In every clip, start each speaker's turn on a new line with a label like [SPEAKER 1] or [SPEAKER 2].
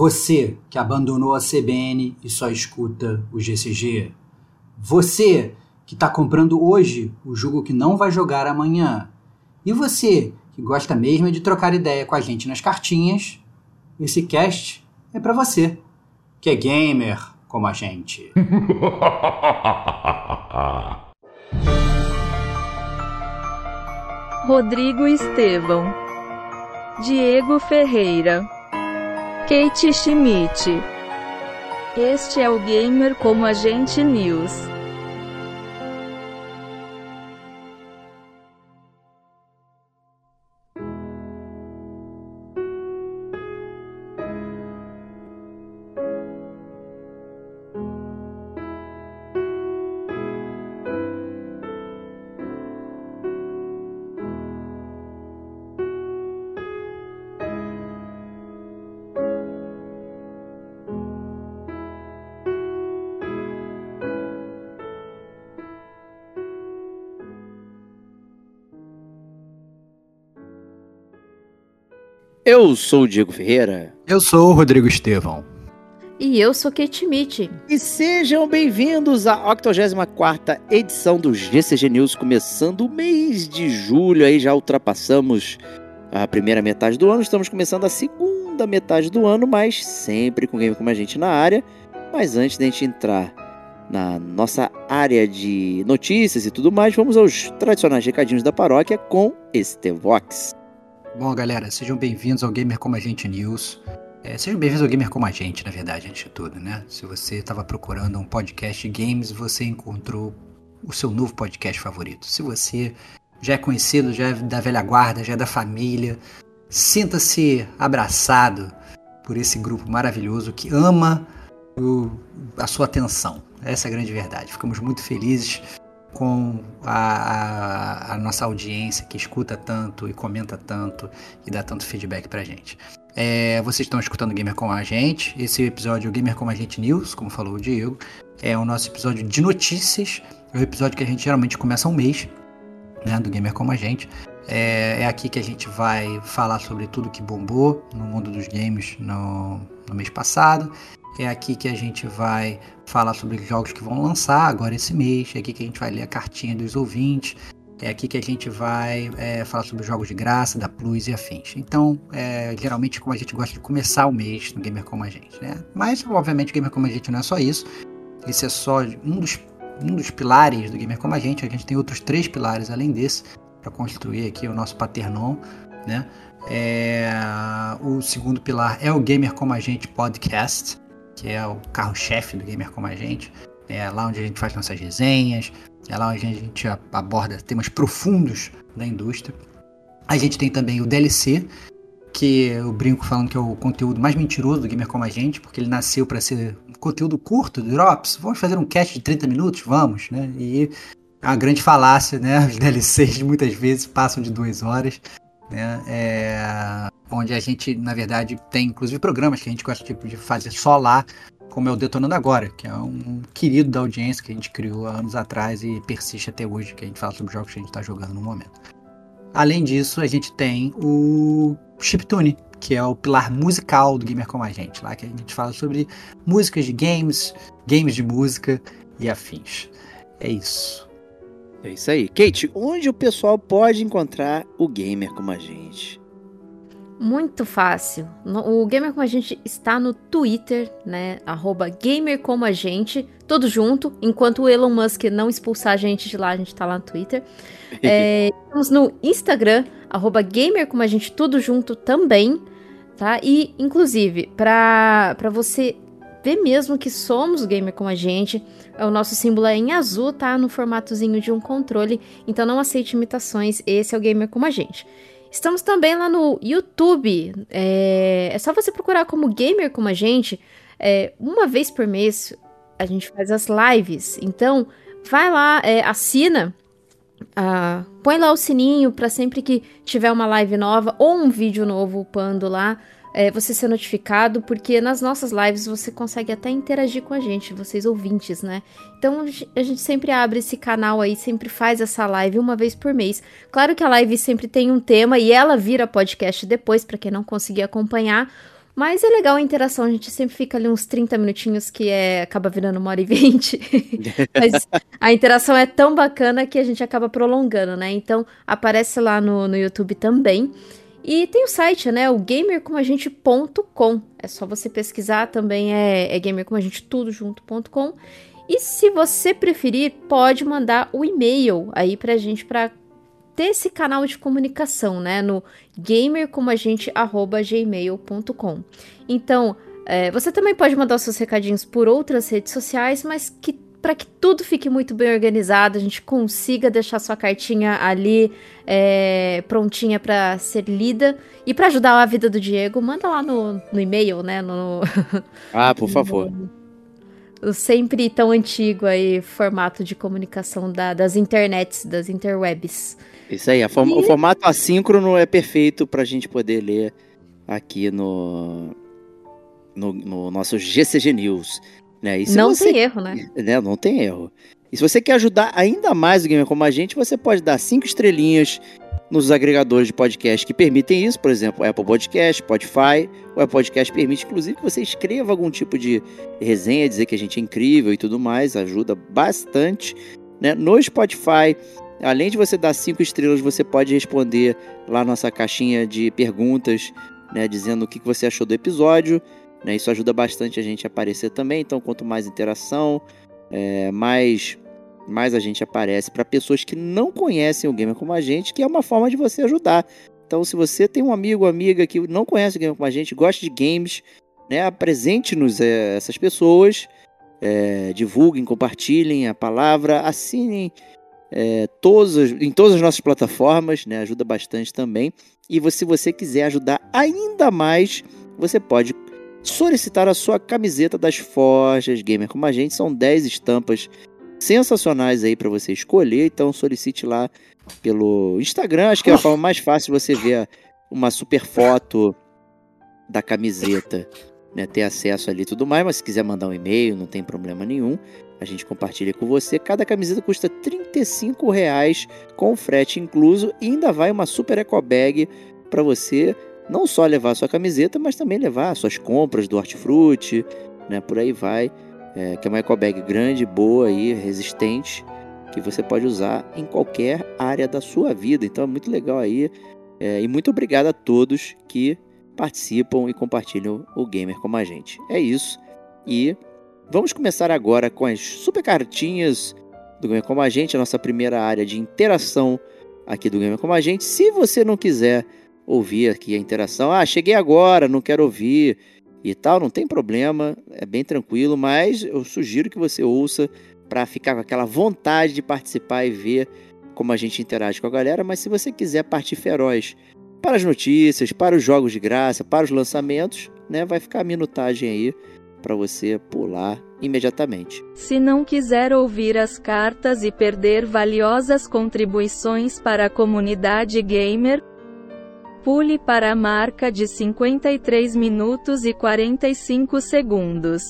[SPEAKER 1] Você que abandonou a CBN e só escuta o GCG. Você que está comprando hoje o jogo que não vai jogar amanhã. E você que gosta mesmo de trocar ideia com a gente nas cartinhas, esse cast é para você, que é gamer como a gente.
[SPEAKER 2] Rodrigo Estevão, Diego Ferreira, Kate Schmidt. Este é o Gamer como a gente News.
[SPEAKER 3] Eu sou o Diego Ferreira.
[SPEAKER 1] Eu sou o Rodrigo Estevão.
[SPEAKER 2] E eu sou Kate Mitch.
[SPEAKER 3] E sejam bem-vindos à 84 edição do GCG News, começando o mês de julho, aí já ultrapassamos a primeira metade do ano, estamos começando a segunda metade do ano, mas sempre com game como a gente na área. Mas antes da gente entrar na nossa área de notícias e tudo mais, vamos aos tradicionais recadinhos da paróquia com Estevox.
[SPEAKER 1] Bom, galera, sejam bem-vindos ao Gamer Como a Gente News. É, sejam bem-vindos ao Gamer Como a Gente, na verdade, antes de tudo, né? Se você estava procurando um podcast de games, você encontrou o seu novo podcast favorito. Se você já é conhecido, já é da velha guarda, já é da família, sinta-se abraçado por esse grupo maravilhoso que ama o, a sua atenção. Essa é a grande verdade. Ficamos muito felizes com a, a, a, nossa audiência que escuta tanto e comenta tanto e dá tanto feedback pra gente. É, vocês estão escutando Gamer com a gente. Esse episódio o Gamer com a gente News, como falou o Diego. É o nosso episódio de notícias. É o episódio que a gente geralmente começa um mês, né, do Gamer como a gente. É, é aqui que a gente vai falar sobre tudo que bombou no mundo dos games no, no mês passado. É aqui que a gente vai falar sobre os jogos que vão lançar agora esse mês. É aqui que a gente vai ler a cartinha dos ouvintes. É aqui que a gente vai é, falar sobre os jogos de graça, da Plus e afins. Então, é, geralmente, como a gente gosta de começar o mês no Gamer Como a Gente, né? Mas, obviamente, o Gamer Como a Gente não é só isso. Esse é só um dos, um dos pilares do Gamer Como a Gente. A gente tem outros três pilares além desse para construir aqui o nosso Paternon, né? É, o segundo pilar é o Gamer Como a Gente Podcast, que é o carro-chefe do Gamer Como a Gente. É lá onde a gente faz nossas resenhas, é lá onde a gente aborda temas profundos da indústria. A gente tem também o DLC, que eu brinco falando que é o conteúdo mais mentiroso do Gamer Como a Gente, porque ele nasceu para ser um conteúdo curto, Drops. Vamos fazer um cast de 30 minutos? Vamos, né? E é uma grande falácia, né? Os DLCs muitas vezes passam de duas horas, né? É... Onde a gente, na verdade, tem inclusive programas que a gente gosta tipo, de fazer só lá, como é o Detonando Agora, que é um querido da audiência que a gente criou há anos atrás e persiste até hoje, que a gente fala sobre jogos que a gente está jogando no momento. Além disso, a gente tem o Chiptune, que é o pilar musical do Gamer Como a Gente, lá que a gente fala sobre músicas de games, games de música e afins. É isso.
[SPEAKER 3] É isso aí. Kate, onde o pessoal pode encontrar o gamer como a gente?
[SPEAKER 2] Muito fácil. O Gamer Como a Gente está no Twitter, né? Arroba Gamer Como a Gente, tudo junto. Enquanto o Elon Musk não expulsar a gente de lá, a gente tá lá no Twitter. é, estamos no Instagram, arroba Gamer Como a Gente, tudo junto também, tá? E, inclusive, para você ver mesmo que somos gamer como a gente, o nosso símbolo é em azul, tá? No formatozinho de um controle, então não aceite imitações, esse é o gamer como a gente. Estamos também lá no YouTube. É, é só você procurar como gamer como a gente. É, uma vez por mês a gente faz as lives. Então, vai lá, é, assina. Uh, põe lá o sininho para sempre que tiver uma live nova ou um vídeo novo upando lá é, você ser notificado, porque nas nossas lives você consegue até interagir com a gente, vocês ouvintes, né? Então a gente sempre abre esse canal aí, sempre faz essa live uma vez por mês. Claro que a live sempre tem um tema e ela vira podcast depois, para quem não conseguir acompanhar. Mas é legal a interação, a gente sempre fica ali uns 30 minutinhos que é acaba virando uma hora e vinte. Mas a interação é tão bacana que a gente acaba prolongando, né? Então aparece lá no, no YouTube também. E tem o site, né? O gamercomagente.com. É só você pesquisar também, é, é. E se você preferir, pode mandar o e-mail aí pra gente para ter esse canal de comunicação, né? No gamercomagente@gmail.com. Então, é, você também pode mandar os seus recadinhos por outras redes sociais, mas que para que tudo fique muito bem organizado, a gente consiga deixar sua cartinha ali é, prontinha para ser lida. E para ajudar a vida do Diego, manda lá no, no e-mail, né? No,
[SPEAKER 3] ah, por favor.
[SPEAKER 2] No, o sempre tão antigo aí formato de comunicação da, das internets, das interwebs.
[SPEAKER 3] Isso aí, form e... o formato assíncrono é perfeito para a gente poder ler aqui no, no, no nosso GCG News. Né?
[SPEAKER 2] não você... tem erro, né? né?
[SPEAKER 3] Não tem erro. E se você quer ajudar ainda mais o Gamer Como a gente, você pode dar cinco estrelinhas nos agregadores de podcast que permitem isso, por exemplo, Apple Podcast, Spotify. O Apple Podcast permite, inclusive, que você escreva algum tipo de resenha, dizer que a gente é incrível e tudo mais, ajuda bastante. Né? No Spotify, Além de você dar cinco estrelas, você pode responder lá nossa caixinha de perguntas, né, dizendo o que você achou do episódio. Né, isso ajuda bastante a gente a aparecer também. Então, quanto mais interação, é, mais, mais a gente aparece para pessoas que não conhecem o Gamer como a gente, que é uma forma de você ajudar. Então, se você tem um amigo ou amiga que não conhece o Gamer como a gente, gosta de games, né, apresente-nos é, essas pessoas, é, divulguem, compartilhem a palavra, assinem é, todos, em todas as nossas plataformas, né? Ajuda bastante também. E se você quiser ajudar ainda mais, você pode solicitar a sua camiseta das Forjas Gamer como a gente. São 10 estampas sensacionais aí para você escolher. Então solicite lá pelo Instagram. Acho que é a forma mais fácil você ver uma super foto da camiseta, né? Ter acesso ali e tudo mais. Mas se quiser mandar um e-mail, não tem problema nenhum a gente compartilha com você. Cada camiseta custa R$ reais com frete incluso e ainda vai uma super eco bag para você não só levar sua camiseta, mas também levar suas compras do hortifruti, né? Por aí vai. É, que é uma eco bag grande, boa e resistente, que você pode usar em qualquer área da sua vida. Então é muito legal aí. É, e muito obrigado a todos que participam e compartilham o Gamer com a gente. É isso. E Vamos começar agora com as super cartinhas do Gamer Como a Gente, a nossa primeira área de interação aqui do Gamer Como a Gente. Se você não quiser ouvir aqui a interação, ah, cheguei agora, não quero ouvir e tal, não tem problema, é bem tranquilo, mas eu sugiro que você ouça para ficar com aquela vontade de participar e ver como a gente interage com a galera. Mas se você quiser partir feroz para as notícias, para os jogos de graça, para os lançamentos, né, vai ficar a minutagem aí para você pular imediatamente.
[SPEAKER 4] Se não quiser ouvir as cartas e perder valiosas contribuições para a comunidade gamer, pule para a marca de 53 minutos e 45 segundos.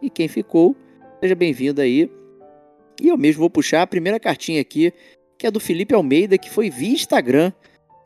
[SPEAKER 3] E quem ficou, seja bem-vindo aí. E eu mesmo vou puxar a primeira cartinha aqui, que é do Felipe Almeida, que foi via Instagram.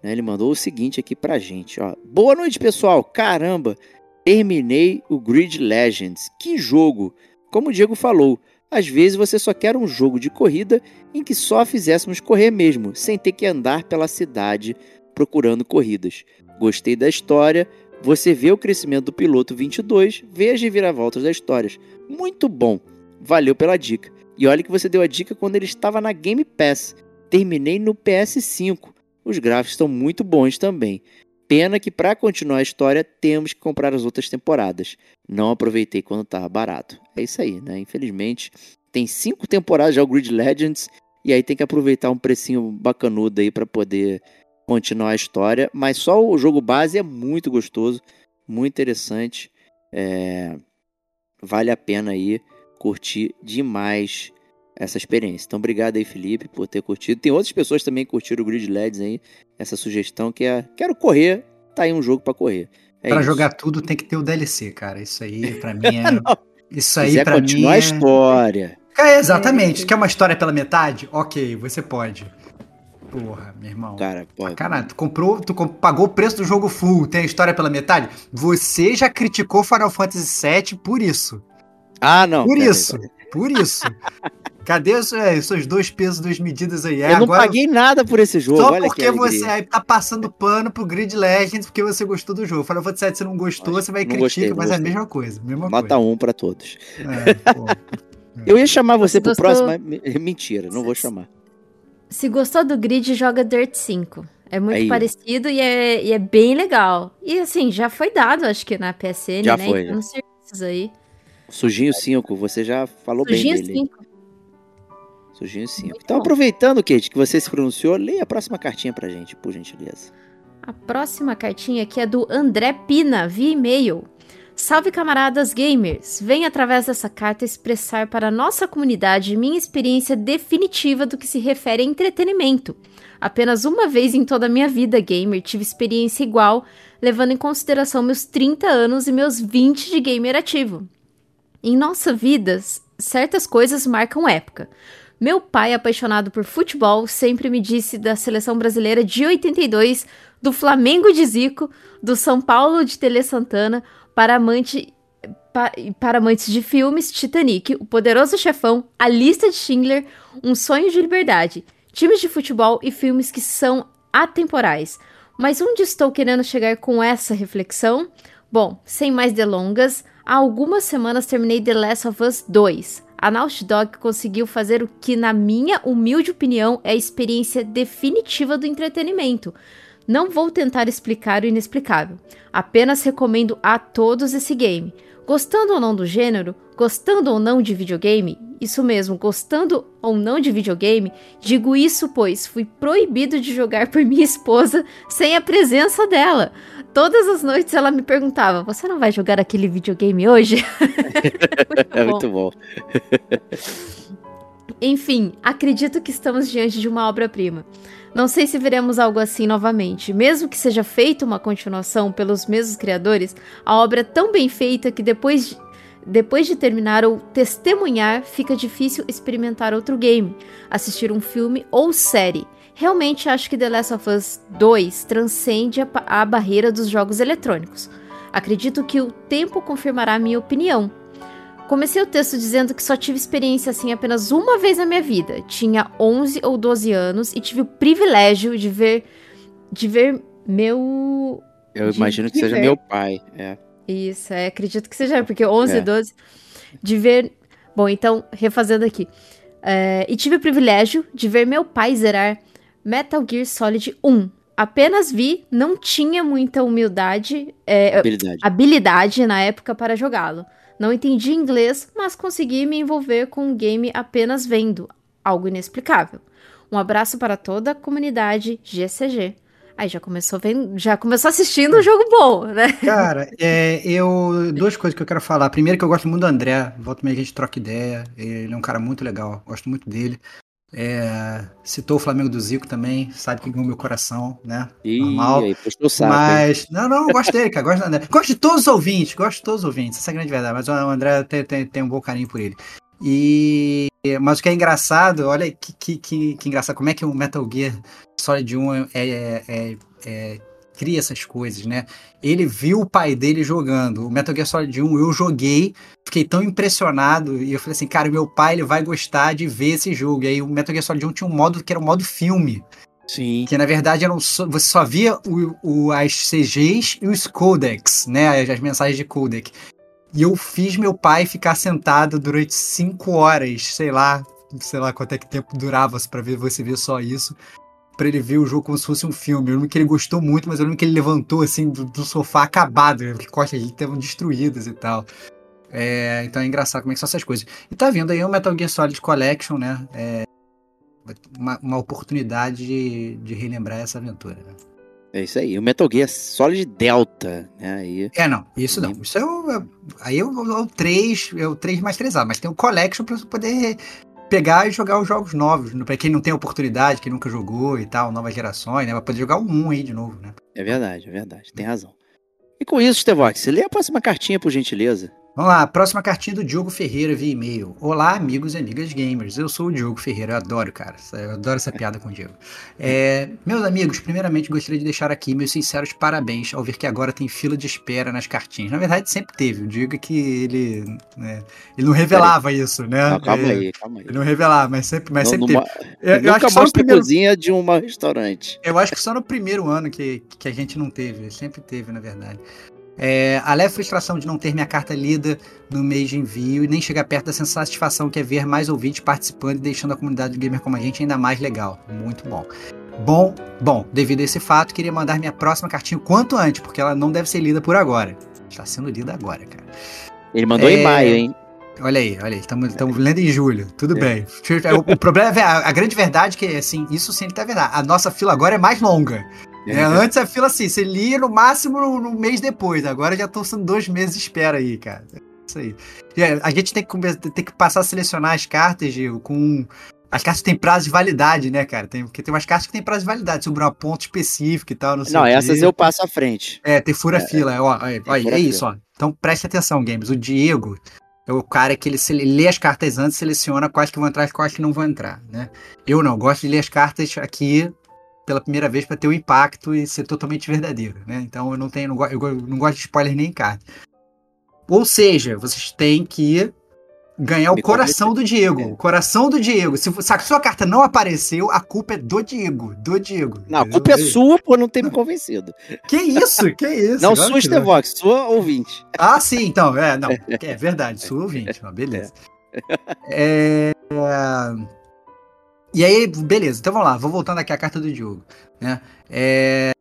[SPEAKER 3] Né? Ele mandou o seguinte aqui pra gente, ó. Boa noite, pessoal. Caramba, Terminei o Grid Legends. Que jogo! Como o Diego falou, às vezes você só quer um jogo de corrida em que só fizéssemos correr mesmo, sem ter que andar pela cidade procurando corridas. Gostei da história. Você vê o crescimento do piloto 22, vê as reviravoltas das histórias. Muito bom. Valeu pela dica. E olha que você deu a dica quando ele estava na Game Pass. Terminei no PS5. Os gráficos estão muito bons também. Pena que para continuar a história temos que comprar as outras temporadas. Não aproveitei quando estava barato. É isso aí, né? Infelizmente, tem cinco temporadas já o Grid Legends e aí tem que aproveitar um precinho bacanudo aí para poder continuar a história. Mas só o jogo base é muito gostoso, muito interessante. É... Vale a pena aí curtir demais essa experiência. Então, obrigado aí, Felipe, por ter curtido. Tem outras pessoas também que curtiram o Grid LEDs aí, essa sugestão que é quero correr, tá aí um jogo para correr.
[SPEAKER 1] É para jogar tudo tem que ter o DLC, cara. Isso aí para mim é Isso aí para
[SPEAKER 3] mim é... a história.
[SPEAKER 1] É, exatamente. Quer uma história pela metade? OK, você pode. Porra, meu irmão.
[SPEAKER 3] Cara, pô.
[SPEAKER 1] Caralho, tu comprou, tu comp- pagou o preço do jogo full, tem a história pela metade? Você já criticou Final Fantasy VII por isso.
[SPEAKER 3] Ah, não.
[SPEAKER 1] Por
[SPEAKER 3] aí,
[SPEAKER 1] isso.
[SPEAKER 3] pera
[SPEAKER 1] Por isso. Cadê os, é, seus dois pesos, duas medidas aí?
[SPEAKER 3] aí.
[SPEAKER 1] É,
[SPEAKER 3] Eu não
[SPEAKER 1] agora,
[SPEAKER 3] paguei nada por esse jogo.
[SPEAKER 1] Só
[SPEAKER 3] olha
[SPEAKER 1] porque você aí tá passando pano pro Grid Legends porque você gostou do jogo. Final Fantasy VII você não gostou, você vai criticar,
[SPEAKER 3] gostei,
[SPEAKER 1] mas é a
[SPEAKER 3] gostei.
[SPEAKER 1] mesma coisa. Mesma
[SPEAKER 3] Nota um pra todos.
[SPEAKER 1] coisa. É, pô.
[SPEAKER 3] Eu ia chamar você pro
[SPEAKER 2] Gostou?
[SPEAKER 3] próximo, mas me- mentira, não vou chamar.
[SPEAKER 2] Se gostou do grid, joga Dirt 5. É muito
[SPEAKER 3] Aí.
[SPEAKER 2] parecido e é, e é bem legal. E assim, já foi dado, acho que na PSN,
[SPEAKER 3] Já
[SPEAKER 2] né?
[SPEAKER 3] foi,
[SPEAKER 2] E tá
[SPEAKER 3] já.
[SPEAKER 2] nos serviços aí.
[SPEAKER 3] Sujinho 5, você já falou
[SPEAKER 2] Sujinho
[SPEAKER 3] bem dele.
[SPEAKER 2] 5.
[SPEAKER 3] Sujinho 5.
[SPEAKER 2] Muito
[SPEAKER 3] Então,
[SPEAKER 2] bom.
[SPEAKER 3] aproveitando, Kate, que você se pronunciou, leia a próxima cartinha pra gente, por gentileza.
[SPEAKER 2] A próxima cartinha aqui é do André Pina, via e-mail. Salve camaradas gamers! Venho através dessa carta expressar para nossa comunidade minha experiência definitiva do que se refere a entretenimento. Apenas uma vez em toda a minha vida gamer tive experiência igual, levando em consideração meus 30 anos e meus 20 de gamer ativo. Em nossa vida, certas coisas marcam época. Meu pai, apaixonado por futebol, sempre me disse da seleção brasileira de 82, do Flamengo de Zico, do São Paulo de Tele Santana, para, amante, pa- para amantes de filmes, Titanic, O Poderoso Chefão, A Lista de Schindler, Um Sonho de Liberdade, times de futebol e filmes que são atemporais. Mas onde estou querendo chegar com essa reflexão? Bom, sem mais delongas, há algumas semanas terminei The Last of Us 2. A Naughty Dog conseguiu fazer o que, na minha humilde opinião, é a experiência definitiva do entretenimento. Não vou tentar explicar o inexplicável. Apenas recomendo a todos esse game. Gostando ou não do gênero, gostando ou não de videogame, isso mesmo, gostando ou não de videogame, digo isso pois fui proibido de jogar por minha esposa sem a presença dela. Todas as noites ela me perguntava: Você não vai jogar aquele videogame hoje?
[SPEAKER 3] É
[SPEAKER 2] bom.
[SPEAKER 3] muito bom.
[SPEAKER 2] Enfim, acredito que estamos diante de uma obra-prima. Não sei se veremos algo assim novamente. Mesmo que seja feita uma continuação pelos mesmos criadores, a obra é tão bem feita que depois de, depois de terminar ou testemunhar, fica difícil experimentar outro game, assistir um filme ou série. Realmente acho que The Last of Us 2 transcende a, a barreira dos jogos eletrônicos. Acredito que o tempo confirmará a minha opinião. Comecei o texto dizendo que só tive experiência assim apenas uma vez na minha vida. Tinha 11 ou 12 anos e tive o privilégio de ver de ver meu
[SPEAKER 3] Eu imagino que seja
[SPEAKER 2] viver.
[SPEAKER 3] meu pai. É.
[SPEAKER 2] isso, é, acredito que seja, porque 11
[SPEAKER 3] É.
[SPEAKER 2] e 12 de ver. Bom, então, refazendo aqui. É, e tive o privilégio de ver meu pai zerar Metal Gear Solid 1. Apenas vi, não tinha muita humildade, é,
[SPEAKER 3] Habilidade.
[SPEAKER 2] habilidade na época para jogá-lo. Não entendi inglês, mas consegui me envolver com o game apenas vendo. Algo inexplicável. Um abraço para toda a comunidade GCG. Aí já começou vendo, já começou assistindo um jogo bom, né?
[SPEAKER 1] Cara, é, eu. Duas coisas que eu quero falar. Primeiro, que eu gosto muito do André. Volta meia a gente troca ideia. Ele é um cara muito legal. Gosto muito dele. É, citou o Flamengo do Zico também. Sabe que ganhou meu coração, né?
[SPEAKER 3] Ih,
[SPEAKER 1] normal.
[SPEAKER 3] aí saco. hein?
[SPEAKER 1] Mas. Não, não, eu gosto dele, cara. Gosto. Gosto de todos os ouvintes. Gosto de todos os ouvintes. Essa é a grande verdade. Mas o André tem, tem, tem um bom carinho por ele. E. Mas o que é engraçado, olha que, que, que, que engraçado. Como é que o Metal Gear Solid 1 é, é- é- é- cria essas coisas, né? Ele viu o pai dele jogando. O Metal Gear Solid 1 eu joguei, fiquei tão impressionado. E eu falei assim, cara, meu pai ele vai gostar de ver esse jogo. E aí o Metal Gear Solid 1 tinha um modo que era um modo filme.
[SPEAKER 3] Sim.
[SPEAKER 1] Que na verdade eram só- você só via o, o- as CGs e os codecs, né? As, as mensagens de codec. E eu fiz meu pai ficar sentado durante cinco horas, sei lá, sei lá quanto é que tempo durava para ver você ver só isso. Pra ele ver o jogo como se fosse um filme. Eu lembro que ele gostou muito, mas eu lembro que ele levantou assim do, do sofá acabado, né? porque costas dele estavam destruídas e tal. É, então é engraçado como é que são essas coisas. E tá vindo aí o Metal Gear Solid Collection, né? É, uma, uma oportunidade de, de relembrar essa aventura. né?
[SPEAKER 3] É isso aí. O Metal Gear Solid Delta, né? Aí,
[SPEAKER 1] É, não, isso não. Isso é o. é- aí é o, é o 3, é o 3 mais 3A, mas tem o Collection pra você poder pegar e jogar os jogos novos. né? Pra quem não tem oportunidade, quem nunca jogou e tal, novas gerações, né? Vai poder jogar o 1 aí de novo, né?
[SPEAKER 3] é verdade, é verdade. Tem razão. E com isso, Stevox, lê a próxima cartinha, por gentileza.
[SPEAKER 1] Vamos lá, próxima cartinha do Diogo Ferreira via e-mail. Olá, amigos e amigas gamers. Eu sou o Diogo Ferreira, eu adoro, cara. Eu adoro essa piada com o Diego. É, meus amigos, primeiramente gostaria de deixar aqui meus sinceros parabéns ao ver que agora tem fila de espera nas cartinhas. Na verdade, sempre teve. O Diego é que ele, né, ele não revelava isso, né?
[SPEAKER 3] Não, calma aí, calma aí.
[SPEAKER 1] Ele não revelava, mas sempre, mas
[SPEAKER 3] Não-
[SPEAKER 1] sempre
[SPEAKER 3] numa-
[SPEAKER 1] teve. Eu, eu acho que só no primeiro,
[SPEAKER 3] cozinha de um restaurante.
[SPEAKER 1] eu acho que só no primeiro ano que, que a gente não teve. Sempre teve, na verdade. É, a leve frustração de não ter minha carta lida no mês de envio e nem chegar perto da satisfação que é ver mais ouvintes participando e deixando a comunidade do gamer como a gente ainda mais legal. Muito bom. Bom, bom, devido a esse fato, queria mandar minha próxima cartinha o quanto antes, porque ela não deve ser lida por agora. Está sendo lida agora, cara.
[SPEAKER 3] Ele mandou
[SPEAKER 1] É.
[SPEAKER 3] em maio, hein?
[SPEAKER 1] Olha aí, olha aí, estamos lendo em julho, tudo
[SPEAKER 3] É.
[SPEAKER 1] bem. O, o problema é, a, a grande verdade é que, assim, isso sim tá verdade. A nossa fila agora é mais longa.
[SPEAKER 3] É.
[SPEAKER 1] Antes a fila, assim, você lia no máximo no, no mês depois. Agora já estão sendo dois meses de espera aí, cara. É Isso aí. É, a gente tem que, tem que passar a selecionar as cartas, Gil, com. As cartas têm prazo de validade, né, cara? Tem, porque tem umas cartas que tem prazo de validade, sobre um ponto específico e tal, não sei
[SPEAKER 3] Não, essas eu passo à frente.
[SPEAKER 1] É, tem fura-fila, ó, ó, ó, é isso, ó. Então preste atenção, games. O Diego é o cara que ele, ele lê as cartas antes, seleciona quais que vão entrar e quais que não vão entrar, né? Eu não, gosto de ler as cartas aqui pela primeira vez para ter o impacto e ser totalmente verdadeiro, né? Então eu não tenho, não, eu não gosto de spoiler nem em carta. Ou seja, vocês têm que ganhar o
[SPEAKER 3] Me
[SPEAKER 1] coração do Diego.
[SPEAKER 3] É.
[SPEAKER 1] O coração do Diego. Se, se a sua carta não apareceu, a culpa é do Diego. Do Diego.
[SPEAKER 3] Não, a culpa é sua por não ter me convencido.
[SPEAKER 1] Que isso? Que isso?
[SPEAKER 3] Não sua
[SPEAKER 1] que não.
[SPEAKER 3] Stevox, sua ouvinte.
[SPEAKER 1] Ah, sim, então, é, não, é verdade, sou ouvinte, beleza. É, E aí, beleza, então vamos lá, vou voltando aqui à carta do Diogo, né? É,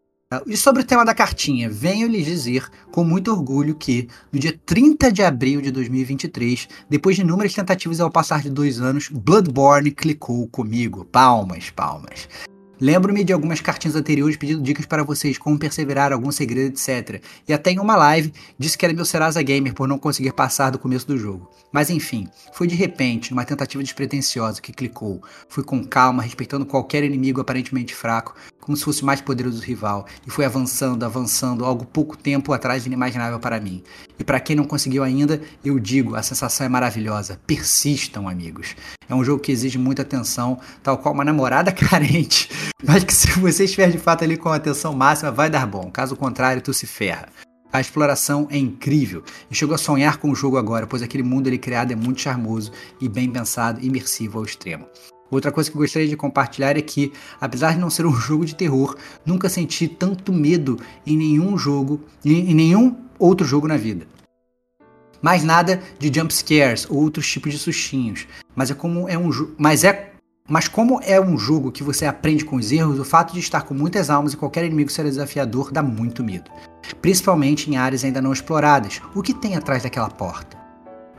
[SPEAKER 1] E sobre o tema da cartinha, venho lhes dizer com muito orgulho que, no dia 30 de abril de 2023, depois de inúmeras tentativas ao passar de dois anos, Bloodborne clicou comigo. Palmas, palmas. Lembro-me de algumas cartinhas anteriores pedindo dicas para vocês, como perseverar, algum segredo, etc. E até em uma live disse que era meu Serasa Gamer por não conseguir passar do começo do jogo. Mas enfim, foi de repente, numa tentativa despretensiosa que clicou. Fui com calma, respeitando qualquer inimigo aparentemente fraco, como se fosse o mais poderoso rival, e foi avançando, avançando, algo pouco tempo atrás inimaginável para mim. E para quem não conseguiu ainda, eu digo, a sensação é maravilhosa. Persistam, amigos. É um jogo que exige muita atenção, tal qual uma namorada carente, mas que se você estiver de fato ali com a atenção máxima, vai dar bom. Caso contrário, tu se ferra. A exploração é incrível e chegou a sonhar com o jogo agora, pois aquele mundo ali criado é muito charmoso e bem pensado, imersivo ao extremo. Outra coisa que eu gostaria de compartilhar é que, apesar de não ser um jogo de terror, nunca senti tanto medo em nenhum jogo, em, nenhum outro jogo na vida. Mais nada de jump scares ou outros tipos de sustinhos, mas é como é um mas é mas como é um jogo que você aprende com os erros, o fato de estar com muitas almas e qualquer inimigo ser desafiador dá muito medo. Principalmente em áreas ainda não exploradas. O que tem atrás daquela porta?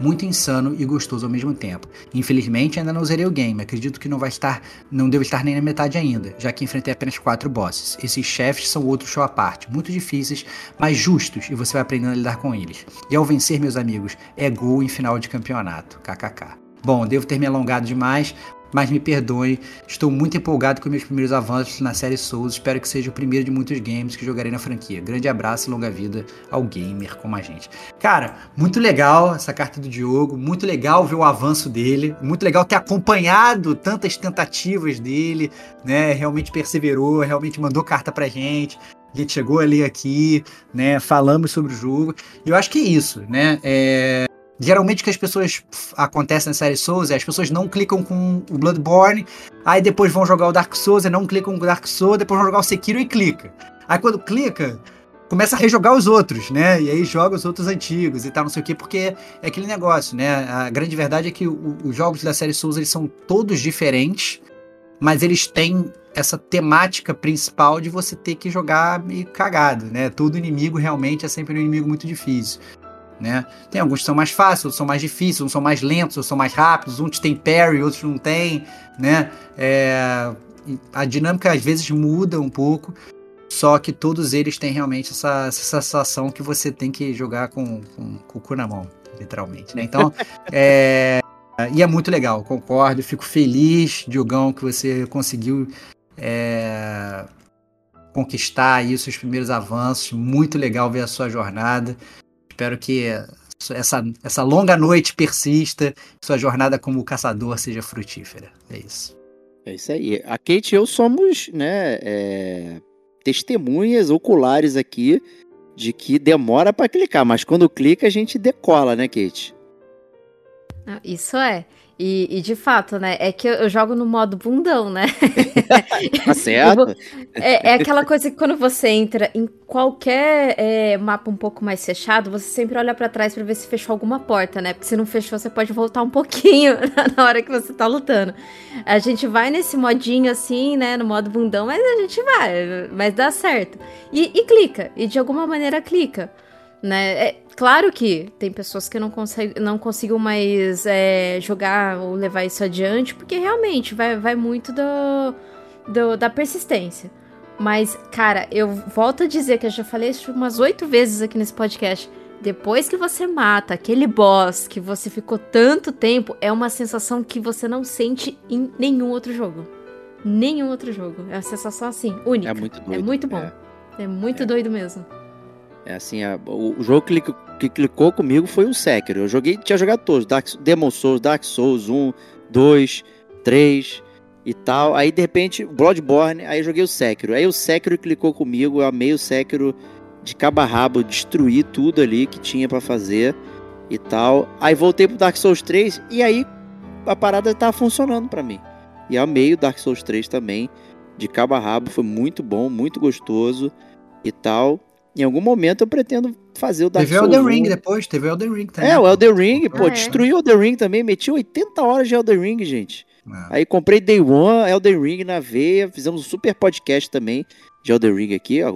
[SPEAKER 1] Muito insano e gostoso ao mesmo tempo. Infelizmente ainda não zerei o game, acredito que não vai estar, não devo estar nem na metade ainda, já que enfrentei apenas quatro bosses. Esses chefes são outro show à parte, muito difíceis, mas justos e você vai aprendendo a lidar com eles. E ao vencer, meus amigos, é gol em final de campeonato. KKK. Bom, devo ter me alongado demais, mas me perdoe, estou muito empolgado com meus primeiros avanços na série Souls. Espero que seja o primeiro de muitos games que jogarei na franquia. Grande abraço e longa vida ao gamer como a gente. Cara, muito legal essa carta do Diogo, muito legal ver o avanço dele, muito legal ter acompanhado tantas tentativas dele, né? Realmente perseverou, realmente mandou carta pra gente. A gente chegou ali aqui, né? Falamos sobre o jogo. E eu acho que é isso, né? É, Geralmente o que as pessoas acontece na série Souls é as pessoas não clicam com o Bloodborne, aí depois vão jogar o Dark Souls e não clicam com o Dark Souls, depois vão jogar o Sekiro e clica. Aí quando clica, começa a rejogar os outros, né? E aí joga os outros antigos e tal, não sei o quê, porque é aquele negócio, né? A grande verdade é que o- os jogos da série Souls eles são todos diferentes, mas eles têm essa temática principal de você ter que jogar meio cagado, né? Todo inimigo realmente é sempre um inimigo muito difícil. Né? Tem alguns que são mais fáceis, outros são mais difíceis, uns são mais lentos, outros são mais rápidos, uns têm parry, outros não têm, né? É, a dinâmica às vezes muda um pouco, só que todos eles têm realmente essa, essa sensação que você tem que jogar com, com, com o cu na mão, literalmente, né? Então, é, e é muito legal, concordo, fico feliz, Diogão, que você conseguiu é, conquistar aí os seus primeiros avanços, muito legal ver a sua jornada. Espero que essa, essa longa noite persista, sua jornada como caçador seja frutífera. É isso.
[SPEAKER 3] É isso aí. A Kate e eu somos, né, é, testemunhas oculares aqui de que demora para clicar, mas quando clica a gente decola, né, Kate?
[SPEAKER 2] Ah, isso é. E, e, de fato, né? É que eu, eu jogo no modo bundão, né?
[SPEAKER 3] tá certo.
[SPEAKER 2] É, é, aquela coisa que quando você entra em qualquer é, mapa um pouco mais fechado, você sempre olha para trás para ver se fechou alguma porta, né? Porque se não fechou, você pode voltar um pouquinho na hora que você tá lutando. A gente vai nesse modinho assim, né? No modo bundão, mas a gente vai, mas dá certo. E, e clica, e de alguma maneira clica né? É, claro que tem pessoas que não, consegue, não consigam mais é, jogar ou levar isso adiante, porque realmente vai, vai muito do, do, da persistência. Mas, cara, eu volto a dizer que eu já falei isso umas oito vezes aqui nesse podcast. Depois que você mata aquele boss que você ficou tanto tempo, é uma sensação que você não sente em nenhum outro jogo. Nenhum outro jogo. É uma sensação assim, única. É muito doido. É muito bom. É, é muito é. doido mesmo.
[SPEAKER 3] É assim, a, o, o, jogo que, que, clicou comigo foi o Sekiro. Eu joguei, tinha jogado todos, Dark, Demon Souls, Dark Souls 1, 2, 3 e tal. Aí de repente, Bloodborne, aí joguei o Sekiro. Aí o Sekiro clicou comigo, eu amei o Sekiro de cabo a rabo, destruí tudo ali que tinha para fazer e tal. Aí voltei pro Dark Souls 3 e aí a parada tava funcionando para mim. E amei o Dark Souls 3 também, de cabo a rabo, foi muito bom, muito gostoso e tal. Em algum momento eu pretendo fazer o Dark
[SPEAKER 1] teve Souls. Teve Elden Ring depois, teve Elden Ring também.
[SPEAKER 3] É, o Elden Ring, pô, é. destruiu o Elden Ring também, meti 80 horas de Elden Ring, gente. É. Aí comprei Day One, Elden Ring na veia, fizemos um super podcast também de Elden Ring aqui, ó,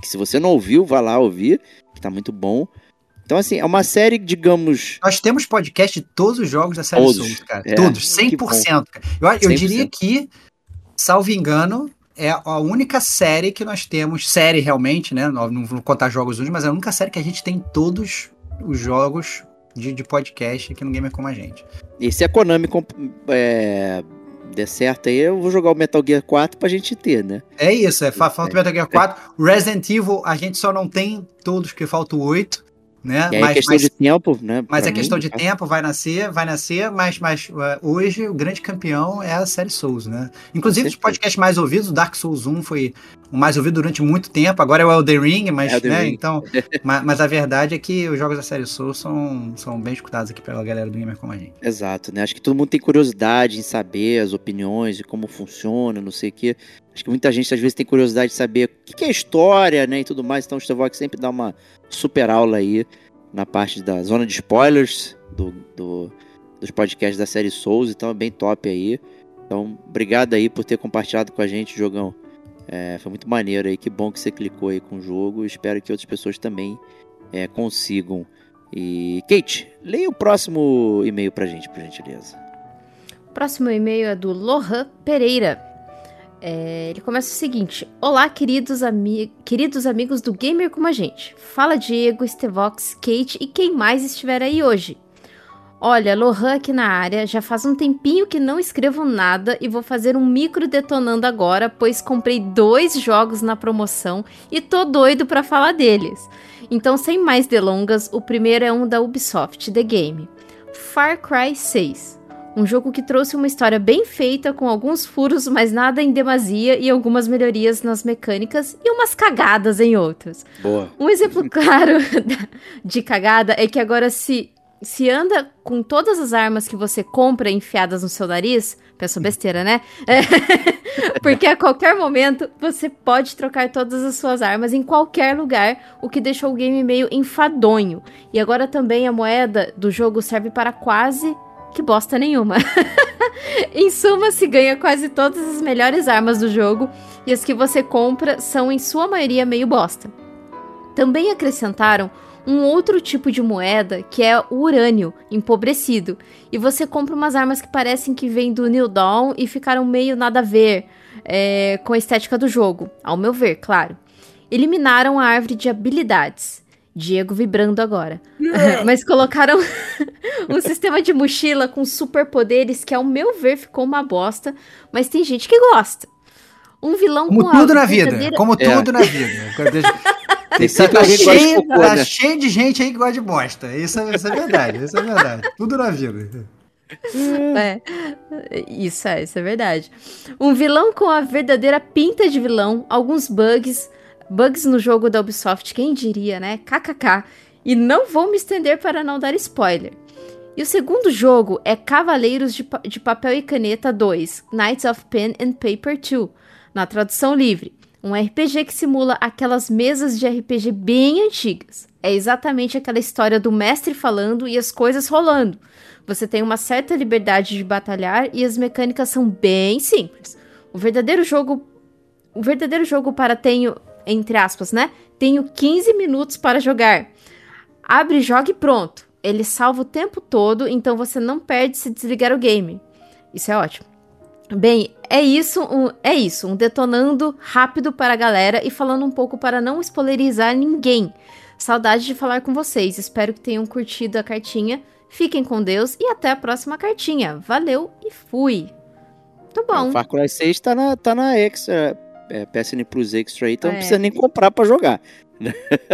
[SPEAKER 3] que se você não ouviu, vá lá ouvir, que tá muito bom. Então, assim, é uma série, digamos.
[SPEAKER 1] Nós temos podcast de todos os jogos da série todos. Souls, cara. É, todos, 100%. Cara. Eu, eu 100%. diria que, salvo engano, é a única série que nós temos, série realmente, né? Não, não vou contar jogos hoje, mas é a única série que a gente tem todos os jogos de, de podcast aqui no Gamer Como a Gente.
[SPEAKER 3] E se a Konami é, der certo aí, eu vou jogar o Metal Gear 4 pra gente ter, né?
[SPEAKER 1] É isso, é, falta o Metal Gear 4. Resident Evil, a gente só não tem todos, porque falta o 8 né?
[SPEAKER 3] É mas, questão mas, de tempo, né?
[SPEAKER 1] Mas é questão de tempo, vai nascer, vai nascer, mas, mas uh, hoje o grande campeão é a série Souls, né? Inclusive os podcasts mais ouvidos, o Dark Souls 1 foi o mais ouvido durante muito tempo, agora é o Elden Ring, mas, Elden né, Ring. então, mas, mas, a verdade é que os jogos da série Souls são, são bem escutados aqui pela galera do Gamer como a gente.
[SPEAKER 3] Exato, né? Acho que todo mundo tem curiosidade em saber as opiniões e como funciona, não sei o que. Acho que muita gente às vezes tem curiosidade de saber o que é história, né, e tudo mais. Então o Stevox sempre dá uma super aula aí na parte da zona de spoilers do, do, dos podcasts da série Souls. Então é bem top aí. Então, obrigado aí por ter compartilhado com a gente, Jogão. É, foi muito maneiro aí. Que bom que você clicou aí com o jogo. Espero que outras pessoas também é, consigam. E, Kate, leia o próximo e-mail pra gente, por gentileza.
[SPEAKER 2] O próximo e-mail é do Lohan Pereira. É, ele começa o seguinte: Olá, queridos, ami queridos amigos do Gamer como a gente. Fala Diego, Stevox, Kate e quem mais estiver aí hoje. Olha, Lohan aqui na área, já faz um tempinho que não escrevo nada e vou fazer um micro detonando agora, pois comprei dois jogos na promoção e tô doido para falar deles. Então, sem mais delongas, o primeiro é um da Ubisoft, The Game. Far Cry 6. Um jogo que trouxe uma história bem feita, com alguns furos, mas nada em demasia, e algumas melhorias nas mecânicas e umas cagadas em outras.
[SPEAKER 3] Boa.
[SPEAKER 2] Um exemplo claro de cagada é que agora se se anda com todas as armas que você compra enfiadas no seu nariz, peço besteira, né? É, porque a qualquer momento você pode trocar todas as suas armas em qualquer lugar, o que deixou o game meio enfadonho. E agora também a moeda do jogo serve para quase que bosta nenhuma. em suma, se ganha quase todas as melhores armas do jogo e as que você compra são em sua maioria meio bosta. Também acrescentaram um outro tipo de moeda que é o urânio empobrecido, e você compra umas armas que parecem que vêm do New Dawn e ficaram meio nada a ver é, com a estética do jogo, ao meu ver, claro. Eliminaram a árvore de habilidades. Diego vibrando agora. Mas colocaram um sistema de mochila com superpoderes que, ao meu ver, ficou uma bosta. Mas tem gente que gosta. Um vilão
[SPEAKER 1] Como
[SPEAKER 2] com
[SPEAKER 1] tudo na vida. Como é. tudo na vida.
[SPEAKER 3] Tem sempre
[SPEAKER 1] Tá
[SPEAKER 3] de
[SPEAKER 1] cheio,
[SPEAKER 3] cocô,
[SPEAKER 1] tá
[SPEAKER 3] né?
[SPEAKER 1] cheio de gente aí que gosta de bosta. Isso, é- isso é verdade, isso é verdade. Tudo na vida.
[SPEAKER 2] É, isso é, isso é verdade. Um vilão com a verdadeira pinta de vilão, alguns bugs, bugs no jogo da Ubisoft, quem diria, né? KKK. E não vou me estender para não dar spoiler. E o segundo jogo é Cavaleiros de, Pa- de Papel e Caneta 2, Knights of Pen and Paper 2, na tradução livre. Um RPG que simula aquelas mesas de RPG bem antigas. É exatamente aquela história do mestre falando e as coisas rolando. Você tem uma certa liberdade de batalhar e as mecânicas são bem simples. O verdadeiro jogo. O verdadeiro jogo para tenho, entre aspas, né? Tenho 15 minutos para jogar. Abre, joga e pronto. Ele salva o tempo todo, então você não perde se desligar o game. Isso é ótimo. Bem, é isso, um, é isso, um detonando rápido para a galera e falando um pouco para não spoilerizar ninguém. Saudade de falar com vocês. Espero que tenham curtido a cartinha. Fiquem com Deus e até a próxima cartinha. Valeu e fui. Muito bom.
[SPEAKER 3] O Far Cry 6 tá na, tá na Extra, é, PSN Plus Extra aí, então
[SPEAKER 2] É.
[SPEAKER 3] não precisa nem comprar pra jogar.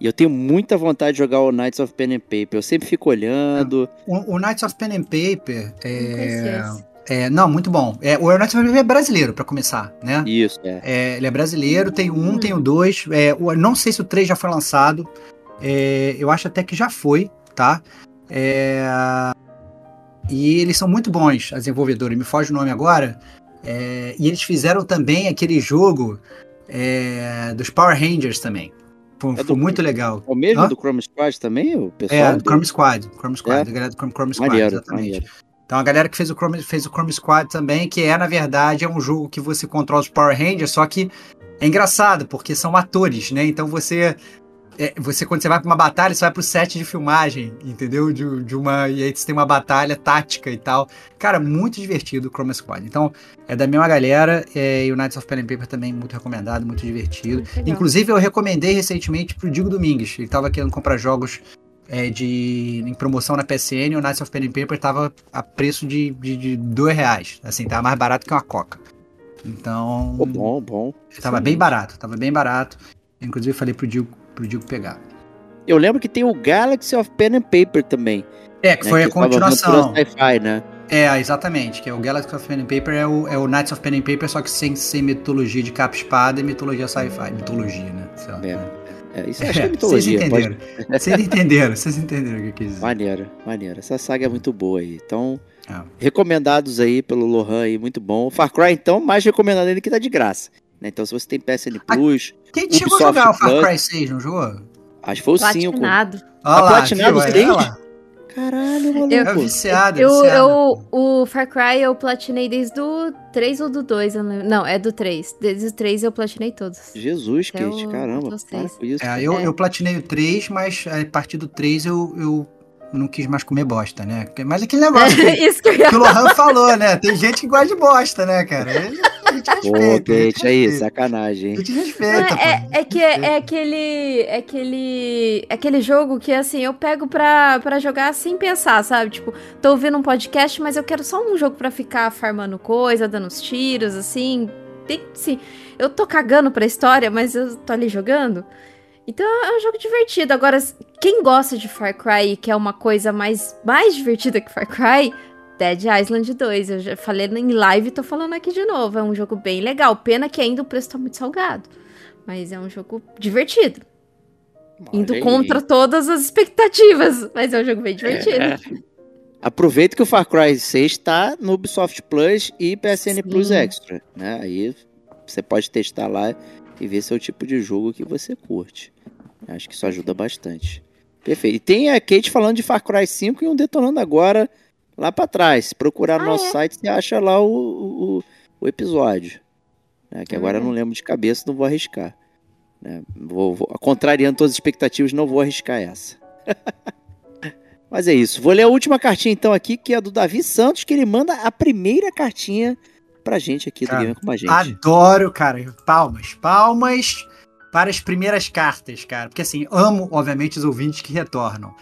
[SPEAKER 3] e eu tenho muita vontade de jogar o Knights of Pen and Paper. Eu sempre fico olhando.
[SPEAKER 1] O, o Knights of Pen and Paper
[SPEAKER 2] Não
[SPEAKER 1] é,
[SPEAKER 2] esse.
[SPEAKER 1] é. Não, muito bom. É, o Knights of Pen and Paper é brasileiro, pra começar, né?
[SPEAKER 3] Isso, é.
[SPEAKER 1] É, ele é brasileiro, tem o um,
[SPEAKER 2] Hum.
[SPEAKER 1] tem o dois. É, o- não sei se o 3 já foi lançado. É, eu acho até que já foi, tá? É, e eles são muito bons, as desenvolvedoras. Me foge o nome agora. É, e eles fizeram também aquele jogo é, dos Power Rangers também. Foi,
[SPEAKER 3] É
[SPEAKER 1] foi muito legal.
[SPEAKER 3] É o mesmo
[SPEAKER 1] Hã?
[SPEAKER 3] do Chrome Squad também, o pessoal?
[SPEAKER 1] É, do Chrome Squad. Chrome Squad,
[SPEAKER 3] É?
[SPEAKER 1] da galera do Chrome, Chrome Squad,
[SPEAKER 3] Maneiro,
[SPEAKER 1] exatamente.
[SPEAKER 3] maneiro.
[SPEAKER 1] Então a galera que fez o Chrome, fez o Chrome Squad também, que é, na verdade, é um jogo que você controla os Power Rangers, só que é engraçado, porque são atores, né? Então você. É, você, quando você vai pra uma batalha, você vai pro set de filmagem, entendeu? De, de uma. E aí você tem uma batalha tática e tal. Cara, muito divertido o Chrome Squad. Então, é da mesma galera, é, e o Knights of Pen and Paper também muito recomendado, muito divertido.
[SPEAKER 2] Legal.
[SPEAKER 1] Inclusive, eu recomendei recentemente pro Digo Domingues. Ele tava querendo comprar jogos é, de, em promoção na PSN. O Knights of Pen and Paper tava a preço de, de, de dois reais. Assim, tava mais barato que uma coca. Então,
[SPEAKER 3] Pô, bom, bom.
[SPEAKER 1] tava bem barato. Tava bem barato. Inclusive, falei pro Digo, pro Digo pegar.
[SPEAKER 3] Eu lembro que tem o Galaxy of Pen and Paper também.
[SPEAKER 1] É, que
[SPEAKER 3] né,
[SPEAKER 1] foi a
[SPEAKER 3] que tava
[SPEAKER 1] continuação.
[SPEAKER 3] né?
[SPEAKER 1] É, exatamente. Que é o Galaxy of Pen and Paper é o, é o Knights of Pen and Paper, só que sem ser mitologia de capa e espada e mitologia sci-fi. Mitologia, né? Sei lá.
[SPEAKER 3] É. É, isso acho que é
[SPEAKER 1] É, vocês
[SPEAKER 3] mitologia. pode-
[SPEAKER 1] entenderam. Vocês entenderam, vocês entenderam o que eu quis dizer.
[SPEAKER 3] Maneiro, maneiro. Essa saga é muito boa aí. Então,
[SPEAKER 1] É.
[SPEAKER 3] recomendados aí pelo Lohan aí, muito bom. Far Cry, então, mais recomendado ainda que tá de graça. Né? Então, se você tem PSN Plus,
[SPEAKER 1] Quem chegou a
[SPEAKER 3] Ubisoft
[SPEAKER 1] jogar o Far. Cry 6, não jogou?
[SPEAKER 3] acho que foi o 5.
[SPEAKER 2] Platinado.
[SPEAKER 1] Olha lá,
[SPEAKER 3] platinado
[SPEAKER 1] viu?
[SPEAKER 3] os
[SPEAKER 1] É,
[SPEAKER 3] três?
[SPEAKER 1] olha lá.
[SPEAKER 3] Caralho, maluco.
[SPEAKER 1] É viciado, é
[SPEAKER 2] Eu,
[SPEAKER 1] viciado.
[SPEAKER 2] eu, o Far Cry eu platinei desde o 3 ou do 2, eu não lembro. Não, é do 3. Desde o 3 eu platinei todos.
[SPEAKER 3] Jesus,
[SPEAKER 2] Até
[SPEAKER 3] Kate,
[SPEAKER 2] o-
[SPEAKER 3] caramba. Para com isso.
[SPEAKER 1] É, eu,
[SPEAKER 2] É.
[SPEAKER 1] eu platinei o 3, mas a partir do 3 eu, eu não quis mais comer bosta, né? Mas aquele negócio que,
[SPEAKER 2] Isso que eu ia
[SPEAKER 1] que o Lohan falou, né? Tem gente que gosta de bosta, né, cara? A gente
[SPEAKER 3] Pô,
[SPEAKER 1] respeita. gente
[SPEAKER 3] Kate, aí,
[SPEAKER 1] respeita.
[SPEAKER 3] sacanagem,
[SPEAKER 1] A gente respeita,
[SPEAKER 2] é,
[SPEAKER 1] pô.
[SPEAKER 2] é que é, é aquele. É aquele. é aquele jogo que assim, eu pego pra, pra jogar sem pensar, sabe? Tipo, tô ouvindo um podcast, mas eu quero só um jogo pra ficar farmando coisa, dando uns tiros, assim. Tem, sim, eu tô cagando pra história, mas eu tô ali jogando. Então é um jogo divertido. Agora, quem gosta de Far Cry e quer uma coisa mais, mais divertida que Far Cry, Dead Island 2. Eu já falei em live e tô falando aqui de novo. É um jogo bem legal. Pena que ainda o preço tá muito salgado. Mas é um jogo divertido. Indo
[SPEAKER 3] Olha aí.
[SPEAKER 2] contra todas as expectativas. Mas é um jogo bem divertido.
[SPEAKER 3] É. Aproveita que o Far Cry 6 tá no Ubisoft Plus e PSN
[SPEAKER 2] Sim.
[SPEAKER 3] Plus Extra, né? Aí você pode testar lá e ver se é o tipo de jogo que você curte. Acho que isso ajuda bastante. Perfeito. E tem a Kate falando de Far Cry 5 e um detonando agora lá pra trás. Se procurar no
[SPEAKER 2] Ah,
[SPEAKER 3] nosso
[SPEAKER 2] é?
[SPEAKER 3] site, você acha lá o, o, o episódio. né? Que agora eu não
[SPEAKER 2] Hum.
[SPEAKER 3] lembro de cabeça, não vou arriscar. né? Vou, vou- contrariando todas as expectativas, não vou arriscar essa. Mas é isso. Vou ler a última cartinha então aqui, que é do Davi Santos, que ele manda a primeira cartinha pra gente aqui do
[SPEAKER 1] Cara,
[SPEAKER 3] Gamer com a gente.
[SPEAKER 1] Adoro, cara. Palmas. Palmas para as primeiras cartas, cara. Porque assim, amo, obviamente, os ouvintes que retornam.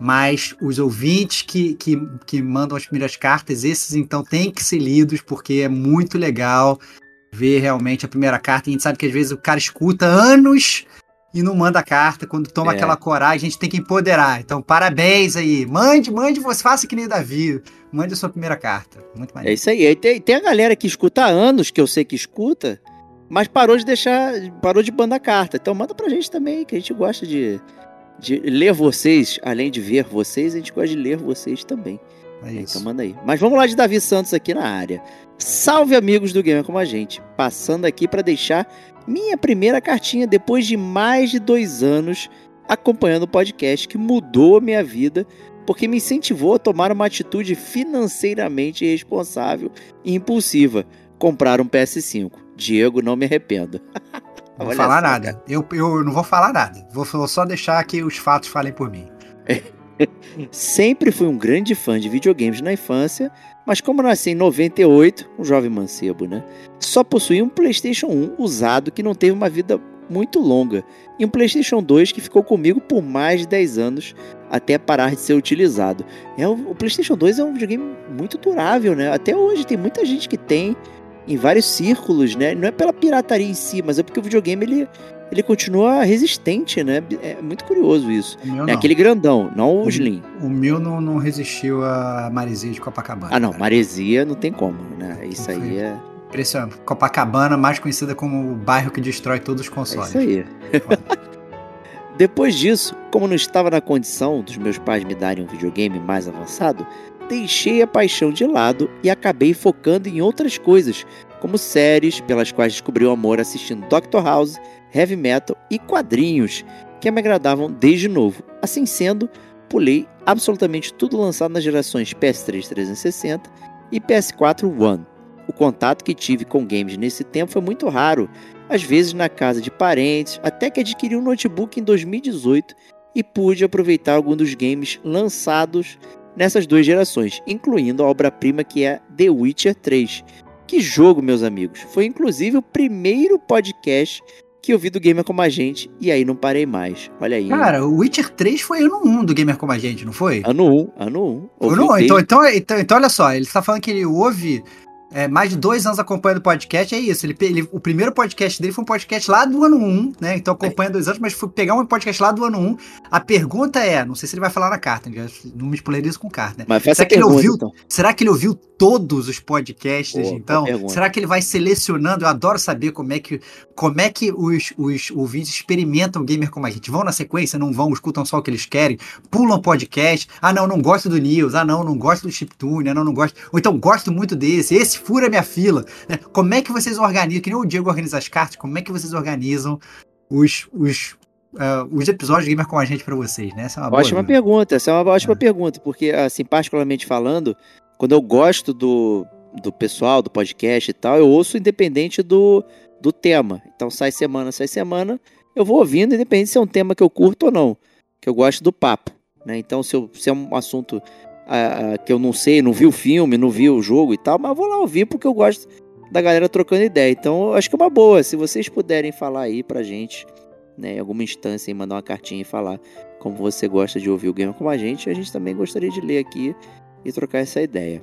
[SPEAKER 1] Mas os ouvintes que, que, que mandam as primeiras cartas, esses então têm que ser lidos, porque é muito legal. ver realmente a primeira carta. E a gente sabe que às vezes o cara escuta anos e não manda a carta. Quando toma
[SPEAKER 3] É.
[SPEAKER 1] aquela coragem, a gente tem que empoderar. Então, parabéns aí. Mande, mande, você faça que nem Davi. Mande a sua primeira carta. Muito
[SPEAKER 3] É
[SPEAKER 1] maneiro.
[SPEAKER 3] isso aí. Aí tem, tem a galera que escuta há anos, que eu sei que escuta, mas parou de deixar, parou de mandar carta. Então manda pra gente também, que a gente gosta de, de ler vocês, além de ver vocês, a gente gosta de ler vocês também.
[SPEAKER 1] É
[SPEAKER 3] Então
[SPEAKER 1] isso.
[SPEAKER 3] manda aí. Mas vamos lá de Davi Santos aqui na área. Salve amigos do Gamer Como a Gente. Passando aqui para deixar minha primeira cartinha depois de mais de dois anos acompanhando o podcast que mudou a minha vida porque me incentivou a tomar uma atitude financeiramente irresponsável e impulsiva. Comprar um PS5. Diego, não me arrependo.
[SPEAKER 1] Não vou falar
[SPEAKER 3] só,
[SPEAKER 1] nada. Eu, eu não vou falar nada. Vou vou só deixar que os fatos falem por mim.
[SPEAKER 3] Sempre fui um grande fã de videogames na infância, mas como nasci em 98, um jovem mancebo, né? Só possuí um PlayStation 1 usado que não teve uma vida muito longa, e um PlayStation 2 que ficou comigo por mais de 10 anos até parar de ser utilizado. É, o PlayStation 2 é um videogame muito durável, né? Até hoje tem muita gente que tem em vários círculos, né? Não é pela pirataria em si, mas é porque o videogame ele, ele continua resistente, né? É muito curioso isso. É aquele grandão, não o. Slim.
[SPEAKER 1] O meu não, não resistiu a maresia de Copacabana.
[SPEAKER 3] Ah, não,
[SPEAKER 1] cara.
[SPEAKER 3] maresia não tem como, né? Isso aí é,
[SPEAKER 1] Impressionante. Copacabana, mais conhecida como o bairro que destrói todos os
[SPEAKER 3] é
[SPEAKER 1] consoles.
[SPEAKER 3] isso aí. Depois disso, como não estava na condição dos meus pais me darem um videogame mais avançado, deixei a paixão de lado e acabei focando em outras coisas, como séries pelas quais descobri o amor assistindo Doctor House, Heavy Metal e quadrinhos, que me agradavam desde novo. Assim sendo, pulei absolutamente tudo lançado nas gerações PS3 360 e PS4 One. O contato que tive com games nesse tempo foi muito raro, às vezes na casa de parentes, até que adquiri um notebook em 2018 e pude aproveitar alguns dos games lançados nessas duas gerações, incluindo a obra-prima que é The Witcher 3. Que jogo, meus amigos! Foi inclusive o primeiro podcast que eu vi do Gamer Como a Gente e aí não parei mais. Olha aí.
[SPEAKER 1] Cara, o Witcher 3 foi ano 1 do Gamer Como a Gente, não foi?
[SPEAKER 3] ano 1, ano 1.
[SPEAKER 1] Ou não? Então, então, então, então, olha só, ele tá falando que ele ouve é, mais de dois anos acompanhando o podcast, é isso. Ele, ele- o primeiro podcast dele foi um podcast lá do ano 1, né? Então acompanha dois anos, mas foi pegar um podcast lá do ano 1. A pergunta é, não sei se ele vai falar na carta, não me spoileriza com carta, né?
[SPEAKER 3] Mas
[SPEAKER 1] Será que ele
[SPEAKER 3] pergunta,
[SPEAKER 1] ouviu?
[SPEAKER 3] então.
[SPEAKER 1] Será que ele ouviu todos os podcasts,
[SPEAKER 3] Pô,
[SPEAKER 1] então? Será que ele vai selecionando? Eu adoro saber como é que, como é que os, os ouvintes experimentam o gamer como a gente. Vão na sequência, não vão, escutam só o que eles querem, pulam podcast. Ah, não, não gosto do News. Ah, não, não gosto do Chiptune. Ah, não, não gosto. Ou então, gosto muito desse. Esse fura minha fila. né? Como é que vocês organizam? Que nem o Diego organiza as cartas, como é que vocês organizam os, os, ah, os episódios de gamer com a gente pra vocês, né? Essa é uma boa
[SPEAKER 3] Ótima
[SPEAKER 1] dúvida.
[SPEAKER 3] pergunta, essa é uma ótima
[SPEAKER 1] É.
[SPEAKER 3] pergunta, porque, assim, particularmente falando, quando eu gosto do, do pessoal, do podcast e tal, eu ouço independente do, do tema. Então, sai semana, sai semana, eu vou ouvindo, independente se é um tema que eu curto ou não, que eu gosto do papo, né? Então, se, eu- se é um assunto ah, ah, que eu não sei, não vi o filme, não vi o jogo e tal, mas vou lá ouvir porque eu gosto da galera trocando ideia. Então, acho que é uma boa, se vocês puderem falar aí pra gente, né, em alguma instância, e mandar uma cartinha e falar como você gosta de ouvir o Gamer como a gente, a gente também gostaria de ler aqui e trocar essa ideia.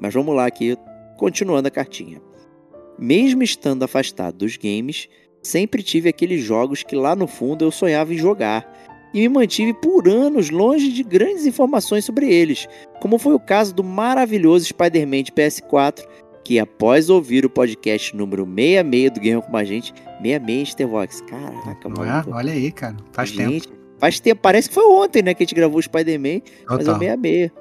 [SPEAKER 3] Mas vamos lá aqui, continuando a cartinha. Mesmo estando afastado dos games, sempre tive aqueles jogos que lá no fundo eu sonhava em jogar e me mantive por anos longe de grandes informações sobre eles, como foi o caso do maravilhoso Spider-Man de PS4, que após ouvir o podcast número 66 do Gamer como a gente, 66 Starvox, caraca,
[SPEAKER 1] é?
[SPEAKER 3] mano.
[SPEAKER 1] Olha aí, cara. Faz tempo.
[SPEAKER 3] Gente, Faz tempo, parece que foi ontem, né, que a gente gravou o Spider-Man, mas é o 66,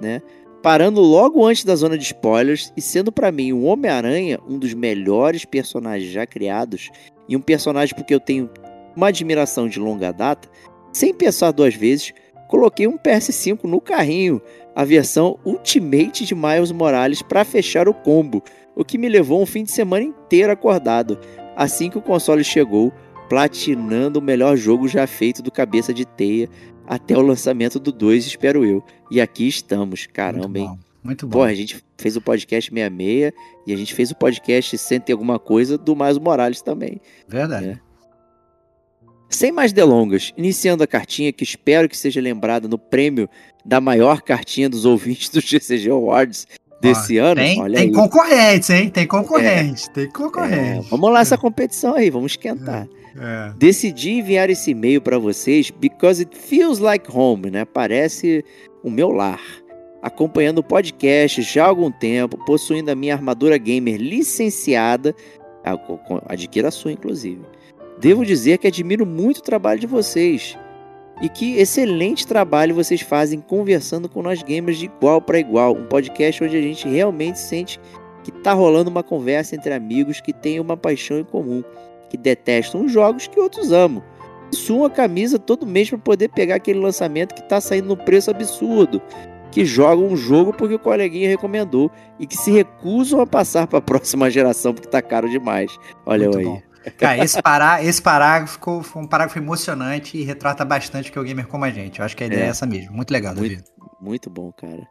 [SPEAKER 3] né? Parando logo antes da zona de spoilers e sendo pra mim o Homem-Aranha um dos melhores personagens já criados e um personagem porque eu tenho uma admiração de longa data, sem pensar duas vezes, coloquei um PS5 no carrinho, a versão Ultimate de Miles Morales para fechar o combo, o que me levou um fim de semana inteiro acordado. Assim que o console chegou, platinando o melhor jogo já feito do cabeça de teia até o lançamento do 2, espero eu. E aqui estamos, caramba,
[SPEAKER 1] Muito
[SPEAKER 3] hein?
[SPEAKER 1] bom. Muito bom.
[SPEAKER 3] Pô, a gente fez o podcast 66 e a gente fez o podcast Cento e alguma coisa do Miles Morales também.
[SPEAKER 1] Verdade.
[SPEAKER 3] É. Sem mais delongas, iniciando a cartinha que espero que seja lembrada no prêmio da maior cartinha dos ouvintes do GCG Awards desse
[SPEAKER 1] Ó,
[SPEAKER 3] ano.
[SPEAKER 1] Tem,
[SPEAKER 3] olha
[SPEAKER 1] tem
[SPEAKER 3] aí.
[SPEAKER 1] concorrentes, hein? Tem concorrente, tem
[SPEAKER 3] É,
[SPEAKER 1] concorrente.
[SPEAKER 3] vamos lá essa competição aí, vamos esquentar.
[SPEAKER 1] É.
[SPEAKER 3] Decidi enviar esse e-mail para vocês because it feels like home, né? Parece o meu lar. Acompanhando o podcast já há algum tempo, possuindo a minha armadura gamer licenciada, adquira a sua inclusive. Devo dizer que admiro muito o trabalho de vocês e que excelente trabalho vocês fazem conversando com nós gamers de igual para igual, um podcast onde a gente realmente sente que tá rolando uma conversa entre amigos que têm uma paixão em comum que detestam os jogos que outros amam. E suam a camisa todo mês para poder pegar aquele lançamento que tá saindo no preço absurdo. Que jogam um jogo porque o coleguinha recomendou e que se recusam a passar para a próxima geração porque tá caro demais. Olha
[SPEAKER 1] Muito
[SPEAKER 3] aí.
[SPEAKER 1] bom. Cara, esse, pará, esse parágrafo ficou, foi um parágrafo emocionante e retrata bastante o que é o gamer como a gente. Eu acho que a ideia é,
[SPEAKER 3] É.
[SPEAKER 1] essa mesmo. Muito legal,
[SPEAKER 3] Muito.
[SPEAKER 1] Davi.
[SPEAKER 3] Muito bom, cara.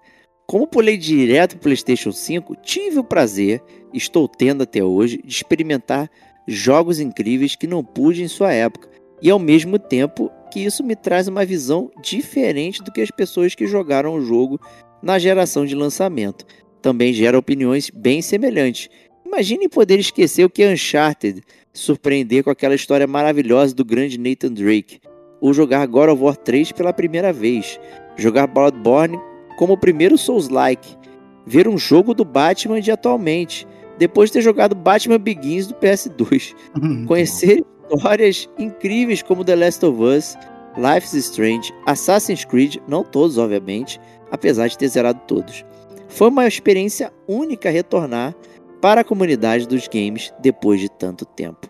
[SPEAKER 3] Como pulei direto pro PlayStation 5, tive o prazer, estou tendo até hoje, de experimentar jogos incríveis que não pude em sua época. E ao mesmo tempo que isso me traz uma visão diferente do que as pessoas que jogaram o jogo na geração de lançamento. Também gera opiniões bem semelhantes. Imagine poder esquecer o que é Uncharted, surpreender com aquela história maravilhosa do grande Nathan Drake, ou jogar God of War 3 pela primeira vez, jogar Bloodborne como o primeiro Souls-like, ver um jogo do Batman de atualmente, depois de ter jogado Batman Begins do PS2,
[SPEAKER 1] Muito
[SPEAKER 3] conhecer histórias incríveis como The Last of Us, Life is Strange, Assassin's Creed, não todos obviamente, apesar de ter zerado todos. Foi uma experiência única retornar para a comunidade dos games depois de tanto tempo.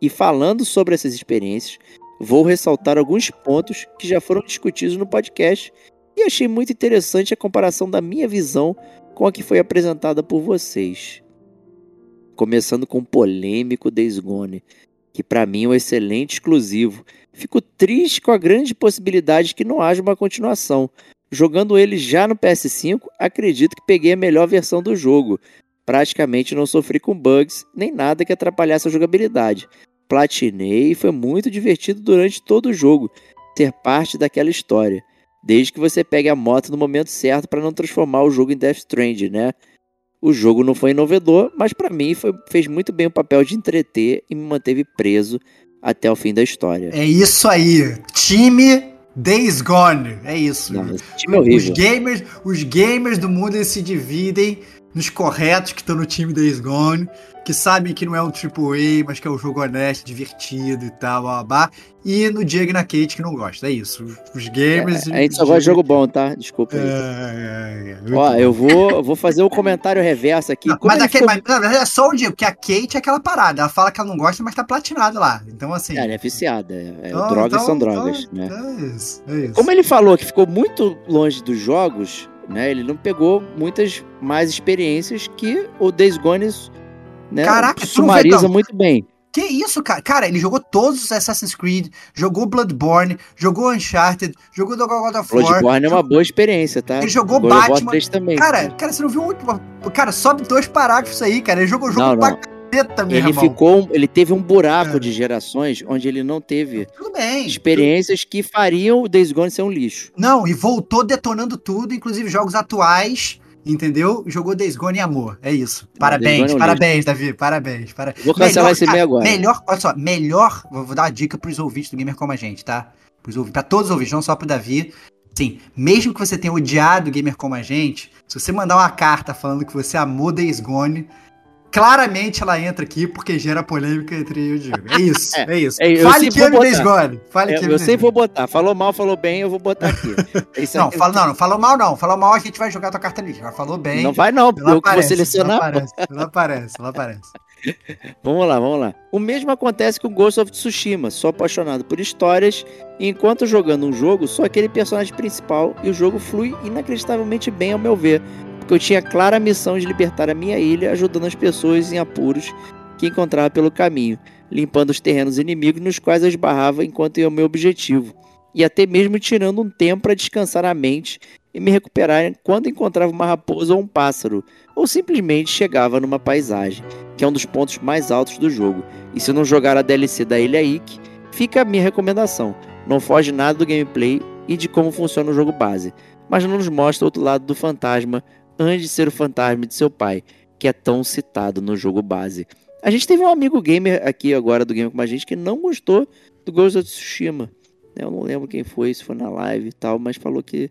[SPEAKER 3] E falando sobre essas experiências, vou ressaltar alguns pontos que já foram discutidos no podcast e achei muito interessante a comparação da minha visão com a que foi apresentada por vocês. Começando com o polêmico Days Gone, que para mim é um excelente exclusivo. Fico triste com a grande possibilidade que não haja uma continuação. Jogando ele já no PS5, acredito que peguei a melhor versão do jogo. Praticamente não sofri com bugs, nem nada que atrapalhasse a jogabilidade. Platinei e foi muito divertido durante todo o jogo ser parte daquela história. Desde que você pegue a moto no momento certo para não transformar o jogo em Death Stranding, né? O jogo não foi inovador, mas para mim foi- fez muito bem o papel de entreter e me manteve preso até o fim da história.
[SPEAKER 1] É isso aí. Time Days Gone. É isso.
[SPEAKER 3] Não, time é
[SPEAKER 1] os
[SPEAKER 3] horrível.
[SPEAKER 1] gamers, os gamers do mundo se dividem nos corretos que estão no time Days Gone, que sabem que não é um AAA, mas que é um jogo honesto, divertido e tal, blá, blá, blá, e no Diego e na Kate que não gosta. É isso. Os, gamers.
[SPEAKER 3] A gente só gosta de jogo bom, tá? Desculpa
[SPEAKER 1] É,
[SPEAKER 3] aí.
[SPEAKER 1] é, é, muito
[SPEAKER 3] Ó,
[SPEAKER 1] bom.
[SPEAKER 3] eu vou, vou fazer o comentário reverso aqui.
[SPEAKER 1] Não, mas,
[SPEAKER 3] ele
[SPEAKER 1] aquele,
[SPEAKER 3] ficou-
[SPEAKER 1] mas na verdade é só o Diego, porque a Kate é aquela parada. Ela fala que ela não gosta, mas tá platinado lá. Então, assim.
[SPEAKER 3] É, ele é viciada. é- é,
[SPEAKER 1] então-
[SPEAKER 3] drogas
[SPEAKER 1] então-
[SPEAKER 3] são drogas,
[SPEAKER 1] então-
[SPEAKER 3] né?
[SPEAKER 1] É isso, é isso.
[SPEAKER 3] Como ele falou que ficou muito longe dos jogos, né? Ele não pegou muitas mais experiências que o Days Gone né,
[SPEAKER 1] Caraca,
[SPEAKER 3] sumariza muito bem.
[SPEAKER 1] Que isso, cara? Cara, ele jogou todos os Assassin's Creed, jogou Bloodborne, jogou Uncharted, jogou The God of War.
[SPEAKER 3] Bloodborne é uma boa experiência, tá?
[SPEAKER 1] Ele jogou
[SPEAKER 3] God
[SPEAKER 1] Batman.
[SPEAKER 3] 3 também.
[SPEAKER 1] Cara, cara, você não viu o último. Cara, sobe dois parágrafos aí, cara. Ele jogou o jogo
[SPEAKER 3] Não,
[SPEAKER 1] pra
[SPEAKER 3] não. Ele
[SPEAKER 1] irmão.
[SPEAKER 3] ficou, ele teve um buraco
[SPEAKER 1] É.
[SPEAKER 3] de gerações onde ele não teve
[SPEAKER 1] Tudo bem.
[SPEAKER 3] experiências que fariam o Days Gone ser um lixo.
[SPEAKER 1] Não, e voltou detonando tudo, inclusive jogos atuais, entendeu? Jogou Days Gone e amor. É isso. Parabéns,
[SPEAKER 3] é um
[SPEAKER 1] parabéns, Davi. Parabéns. Para...
[SPEAKER 3] Vou cancelar esse e-mail agora.
[SPEAKER 1] Melhor, olha só, melhor. Vou dar uma dica pros ouvintes do Gamer Como a Gente, tá? Pros ouvintes, pra todos os ouvintes, não só pro Davi. Sim, mesmo que você tenha odiado o Gamer Como a Gente, se você mandar uma carta falando que você amou Days Gone. Claramente ela entra aqui porque gera polêmica entre eu e o Diego. É isso,
[SPEAKER 3] É,
[SPEAKER 1] é, isso.
[SPEAKER 3] é, eu
[SPEAKER 1] Fale que
[SPEAKER 3] botar.
[SPEAKER 1] Gone. Fale
[SPEAKER 3] É,
[SPEAKER 1] que
[SPEAKER 3] eu sempre vou botar. Falou mal, falou bem, eu vou botar aqui. Isso
[SPEAKER 1] Não,
[SPEAKER 3] aí-
[SPEAKER 1] fala, não, não falou mal não. Falou mal, a gente vai jogar tua carta ali. Já falou bem.
[SPEAKER 3] Não vai não, porque eu que vou
[SPEAKER 1] aparece,
[SPEAKER 3] selecionar.
[SPEAKER 1] Ela aparece, ela aparece, ela aparece.
[SPEAKER 3] Vamos lá, vamos lá. O mesmo acontece com Ghost of Tsushima. Sou apaixonado por histórias e enquanto jogando um jogo, sou aquele personagem principal e o jogo flui inacreditavelmente bem ao meu ver, porque eu tinha clara missão de libertar a minha ilha, ajudando as pessoas em apuros que encontrava pelo caminho, limpando os terrenos inimigos nos quais eu esbarrava enquanto ia ao meu objetivo, e até mesmo tirando um tempo para descansar a mente e me recuperar quando encontrava uma raposa ou um pássaro, ou simplesmente chegava numa paisagem que é um dos pontos mais altos do jogo. E se não jogar a DLC da Ilha Ike, fica a minha recomendação. Não foge nada do gameplay e de como funciona o jogo base, mas não nos mostra outro lado do fantasma antes de ser o fantasma de seu pai, que é tão citado no jogo base. A gente teve um amigo gamer aqui agora do Game com a gente que não gostou do Ghost of Tsushima. Eu não lembro quem foi, se foi na live e tal, mas falou que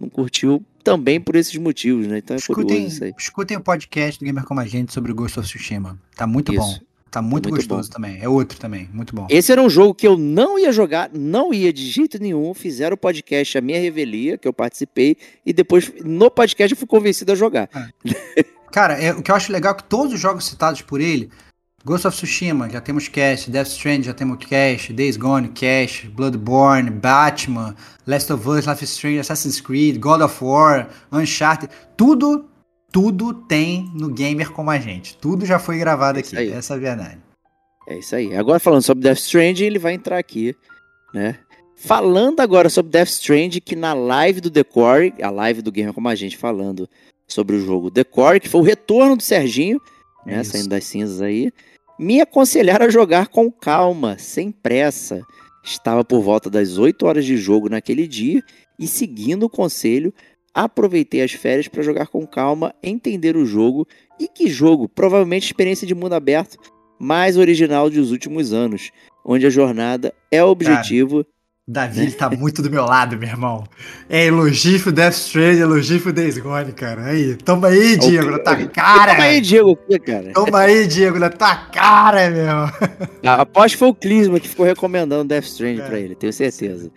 [SPEAKER 3] não curtiu também por esses motivos, né? Então é
[SPEAKER 1] escutem,
[SPEAKER 3] curioso isso aí.
[SPEAKER 1] Escutem o podcast do Gamer Como a Gente sobre o Ghost of Tsushima. Tá muito
[SPEAKER 3] Isso.
[SPEAKER 1] bom. Tá muito,
[SPEAKER 3] muito
[SPEAKER 1] gostoso também. É outro também, muito bom.
[SPEAKER 3] Esse era um jogo que eu não ia jogar, não ia de jeito nenhum. Fizeram o podcast A Minha Revelia, que eu participei, e depois no podcast eu fui convencido a jogar.
[SPEAKER 1] Cara, é, o que eu acho legal é que todos os jogos citados por ele, Ghost of Tsushima, já temos cast, Death Stranding, já temos cast, Days Gone, cast, Bloodborne, Batman, Last of Us, Life is Strange, Assassin's Creed, God of War, Uncharted, tudo, tudo tem no Gamer como a gente. Tudo já foi gravado
[SPEAKER 3] É
[SPEAKER 1] aqui,
[SPEAKER 3] aí.
[SPEAKER 1] essa é a verdade.
[SPEAKER 3] É isso aí. Agora falando sobre Death Stranding, ele vai entrar aqui, né? Falando agora sobre Death Stranding, que na live do The Core, a live do Gamer Como a Gente falando sobre o jogo The Core, que foi o retorno do Serginho, né?
[SPEAKER 1] Isso.
[SPEAKER 3] Saindo das cinzas aí, me aconselharam a jogar com calma, sem pressa. Estava por volta das 8 horas de jogo naquele dia e, seguindo o conselho, aproveitei as férias para jogar com calma, entender o jogo. E que jogo? Provavelmente experiência de mundo aberto mais original dos últimos anos, onde a jornada é o objetivo.
[SPEAKER 1] Davi ele tá muito do meu lado, meu irmão. É elogio Death Stranding, elogio Days Gone, cara. Aí, toma aí, Diego, na tua cara.
[SPEAKER 3] Toma aí, Diego, aqui, cara.
[SPEAKER 1] Toma aí, Diego, na tua cara, meu.
[SPEAKER 3] Ah, Aposto que foi o Clisma que ficou recomendando Death Stranding
[SPEAKER 1] É.
[SPEAKER 3] pra ele, tenho certeza.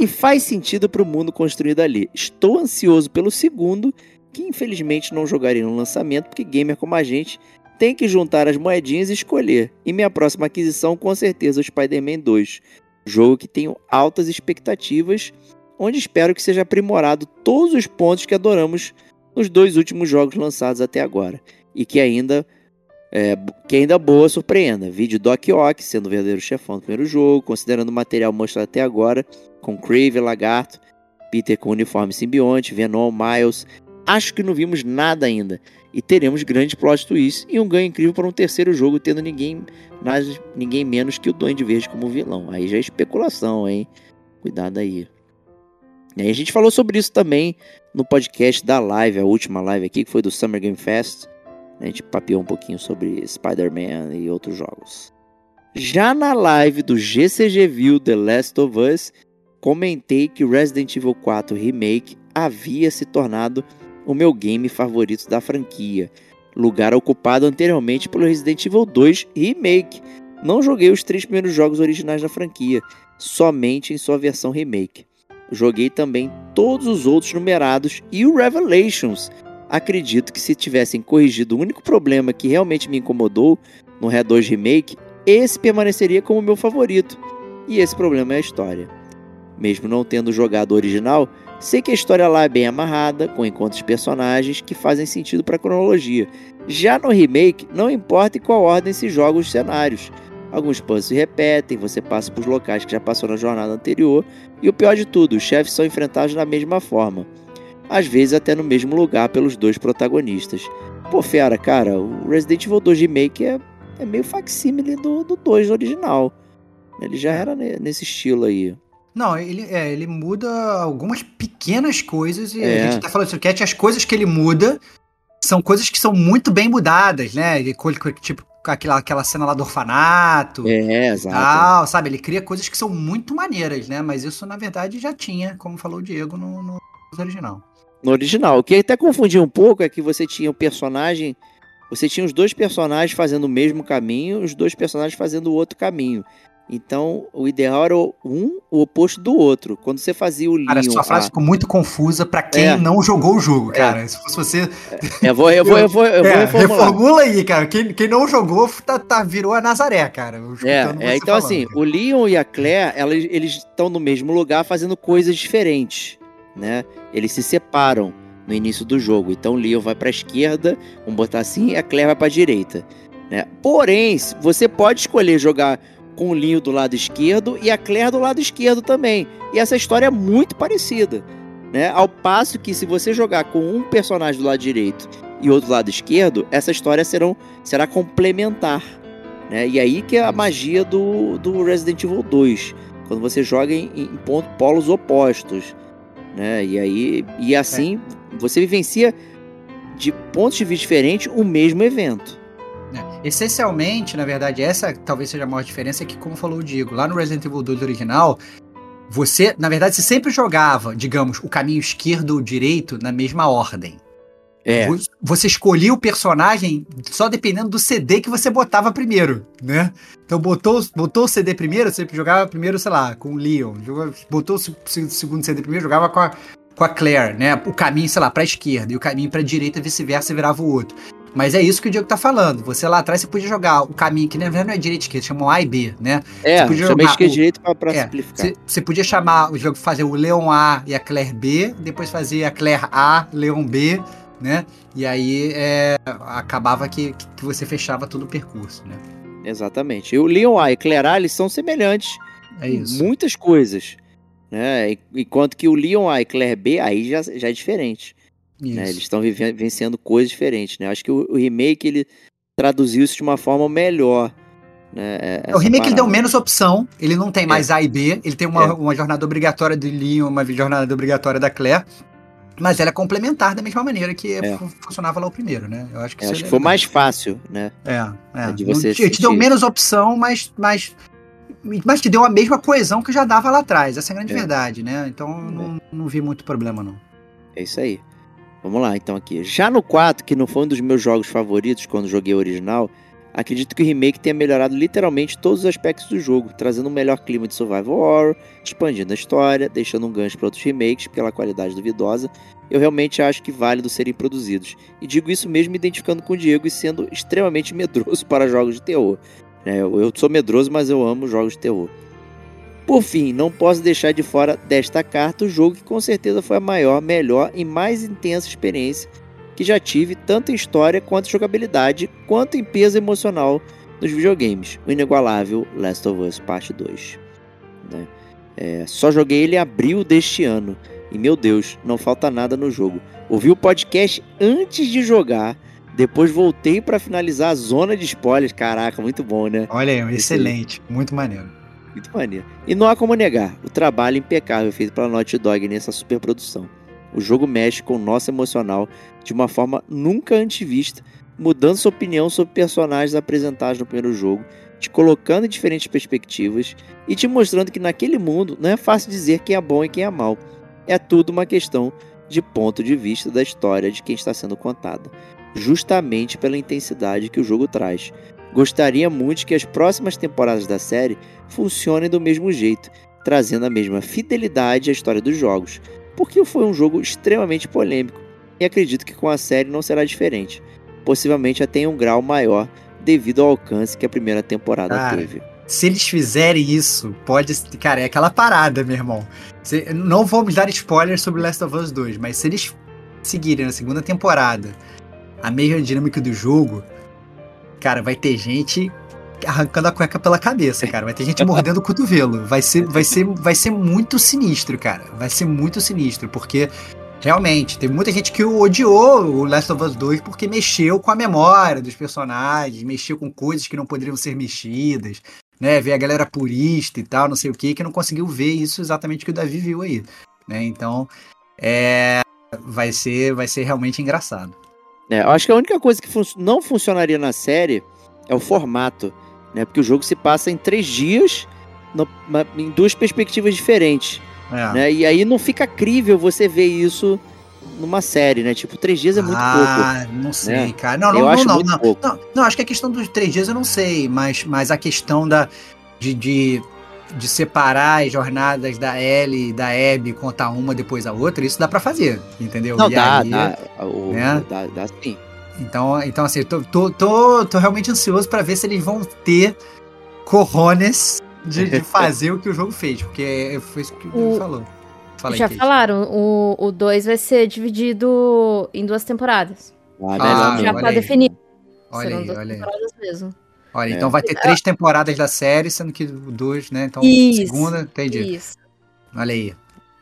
[SPEAKER 3] E faz sentido pro mundo construído ali. Estou ansioso pelo segundo, que infelizmente não jogarei no lançamento, porque gamer como a gente tem que juntar as moedinhas e escolher. E minha próxima aquisição, com certeza, é o Spider-Man 2. Jogo que tenho altas expectativas, onde espero que seja aprimorado todos os pontos que adoramos nos dois últimos jogos lançados até agora. E que ainda é, que ainda boa surpreenda. Vídeo Doc Ock sendo o verdadeiro chefão do primeiro jogo, considerando o material mostrado até agora, com Crave, Lagarto, Peter com uniforme simbionte, Venom, Miles. Acho que não vimos nada ainda. E teremos grande plot twist e um ganho incrível para um terceiro jogo, tendo ninguém, mais, ninguém menos que o Duende Verde como vilão. Aí já é especulação, hein? Cuidado aí. E aí a gente falou sobre isso também no podcast da live, a última live aqui, que foi do Summer Game Fest. A gente papeou um pouquinho sobre Spider-Man e outros jogos. Já na live do GCG View The Last of Us, comentei que Resident Evil 4 Remake havia se tornado o meu game favorito da franquia, lugar ocupado anteriormente pelo Resident Evil 2 Remake. Não joguei os três primeiros jogos originais da franquia, somente em sua versão remake. Joguei também todos os outros numerados e o Revelations. Acredito que se tivessem corrigido o único problema que realmente me incomodou no Red 2 Remake, esse permaneceria como meu favorito. E esse problema é a história. Mesmo não tendo jogado o original, sei que a história lá é bem amarrada, com encontros de personagens que fazem sentido para a cronologia. Já no remake, não importa em qual ordem se jogam os cenários. Alguns puzzles se repetem, você passa por locais que já passou na jornada anterior, e o pior de tudo, os chefes são enfrentados da mesma forma. Às vezes até no mesmo lugar pelos dois protagonistas. Pô, fera, cara, o Resident Evil 2 Remake é, é meio facsímile do, do 2 original. Ele já era ne- nesse estilo aí.
[SPEAKER 1] Não, ele, é, ele muda algumas pequenas coisas e
[SPEAKER 3] É.
[SPEAKER 1] a gente tá falando sobre Cat, as coisas que ele muda são coisas que são muito bem mudadas, né? Ele, tipo, aquela, aquela cena lá do orfanato
[SPEAKER 3] É, exato.
[SPEAKER 1] tal, sabe? Ele cria coisas que são muito maneiras, né? Mas isso, na verdade, já tinha, como falou o Diego, no, no original.
[SPEAKER 3] No original. O que até confundia um pouco é que você tinha o personagem. Você tinha os dois personagens fazendo o mesmo caminho, os dois personagens fazendo o outro caminho. Então, o ideal era um o oposto do outro. Quando você fazia o
[SPEAKER 1] Cara,
[SPEAKER 3] Leon.
[SPEAKER 1] sua frase ficou muito confusa pra quem
[SPEAKER 3] É.
[SPEAKER 1] não jogou o jogo, cara. Se fosse você.
[SPEAKER 3] eu vou, eu vou, eu vou, eu vou
[SPEAKER 1] É,
[SPEAKER 3] reformular.
[SPEAKER 1] reformula aí, cara. Quem, quem não jogou tá, tá- virou a Nazaré, cara.
[SPEAKER 3] É, é, então
[SPEAKER 1] falando,
[SPEAKER 3] assim,
[SPEAKER 1] cara.
[SPEAKER 3] o Leon e a Claire, elas- eles estão no mesmo lugar fazendo coisas diferentes, né? Eles se separam no início do jogo. Então o Leon vai pra esquerda, vamos botar assim, e a Claire vai pra direita, né? Porém, você pode escolher jogar com o Leon do lado esquerdo e a Claire do lado esquerdo também. E essa história é muito parecida, né? Ao passo que se você jogar com um personagem do lado direito e outro do lado esquerdo, essa história serão, será complementar. Né? E aí que é a magia do, do Resident Evil 2. Quando você joga em, em ponto, polos opostos. Né? E aí, e assim, você vivencia de pontos de vista diferentes o mesmo evento.
[SPEAKER 1] É. Essencialmente, na verdade, essa talvez seja a maior diferença, é que, como falou o Diego, lá no Resident Evil 2 original, você, na verdade, você sempre jogava, digamos, o caminho esquerdo ou direito na mesma ordem.
[SPEAKER 3] É.
[SPEAKER 1] Vo- Você escolhia o personagem só dependendo do CD que você botava primeiro, né? Então botou, botou o CD primeiro, você jogava primeiro, sei lá, com o Leon. Botou o se- se- segundo CD primeiro, jogava com a, com a Claire, né? O caminho, sei lá, pra esquerda e o caminho pra direita, vice-versa, virava o outro. Mas é isso que o Diego tá falando. Você lá atrás você podia jogar o caminho que na verdade não é direita e esquerda, chamam A e B, né?
[SPEAKER 3] É,
[SPEAKER 1] Você
[SPEAKER 3] chamei esquerda
[SPEAKER 1] o-
[SPEAKER 3] e direita pra, pra
[SPEAKER 1] É,
[SPEAKER 3] simplificar.
[SPEAKER 1] Você você podia chamar o jogo, fazer o Leon A e a Claire B, depois fazer a Claire A, Leon B, né? E aí é, acabava que, que você fechava todo o percurso, né?
[SPEAKER 3] Exatamente. E o Leon A e Claire A, eles são semelhantes
[SPEAKER 1] É
[SPEAKER 3] em
[SPEAKER 1] isso.
[SPEAKER 3] muitas coisas. Né? Enquanto que o Leon A e Claire B, aí já, já é diferente.
[SPEAKER 1] isso.
[SPEAKER 3] né? Eles estão vencendo coisas diferentes. Né? Acho que o, o remake ele traduziu isso de uma forma melhor. Né? é-
[SPEAKER 1] o
[SPEAKER 3] essa
[SPEAKER 1] remake deu menos opção, ele não tem mais A e B, ele tem uma,
[SPEAKER 3] É.
[SPEAKER 1] uma jornada obrigatória do Leon, uma jornada obrigatória da Claire, mas ela é complementar da mesma maneira que
[SPEAKER 3] É.
[SPEAKER 1] fu- funcionava lá o primeiro, né? Eu acho que
[SPEAKER 3] É, acho
[SPEAKER 1] é
[SPEAKER 3] que foi mais fácil, né?
[SPEAKER 1] É, é.
[SPEAKER 3] de
[SPEAKER 1] Não
[SPEAKER 3] você
[SPEAKER 1] te, te deu menos opção, mas, mas, mas te deu a mesma coesão que já dava lá atrás. Essa é a grande
[SPEAKER 3] É.
[SPEAKER 1] verdade, né? Então eu não, não vi muito problema, não.
[SPEAKER 3] É isso aí. Vamos lá, então aqui. Já no 4, que não foi um dos meus jogos favoritos quando joguei o original, acredito que o remake tenha melhorado literalmente todos os aspectos do jogo, trazendo um melhor clima de survival horror, expandindo a história, deixando um gancho para outros remakes pela qualidade duvidosa. Eu realmente acho que válido serem produzidos. E digo isso mesmo me identificando com o Diego e sendo extremamente medroso para jogos de terror. É, eu eu sou medroso, mas eu amo jogos de terror. Por fim, não posso deixar de fora desta carta o jogo que com certeza foi a maior, melhor e mais intensa experiência que já tive, tanto em história quanto em jogabilidade, quanto em peso emocional nos videogames, o inigualável Last of Us Parte 2. né? É, só joguei ele em abril deste ano, e meu Deus, não falta nada no jogo. Ouvi o podcast antes de jogar, depois voltei para finalizar a zona de spoilers, caraca, muito bom, né?
[SPEAKER 1] Olha aí, excelente. Muito maneiro.
[SPEAKER 3] Muito maneiro. E não há como negar o trabalho impecável feito pela Naughty Dog nessa superprodução. O jogo mexe com o nosso emocional de uma forma nunca antes vista, mudando sua opinião sobre personagens apresentados no primeiro jogo, te colocando em diferentes perspectivas e te mostrando que naquele mundo não é fácil dizer quem é bom e quem é mal. É tudo uma questão de ponto de vista da história de quem está sendo contada, justamente pela intensidade que o jogo traz. Gostaria muito que as próximas temporadas da série funcionem do mesmo jeito, trazendo a mesma fidelidade à história dos jogos, porque foi um jogo extremamente polêmico e acredito que com a série não será diferente. Possivelmente até em um grau maior devido ao alcance que a primeira temporada
[SPEAKER 1] Cara,
[SPEAKER 3] teve.
[SPEAKER 1] Se eles fizerem isso, pode. Cara, é aquela parada, meu irmão. Se- não vamos dar spoilers sobre Last of Us 2, mas se eles seguirem na segunda temporada a mesma dinâmica do jogo, cara, vai ter gente arrancando a cueca pela cabeça, cara. Vai ter gente mordendo o cotovelo. Vai ser, vai ser, vai ser muito sinistro, cara. Vai ser muito sinistro, porque realmente teve muita gente que odiou o Last of Us 2 porque mexeu com a memória dos personagens, mexeu com coisas que não poderiam ser mexidas, né? Ver a galera purista e tal, não sei o que, que não conseguiu ver isso exatamente que o Davi viu aí, né? Então, é vai ser vai ser realmente engraçado.
[SPEAKER 3] É, eu acho que a única coisa que fun- não funcionaria na série é o formato, né? Porque o jogo se passa em três dias, no- em duas perspectivas diferentes,
[SPEAKER 1] É.
[SPEAKER 3] né? E aí não fica crível você ver isso numa série, né? Tipo, três dias é muito pouco.
[SPEAKER 1] ah, não sei,
[SPEAKER 3] né?
[SPEAKER 1] cara. Não,
[SPEAKER 3] eu
[SPEAKER 1] não, não,
[SPEAKER 3] acho
[SPEAKER 1] não, não,
[SPEAKER 3] pouco.
[SPEAKER 1] não. Não, acho que a questão dos três dias eu não sei, mas, mas a questão da de, de, de separar as jornadas da Ellie e da Abby, contar uma depois a outra, isso dá pra fazer, entendeu?
[SPEAKER 3] Não,
[SPEAKER 1] E
[SPEAKER 3] dá,
[SPEAKER 1] aí-
[SPEAKER 3] dá, o-
[SPEAKER 1] né?
[SPEAKER 3] dá. Dá sim.
[SPEAKER 1] Então, então assim, tô, tô, tô, tô realmente ansioso pra ver se eles vão ter corrones de, de fazer o que o jogo fez, porque foi isso que o Diego
[SPEAKER 2] O-
[SPEAKER 1] falou. Fala aí,
[SPEAKER 2] Já
[SPEAKER 1] Kate.
[SPEAKER 2] falaram, o 2 vai ser dividido em duas temporadas.
[SPEAKER 3] Ah,
[SPEAKER 1] Ah,
[SPEAKER 3] melhor
[SPEAKER 2] Já tá
[SPEAKER 1] aí.
[SPEAKER 2] definido.
[SPEAKER 1] Olha
[SPEAKER 2] Serão
[SPEAKER 1] aí,
[SPEAKER 2] duas
[SPEAKER 1] olha aí.
[SPEAKER 2] temporadas mesmo.
[SPEAKER 1] Olha,
[SPEAKER 3] É.
[SPEAKER 1] então vai ter três temporadas da série, sendo que duas, né? Então,
[SPEAKER 2] Isso.
[SPEAKER 1] segunda, entendi.
[SPEAKER 2] Isso.
[SPEAKER 1] Olha aí.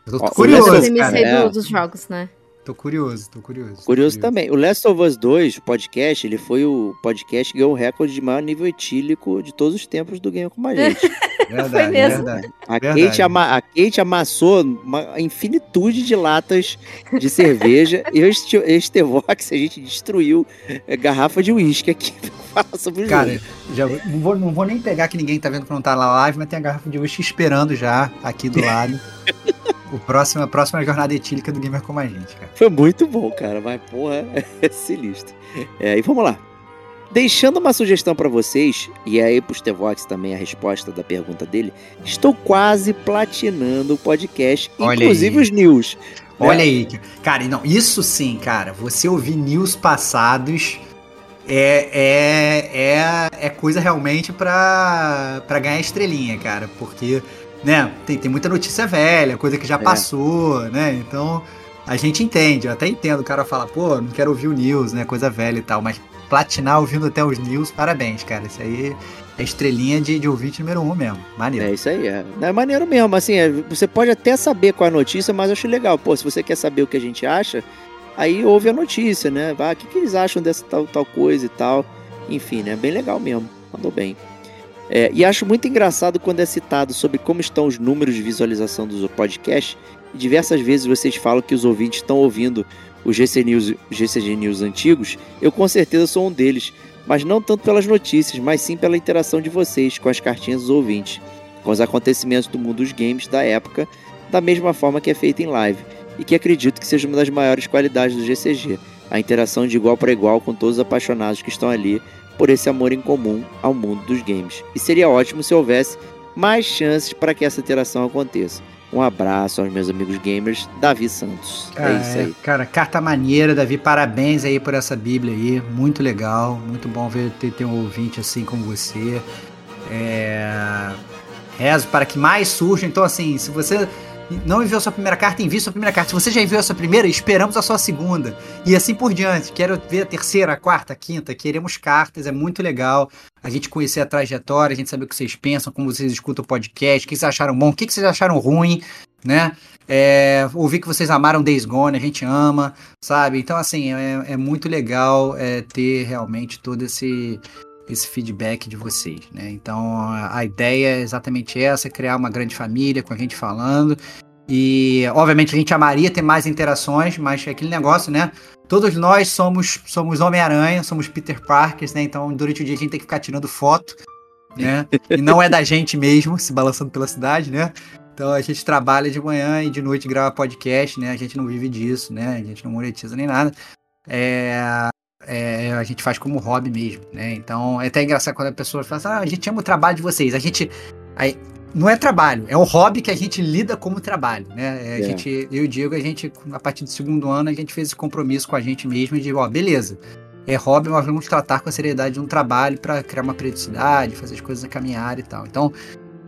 [SPEAKER 1] Eu tô
[SPEAKER 3] Ó,
[SPEAKER 1] curioso, cara.
[SPEAKER 2] aí
[SPEAKER 3] é.
[SPEAKER 2] do- dos jogos, né?
[SPEAKER 1] Tô curioso, tô curioso.
[SPEAKER 3] Curioso também. O Last of Us 2, o podcast, ele foi o podcast que ganhou o recorde de maior nível etílico de todos os tempos do Game Como a Gente.
[SPEAKER 1] Verdade,
[SPEAKER 2] Foi mesmo.
[SPEAKER 1] verdade.
[SPEAKER 3] A
[SPEAKER 1] Verdade.
[SPEAKER 3] Kate, ama- a Kate amassou uma infinitude de latas de cerveja e o Este- Estevox, a gente destruiu é, garrafa de uísque aqui pra falar sobre o
[SPEAKER 1] Cara, já, não, vou, não vou nem pegar que ninguém tá vendo que não tá na live, mas tem a garrafa de whisky esperando já aqui do lado. o próximo, a próxima jornada etílica do Gamer Como a Gente, cara.
[SPEAKER 3] Foi muito bom, cara, mas porra, é sinistro. É, e vamos lá. Deixando uma sugestão pra vocês, e aí pro Stevox também a resposta da pergunta dele, estou quase platinando o podcast,
[SPEAKER 1] Olha
[SPEAKER 3] inclusive
[SPEAKER 1] aí.
[SPEAKER 3] os news.
[SPEAKER 1] Olha aí, cara, não, isso sim, cara. Você ouvir news passados é, é, é, é coisa realmente pra, pra ganhar estrelinha, cara. Porque, né, tem, tem muita notícia velha, coisa que já
[SPEAKER 3] É.
[SPEAKER 1] passou, né? Então, a gente entende, eu até entendo. O cara fala, pô, não quero ouvir o news, né? Coisa velha e tal. Mas platinar ouvindo até os news, parabéns, cara. Isso aí é estrelinha de, de ouvinte número um mesmo. Maneiro.
[SPEAKER 3] É isso aí, é. É maneiro mesmo, assim, é, você pode até saber qual é a notícia, mas eu acho legal. Pô, se você quer saber o que a gente acha, aí ouve a notícia, né? Vai, o que, que eles acham dessa tal, tal coisa e tal. Enfim, né? Bem legal mesmo. Mandou bem. É, e acho muito engraçado quando é citado sobre como estão os números de visualização do podcast. Diversas vezes vocês falam que os ouvintes estão ouvindo os GC News, GCG News antigos. Eu com certeza sou um deles. Mas não tanto pelas notícias, mas sim pela interação de vocês com as cartinhas dos ouvintes com os acontecimentos do mundo dos games da época, da mesma forma que é feita em live, e que acredito que seja uma das maiores qualidades do GCG, a interação de igual para igual com todos os apaixonados que estão ali por esse amor em comum ao mundo dos games. E seria ótimo se houvesse mais chances para que essa interação aconteça. Um abraço aos meus amigos gamers, Davi Santos.
[SPEAKER 1] Ah,
[SPEAKER 3] é isso aí.
[SPEAKER 1] Cara, carta maneira, Davi, parabéns aí por essa Bíblia aí, muito legal, muito bom ver ter, ter um ouvinte assim como você. É... Rezo para que mais surjam, então assim, se você não enviou sua primeira carta, envie sua primeira carta. Se você já enviou a sua primeira, esperamos a sua segunda. E assim por diante. Quero ver a terceira, a quarta, a quinta. Queremos cartas, é muito legal. A gente conhecer a trajetória, a gente saber o que vocês pensam, como vocês escutam o podcast, o que vocês acharam bom, o que vocês acharam ruim, né? É, ouvir que vocês amaram Days Gone, a gente ama, sabe? Então, assim, é, é muito legal é, ter realmente todo esse, esse feedback de vocês, né? Então, a, ideia é exatamente essa, criar uma grande família com a gente falando. E, obviamente, a gente amaria ter mais interações, mas é aquele negócio, né? Todos nós somos, somos Homem-Aranha, somos Peter Parkers, né? Então, durante o dia a gente tem que ficar tirando foto, né? E não é da gente mesmo, se balançando pela cidade, né? Então a gente trabalha de manhã e de noite grava podcast, né? A gente não vive disso, né? A gente não monetiza nem nada. É, é, a gente faz como hobby mesmo, né? Então é até engraçado quando a pessoa fala assim, ah, a gente ama o trabalho de vocês. A gente. Aí, não é trabalho, é um hobby que a gente lida como trabalho, né? É, A
[SPEAKER 3] É.
[SPEAKER 1] gente, eu e o Diego, a gente, a partir do segundo ano, a gente fez esse compromisso com a gente mesmo de, ó, beleza, é hobby, mas vamos tratar com a seriedade de um trabalho para criar uma periodicidade, fazer as coisas caminhar e tal. Então,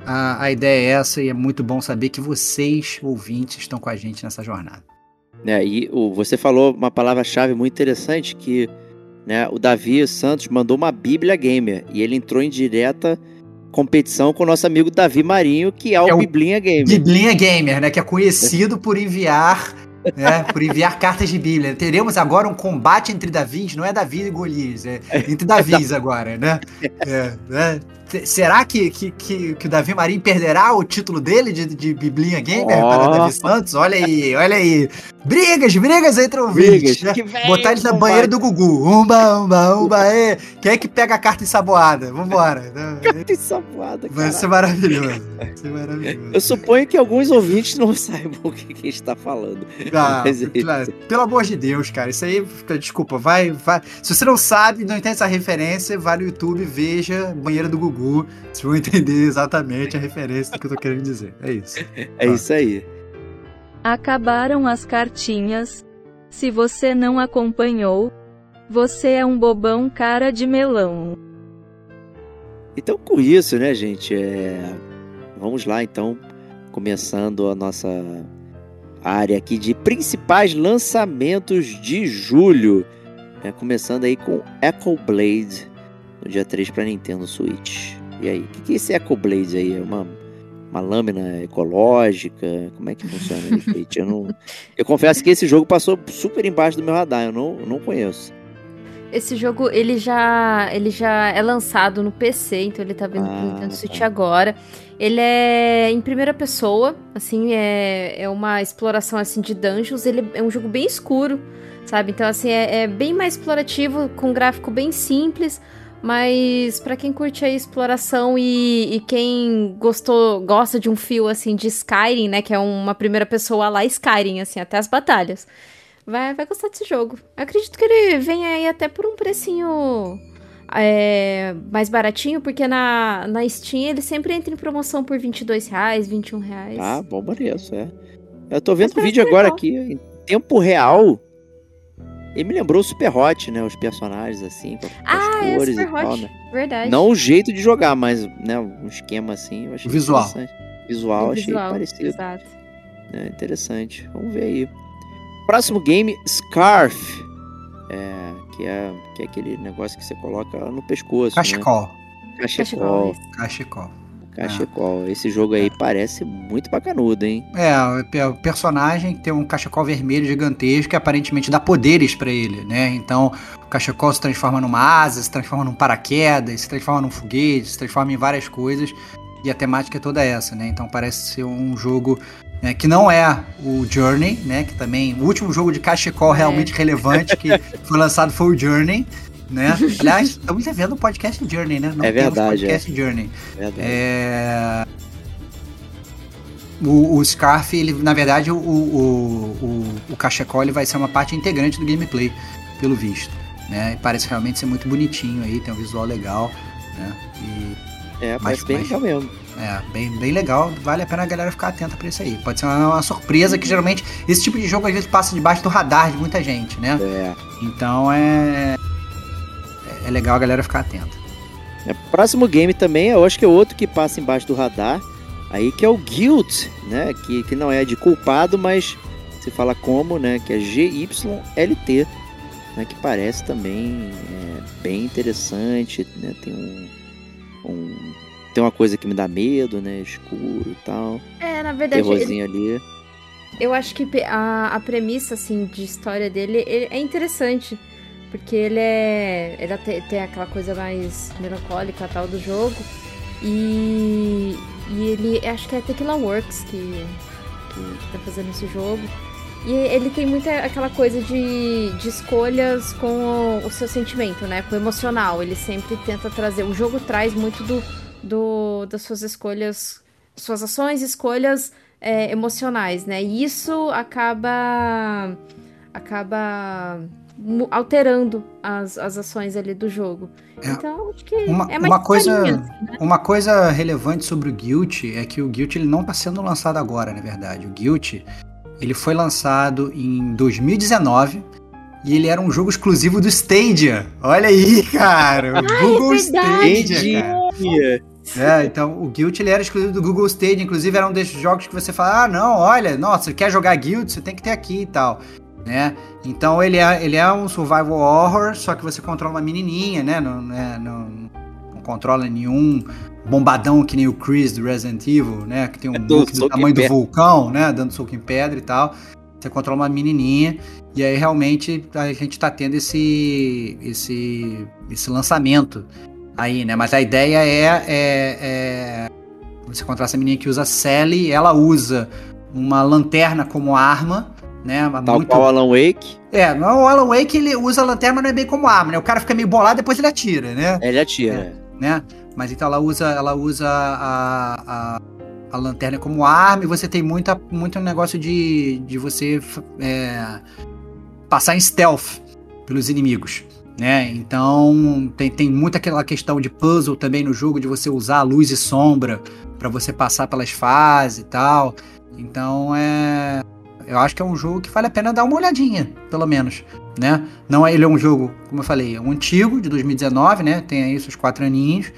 [SPEAKER 1] a, a ideia é essa e é muito bom saber que vocês, ouvintes, estão com a gente nessa jornada.
[SPEAKER 3] né? E o, você falou uma palavra-chave muito interessante que né, o Davi Santos mandou uma Bíblia Gamer e ele entrou em direta competição com o nosso amigo Davi Marinho, que é o
[SPEAKER 1] É o
[SPEAKER 3] Biblinha Gamer.
[SPEAKER 1] Biblinha Gamer, né? Que é conhecido por enviar. né, por enviar cartas de Bíblia. Teremos agora um combate entre Davis, não é Davi e Golias, é entre Davis agora, né? É, né? Será que, que, que, que o Davi Marinho perderá o título dele de, de Biblinha Gamer
[SPEAKER 3] Ó.
[SPEAKER 1] para Davi Santos? Olha aí, olha aí. Brigas, brigas entre ouvintes.
[SPEAKER 3] Brigas.
[SPEAKER 1] né? Botar eles na banheira do Gugu. Umba, umba, umba, é. Quem é que pega a carta ensaboada? Vambora.
[SPEAKER 3] Sabuada,
[SPEAKER 1] Vai
[SPEAKER 3] cara.
[SPEAKER 1] ser maravilhoso. Vai ser maravilhoso.
[SPEAKER 3] Eu suponho que alguns ouvintes não saibam o que, que a gente tá falando.
[SPEAKER 1] Ah,
[SPEAKER 3] Mas é
[SPEAKER 1] claro, pelo amor de Deus, cara. Isso aí, desculpa, vai, vai. Se você não sabe, não entende essa referência, vai no YouTube, veja Banheira do Gugu. Vocês vão entender exatamente a referência do que eu tô querendo dizer. É isso.
[SPEAKER 3] É isso aí.
[SPEAKER 4] Acabaram as cartinhas. Se você não acompanhou, você é um bobão cara de melão.
[SPEAKER 3] Então, com isso, né, gente? é, Vamos lá, então, começando a nossa área aqui de principais lançamentos de julho. né? Começando aí com Echo Blade, no dia 3 para Nintendo Switch. E aí, o que, que é esse Echo Blade aí? É uma, uma lâmina ecológica? Como é que funciona isso, gente? Eu, não... eu confesso que esse jogo passou super embaixo do meu radar, eu não, eu não conheço.
[SPEAKER 2] Esse jogo, ele já, ele já é lançado no PC, então ele tá vindo
[SPEAKER 3] Ah,
[SPEAKER 2] pro Nintendo Switch
[SPEAKER 3] tá.
[SPEAKER 2] agora. Ele é em primeira pessoa, assim, é, é uma exploração assim de dungeons. Ele é um jogo bem escuro, sabe? Então, assim, é, é bem mais explorativo, com um gráfico bem simples. Mas para quem curte a exploração e, e, quem gostou, gosta de um fio assim de Skyrim, né, que é uma primeira pessoa lá Skyrim, assim, até as batalhas, vai, vai gostar desse jogo. Eu acredito que ele vem aí até por um precinho é, mais baratinho, porque na, na Steam ele sempre entra em promoção por 22 reais, 21 reais.
[SPEAKER 3] Ah, bom preço, é. Eu tô vendo o vídeo agora legal. aqui, em tempo real, ele me lembrou o Super Hot, né? Os personagens, assim, com
[SPEAKER 2] ah, as cores é Super e tal, né? Verdade.
[SPEAKER 3] Não o jeito de jogar, mas, né, um esquema assim, eu achei
[SPEAKER 1] Visual.
[SPEAKER 3] interessante. Visual, o achei visual, parecido.
[SPEAKER 2] Exato.
[SPEAKER 3] É, interessante. Vamos ver aí. Próximo game, Scarf. É, que, é, que é aquele negócio que você coloca no pescoço.
[SPEAKER 1] Cachecol.
[SPEAKER 3] Né? Cachecol.
[SPEAKER 1] Cachecol.
[SPEAKER 3] Cachecol. É. Esse jogo aí é. parece muito bacanudo, hein?
[SPEAKER 1] É, o personagem tem um cachecol vermelho gigantesco que aparentemente dá poderes para ele, né? Então, o cachecol se transforma numa asa, se transforma num paraquedas, se transforma num foguete, se transforma em várias coisas. E a temática é toda essa, né? Então parece ser um jogo né, que não é o Journey, né? Que também o último jogo de cachecol é. realmente relevante que foi lançado foi o Journey, né? Aliás, estamos devendo um podcast Journey, né?
[SPEAKER 3] Não é verdade.
[SPEAKER 1] podcast é. Journey. Verdade. É... O, o, Scarf, ele, na verdade, o, o, o, o cachecol ele vai ser uma parte integrante do gameplay, pelo visto. Né? Parece realmente ser muito bonitinho aí, tem um visual legal, né?
[SPEAKER 3] E... É, parece bem legal mesmo.
[SPEAKER 1] É, bem, bem legal. Vale a pena a galera ficar atenta pra isso aí. Pode ser uma, uma, surpresa que geralmente esse tipo de jogo às vezes passa debaixo do radar de muita gente, né?
[SPEAKER 3] É.
[SPEAKER 1] Então é é legal a galera ficar atenta.
[SPEAKER 3] É, próximo game também, eu acho que é outro que passa embaixo do radar, aí que é o Guilt, né? Que, que não é de culpado, mas se fala como, né? Que é GYLT, né? Que parece também é, bem interessante, né? Tem um, um, tem uma coisa que me dá medo, né? Escuro e tal.
[SPEAKER 2] É, na verdade.
[SPEAKER 3] Terrorzinho ele... ali.
[SPEAKER 2] Eu acho que a, a premissa, assim, de história dele é interessante. Porque ele é. Ele tem, tem aquela coisa mais melancólica tal do jogo. E. E ele. Acho que é a Tequila Works que, que, que tá fazendo esse jogo. E ele tem muita aquela coisa de, de escolhas com o, o seu sentimento, né? Com o emocional. Ele sempre tenta trazer. O jogo traz muito do, do das suas escolhas, suas ações, escolhas é, emocionais, né? E isso acaba. Acaba alterando as, as ações ali do jogo. É, então, acho que
[SPEAKER 1] uma,
[SPEAKER 2] é
[SPEAKER 1] mais uma coisa, assim, né? uma coisa relevante sobre o Guilt é que o Guilt ele não está sendo lançado agora, na verdade. O Guilt ele foi lançado em 2019 e ele era um jogo exclusivo do Stadia. Olha aí, cara, o
[SPEAKER 2] ah, Google
[SPEAKER 1] é
[SPEAKER 2] Stadia,
[SPEAKER 1] cara. É, então o Guilt ele era exclusivo do Google Stadia, inclusive era um desses jogos que você fala: "Ah, não, olha, nossa, você quer jogar Guild, você tem que ter aqui e tal" né? Então ele é, ele é um survival horror, só que você controla uma menininha, né? Não, né? não, não controla nenhum bombadão que nem o Chris do Resident Evil, né? Que tem um é do, do tamanho do vulcão, né? Dando soco em pedra e tal. Você controla uma menininha e aí realmente a gente tá tendo esse esse esse lançamento aí, né? Mas a ideia é, é, é você controla essa menininha que usa Sally, ela usa uma lanterna como arma né?
[SPEAKER 3] Tal muito... qual Alan Wake.
[SPEAKER 1] É, o Alan Wake ele usa a lanterna, não é bem como arma, né? O cara fica meio bolado, depois ele atira, né?
[SPEAKER 3] Ele atira.
[SPEAKER 1] É, né? Mas então ela usa, ela usa a, a, a, lanterna como arma e você tem muita, muito negócio de, de você é, passar em stealth pelos inimigos. Né? Então tem, tem muita aquela questão de puzzle também no jogo, de você usar luz e sombra para você passar pelas fases e tal. Então é eu acho que é um jogo que vale a pena dar uma olhadinha, pelo menos, né? Não é, ele é um jogo, como eu falei, é um antigo, de 2019, né? Tem aí seus quatro aninhos,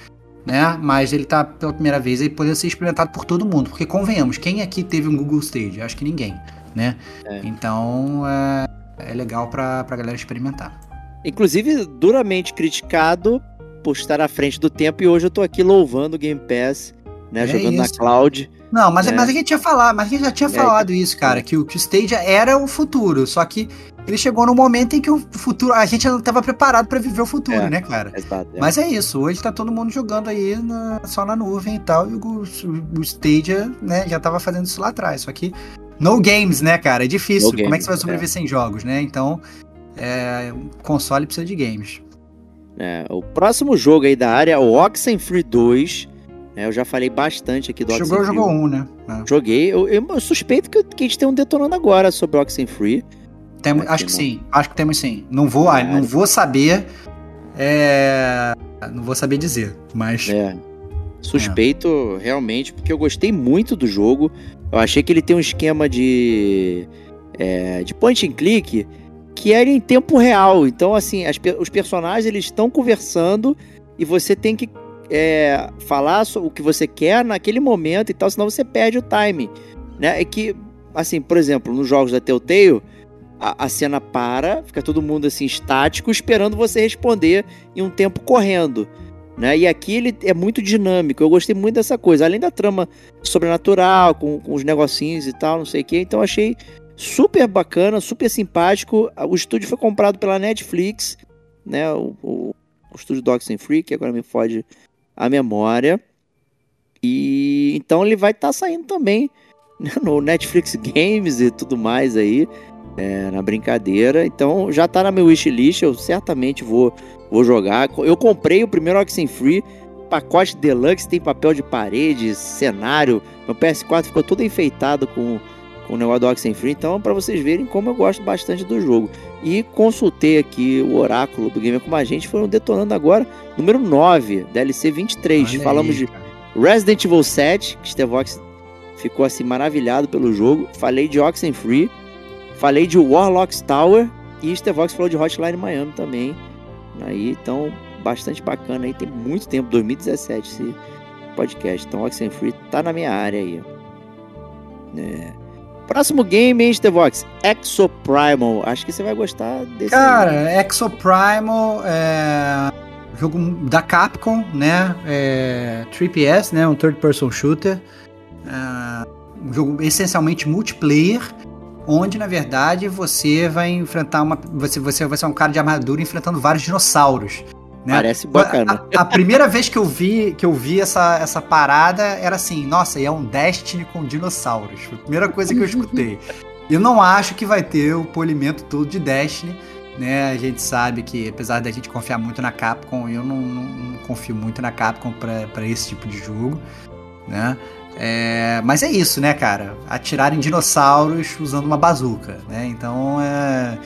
[SPEAKER 1] né? Mas ele tá pela primeira vez aí podendo ser experimentado por todo mundo, porque convenhamos, quem aqui teve um Google Stage? Acho que ninguém, né? É. Então, é, é legal pra, pra galera experimentar.
[SPEAKER 3] Inclusive, duramente criticado por estar à frente do tempo, e hoje eu tô aqui louvando o Game Pass, né? É jogando isso. na cloud.
[SPEAKER 1] Não, mas, é. mas a gente tinha falado, mas a gente já tinha é, falado isso, cara, que o, que o Stadia era o futuro, só que ele chegou num momento em que o futuro. A gente não estava preparado para viver o futuro,
[SPEAKER 3] É,
[SPEAKER 1] né, cara?
[SPEAKER 3] Exato. é.
[SPEAKER 1] Mas é isso, hoje tá todo mundo jogando aí na- só na nuvem e tal, e o, o Stadia, né, já tava fazendo isso lá atrás. Só que no games, né, cara? É difícil.
[SPEAKER 3] No
[SPEAKER 1] Como é
[SPEAKER 3] games,
[SPEAKER 1] que você vai sobreviver sem jogos, né? Então, é, um console precisa de games.
[SPEAKER 3] É, o próximo jogo aí da área é o Oxenfree 2. Né, eu já falei bastante aqui do
[SPEAKER 1] Jogou,
[SPEAKER 3] Oxenfree.
[SPEAKER 1] jogou um, né? É.
[SPEAKER 3] Joguei. Eu, eu- eu suspeito que, que a gente tem um detonando agora sobre o Oxenfree.
[SPEAKER 1] Temos,
[SPEAKER 3] Aqui
[SPEAKER 1] acho que sim, acho que temos sim. Não vou, ah, não vou saber. é, não vou saber dizer, mas.
[SPEAKER 3] É. Suspeito realmente, porque eu gostei muito do jogo. Eu achei que ele tem um esquema de, é, de point and click que era em tempo real. Então, assim, as os personagens eles estão conversando e você tem que é, falar o que você quer naquele momento e tal, senão você perde o time. Né? É que, assim, por exemplo, nos jogos da Telltale, a, a cena para, fica todo mundo assim estático, esperando você responder em um tempo correndo. Né? E aqui ele é muito dinâmico. Eu gostei muito dessa coisa. Além da trama sobrenatural, com, com os negocinhos e tal, não sei o que. Então achei super bacana, super simpático. O estúdio foi comprado pela Netflix, né? O, o, o estúdio Dogs and Free, que agora me fode a memória. E então ele vai estar saindo também né, no Netflix Games e tudo mais aí. é, na brincadeira. Então já tá na minha wishlist. Eu certamente vou Vou jogar. Eu comprei o primeiro Oxenfree, pacote deluxe, tem papel de parede, cenário. Meu PS4 ficou todo enfeitado com, com o negócio do Oxenfree. Então, para vocês verem como eu gosto bastante do jogo. E consultei aqui o oráculo do Gamer Como a Gente, foram detonando agora. Número 9, DLC 23.
[SPEAKER 1] Olha
[SPEAKER 3] Falamos
[SPEAKER 1] aí,
[SPEAKER 3] de. Resident Evil 7, que Stevox ficou assim maravilhado pelo jogo. Falei de Oxenfree. Falei de Warlocks Tower. E Stevox falou de Hotline Miami também. Aí, então, bastante bacana aí. Tem muito tempo, 2017 esse podcast. Então, Oxenfree tá na minha área aí. É. Próximo game, hein, Stevox? Exoprimal. Acho que você vai gostar desse.
[SPEAKER 1] Cara, Exoprimal é jogo da Capcom, né? É, 3PS, né? Um third person shooter. É, um jogo essencialmente multiplayer, onde na verdade você vai enfrentar uma. Você, você vai ser um cara de armadura enfrentando vários dinossauros. Né?
[SPEAKER 3] Parece bacana.
[SPEAKER 1] A, a primeira vez que eu vi que eu vi essa, essa parada era assim, nossa, e é um Destiny com dinossauros. Foi a primeira coisa que eu escutei. Eu não acho que vai ter o polimento todo de Destiny, né? A gente sabe que, apesar da gente confiar muito na Capcom, eu não, não- não confio muito na Capcom para esse tipo de jogo, né? É, mas é isso, né, cara? Atirar em dinossauros usando uma bazuca, né? Então, é,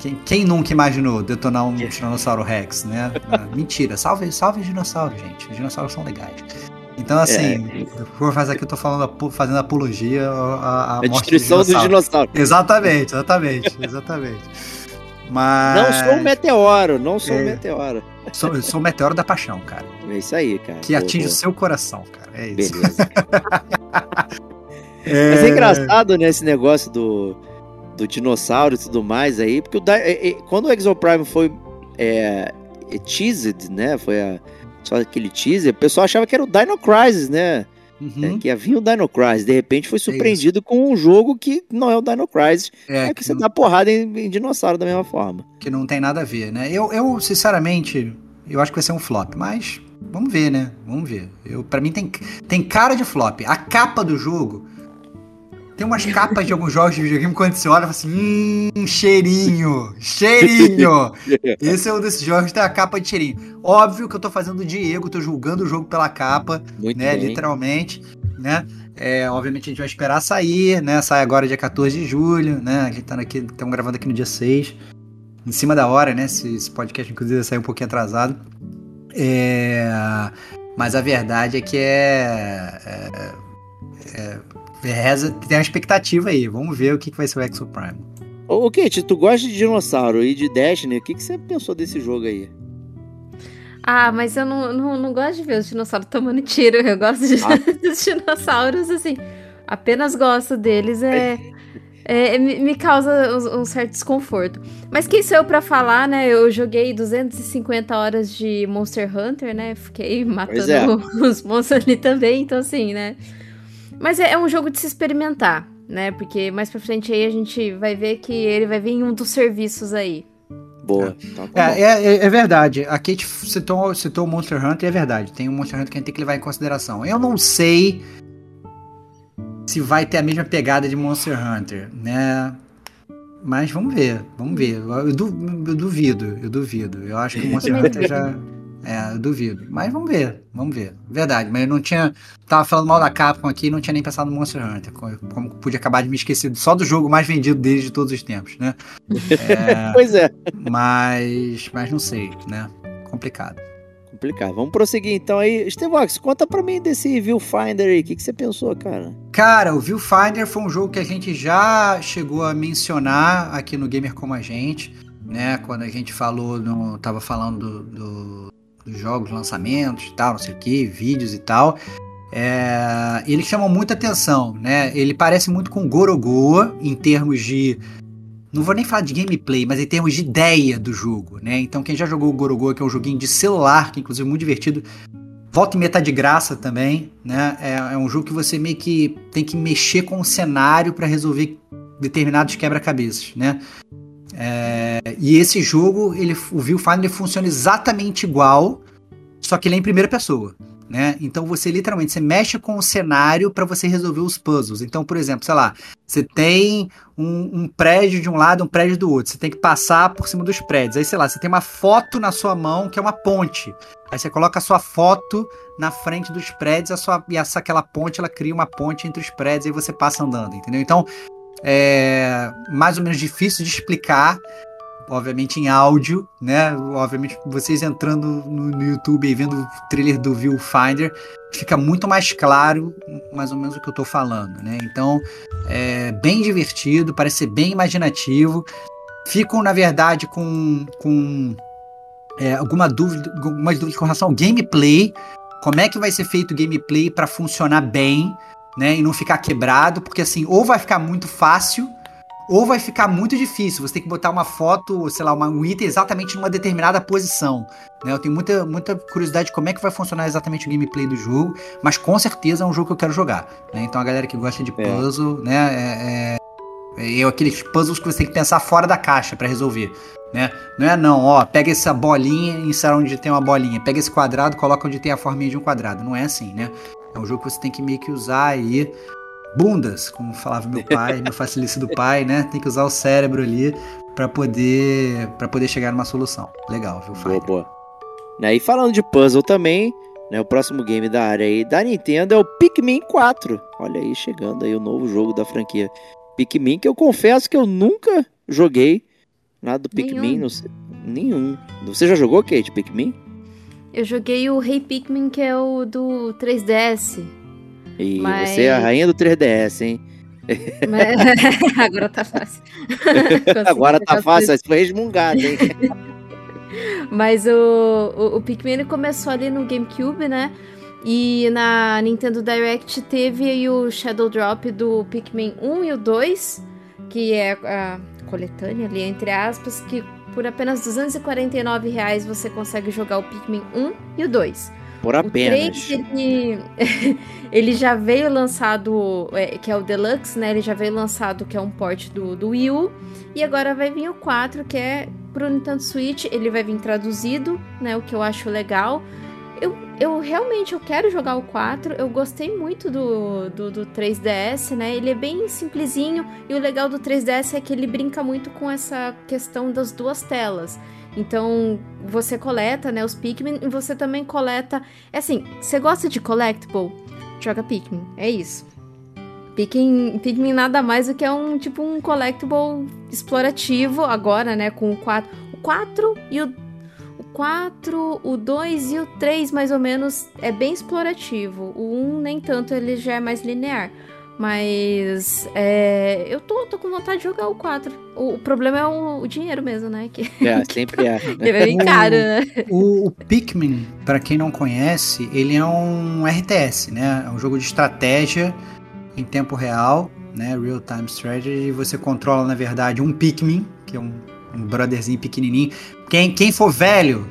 [SPEAKER 1] quem, quem nunca imaginou detonar um Tiranossauro Rex, né? Ah, Mentira, salve, salve os dinossauros, gente. Os dinossauros são legais. Então, assim, por fazer aqui, eu tô falando, fazendo apologia à, à
[SPEAKER 3] A destruição
[SPEAKER 1] dos dinossauros.
[SPEAKER 3] dinossauros.
[SPEAKER 1] Exatamente, exatamente, exatamente. Mas.
[SPEAKER 3] Não sou um meteoro, não sou um
[SPEAKER 1] É.
[SPEAKER 3] meteoro.
[SPEAKER 1] Sou, sou o meteoro da paixão, cara.
[SPEAKER 3] É isso aí, cara.
[SPEAKER 1] Que atinge o seu coração, cara. É isso.
[SPEAKER 3] Beleza. Mas é engraçado, né, esse negócio do, do dinossauro e tudo mais aí, porque o é- é- quando o Exoprime foi é, é, teased, né, foi a- só aquele teaser, o pessoal achava que era o Dino Crisis, né,
[SPEAKER 1] Uhum.
[SPEAKER 3] é, que havia o Dino Crisis, de repente foi surpreendido com um jogo que não é o Dino Crisis,
[SPEAKER 1] É,
[SPEAKER 3] é,
[SPEAKER 1] que,
[SPEAKER 3] que você
[SPEAKER 1] não,
[SPEAKER 3] dá porrada em, em dinossauro da mesma forma.
[SPEAKER 1] que não tem nada a ver, né? Eu, eu, sinceramente, eu acho que vai ser um flop, mas vamos ver, né? Vamos ver. Eu, pra mim tem, tem cara de flop. A capa do jogo. Tem umas capas de alguns jogos de videogame quando você olha e fala assim: hum, cheirinho, cheirinho. Esse é um desses jogos que tem a capa de cheirinho. Óbvio que eu tô fazendo o Diego, tô julgando o jogo pela capa.
[SPEAKER 3] Muito
[SPEAKER 1] né?
[SPEAKER 3] bem.
[SPEAKER 1] Literalmente, né? É, obviamente a gente vai esperar sair, né? Sai agora dia 14 de julho, né? A gente tá aqui, estamos gravando aqui no dia 6. Em cima da hora, né? Esse, esse podcast, inclusive, sair um pouquinho atrasado. É, mas a verdade é que é. é, é reza, tem uma expectativa aí. Vamos ver o que, que vai ser o Exo Prime.
[SPEAKER 3] Ô, ô, Kate, tu gosta de dinossauro e de Destiny, o que, que você pensou desse jogo aí?
[SPEAKER 2] Ah, mas eu não, não, não gosto de ver os dinossauros tomando tiro. Eu gosto de,
[SPEAKER 3] Ah.
[SPEAKER 2] dos dinossauros, assim. Apenas gosto deles. É, é, me, me causa um, certo desconforto. Mas quem sou eu pra falar, né? Eu joguei 250 horas de Monster Hunter, né? Fiquei
[SPEAKER 3] Pois é.
[SPEAKER 2] matando os monstros ali também. Então, assim, né? Mas é, é um jogo de se experimentar. né? Porque mais pra frente aí a gente vai ver que ele vai vir em um dos serviços aí.
[SPEAKER 3] Boa.
[SPEAKER 1] Então, tá é, é, é, verdade. A Kate citou, citou o Monster Hunter e é verdade. Tem um Monster Hunter que a gente tem que levar em consideração. Eu não sei se vai ter a mesma pegada de Monster Hunter, né? Mas vamos ver, vamos ver. Eu duvido, eu duvido. Eu acho que o Monster Hunter já. É, eu duvido. Mas vamos ver, vamos ver. Verdade, mas eu não tinha. Tava falando mal da Capcom aqui e não tinha nem pensado no Monster Hunter. Como podia acabar de me esquecer só do jogo mais vendido deles de todos os tempos, né?
[SPEAKER 3] É, pois é.
[SPEAKER 1] Mas, mas não sei, né? Complicado.
[SPEAKER 3] Complicado. Vamos prosseguir então aí. Stevox, conta pra mim desse Viewfinder aí. O que, que você pensou, cara?
[SPEAKER 1] Cara, o Viewfinder foi um jogo que a gente já chegou a mencionar aqui no Gamer Como a Gente, né? Quando a gente falou, no, tava falando do, do dos jogos, lançamentos e tal, não sei o que, vídeos e tal. É, ele chama muita atenção, né? Ele parece muito com Gorogoa em termos de. Não vou nem falar de gameplay, mas em termos de ideia do jogo, né? Então, quem já jogou o Gorogoa, que é um joguinho de celular, que inclusive é muito divertido, volta e meia tá de graça também, né? É, é, um jogo que você meio que tem que mexer com o cenário para resolver determinados quebra-cabeças, né? É, e esse jogo, ele, o Viewfinder funciona exatamente igual, só que ele é em primeira pessoa. Né? Então você literalmente você mexe com o cenário para você resolver os puzzles. Então, por exemplo, sei lá, você tem um, um, prédio de um lado, um prédio do outro. Você tem que passar por cima dos prédios. Aí, sei lá, você tem uma foto na sua mão que é uma ponte. Aí você coloca a sua foto na frente dos prédios, a sua, e essa aquela ponte ela cria uma ponte entre os prédios e você passa andando, entendeu? Então é mais ou menos difícil de explicar, obviamente em áudio, né? Obviamente vocês entrando no, no YouTube e vendo o trailer do Viewfinder, fica muito mais claro mais ou menos o que eu tô falando, né? Então, é bem divertido, parece ser bem imaginativo. Ficam, na verdade, com, com é, alguma dúvida, algumas dúvidas com relação ao gameplay, como é que vai ser feito o gameplay para funcionar bem, né? E não ficar quebrado, porque assim, ou vai ficar muito fácil, ou vai ficar muito difícil. Você tem que botar uma foto, sei lá, uma, um item exatamente numa determinada posição. Né? Eu tenho muita, muita curiosidade de como é que vai funcionar exatamente o gameplay do jogo, mas com certeza é um jogo que eu quero jogar. Né? Então a galera que gosta de é. puzzle, é. né? É, é, é, aqueles puzzles que você tem que pensar fora da caixa para resolver. Né? Não é não, ó, pega essa bolinha e insere onde tem uma bolinha, pega esse quadrado, coloca onde tem a forminha de um quadrado. Não é assim, né? É um jogo que você tem que meio que usar aí bundas, como falava meu pai, meu facilíssimo do pai, né? Tem que usar o cérebro ali para poder para poder chegar numa solução. Legal, viu,
[SPEAKER 3] Boa, boa. Né, e falando de puzzle também, né, o próximo game da área aí da Nintendo é o Pikmin 4. Olha aí, chegando aí o novo jogo da franquia Pikmin, que eu confesso que eu nunca joguei nada do Pikmin, nenhum. Não sei, nenhum. Você já jogou, Kate, Pikmin?
[SPEAKER 2] Eu joguei o Rei hey Pikmin, que é o do 3DS.
[SPEAKER 3] E Mas... você é a rainha do 3DS, hein?
[SPEAKER 2] Mas... Agora tá fácil.
[SPEAKER 3] Agora tá fácil, você foi resmungado, hein?
[SPEAKER 2] Mas o, o, o Pikmin começou ali no GameCube, né? E na Nintendo Direct teve aí o Shadow Drop do Pikmin 1 e o 2, que é a coletânea ali, entre aspas, que por apenas 249 reais você consegue jogar o Pikmin 1 e o 2.
[SPEAKER 3] Por apenas.
[SPEAKER 2] O 3, ele, ele já veio lançado, é, que é o Deluxe, né? Ele já veio lançado, que é um port do, do Wii U. E agora vai vir o 4, que é pro Nintendo Switch. Ele vai vir traduzido, né? O que eu acho legal eu, eu realmente eu quero jogar o 4. Eu gostei muito do, do, do, 3DS, né? Ele é bem simplesinho. E o legal do 3DS é que ele brinca muito com essa questão das duas telas. Então, você coleta, né, os Pikmin e você também coleta. É assim, você gosta de collectible? Joga Pikmin. É isso. Pikmin, Pikmin nada mais do que é um tipo um collectible explorativo agora, né, com o 4. O 4 e o 4, o 2 e o 3, mais ou menos, é bem explorativo. O 1, nem tanto, ele já é mais linear. Mas é, eu tô, tô com vontade de jogar o 4. O, o problema é o, o, dinheiro mesmo, né? Que,
[SPEAKER 3] é, sempre é.
[SPEAKER 2] Ele é bem caro, né?
[SPEAKER 1] O, o Pikmin, para quem não conhece, ele é um RTS, né? É um jogo de estratégia em tempo real, né? Real Time Strategy. E você controla, na verdade, um Pikmin, que é um um brotherzinho pequenininho. Quem, quem for velho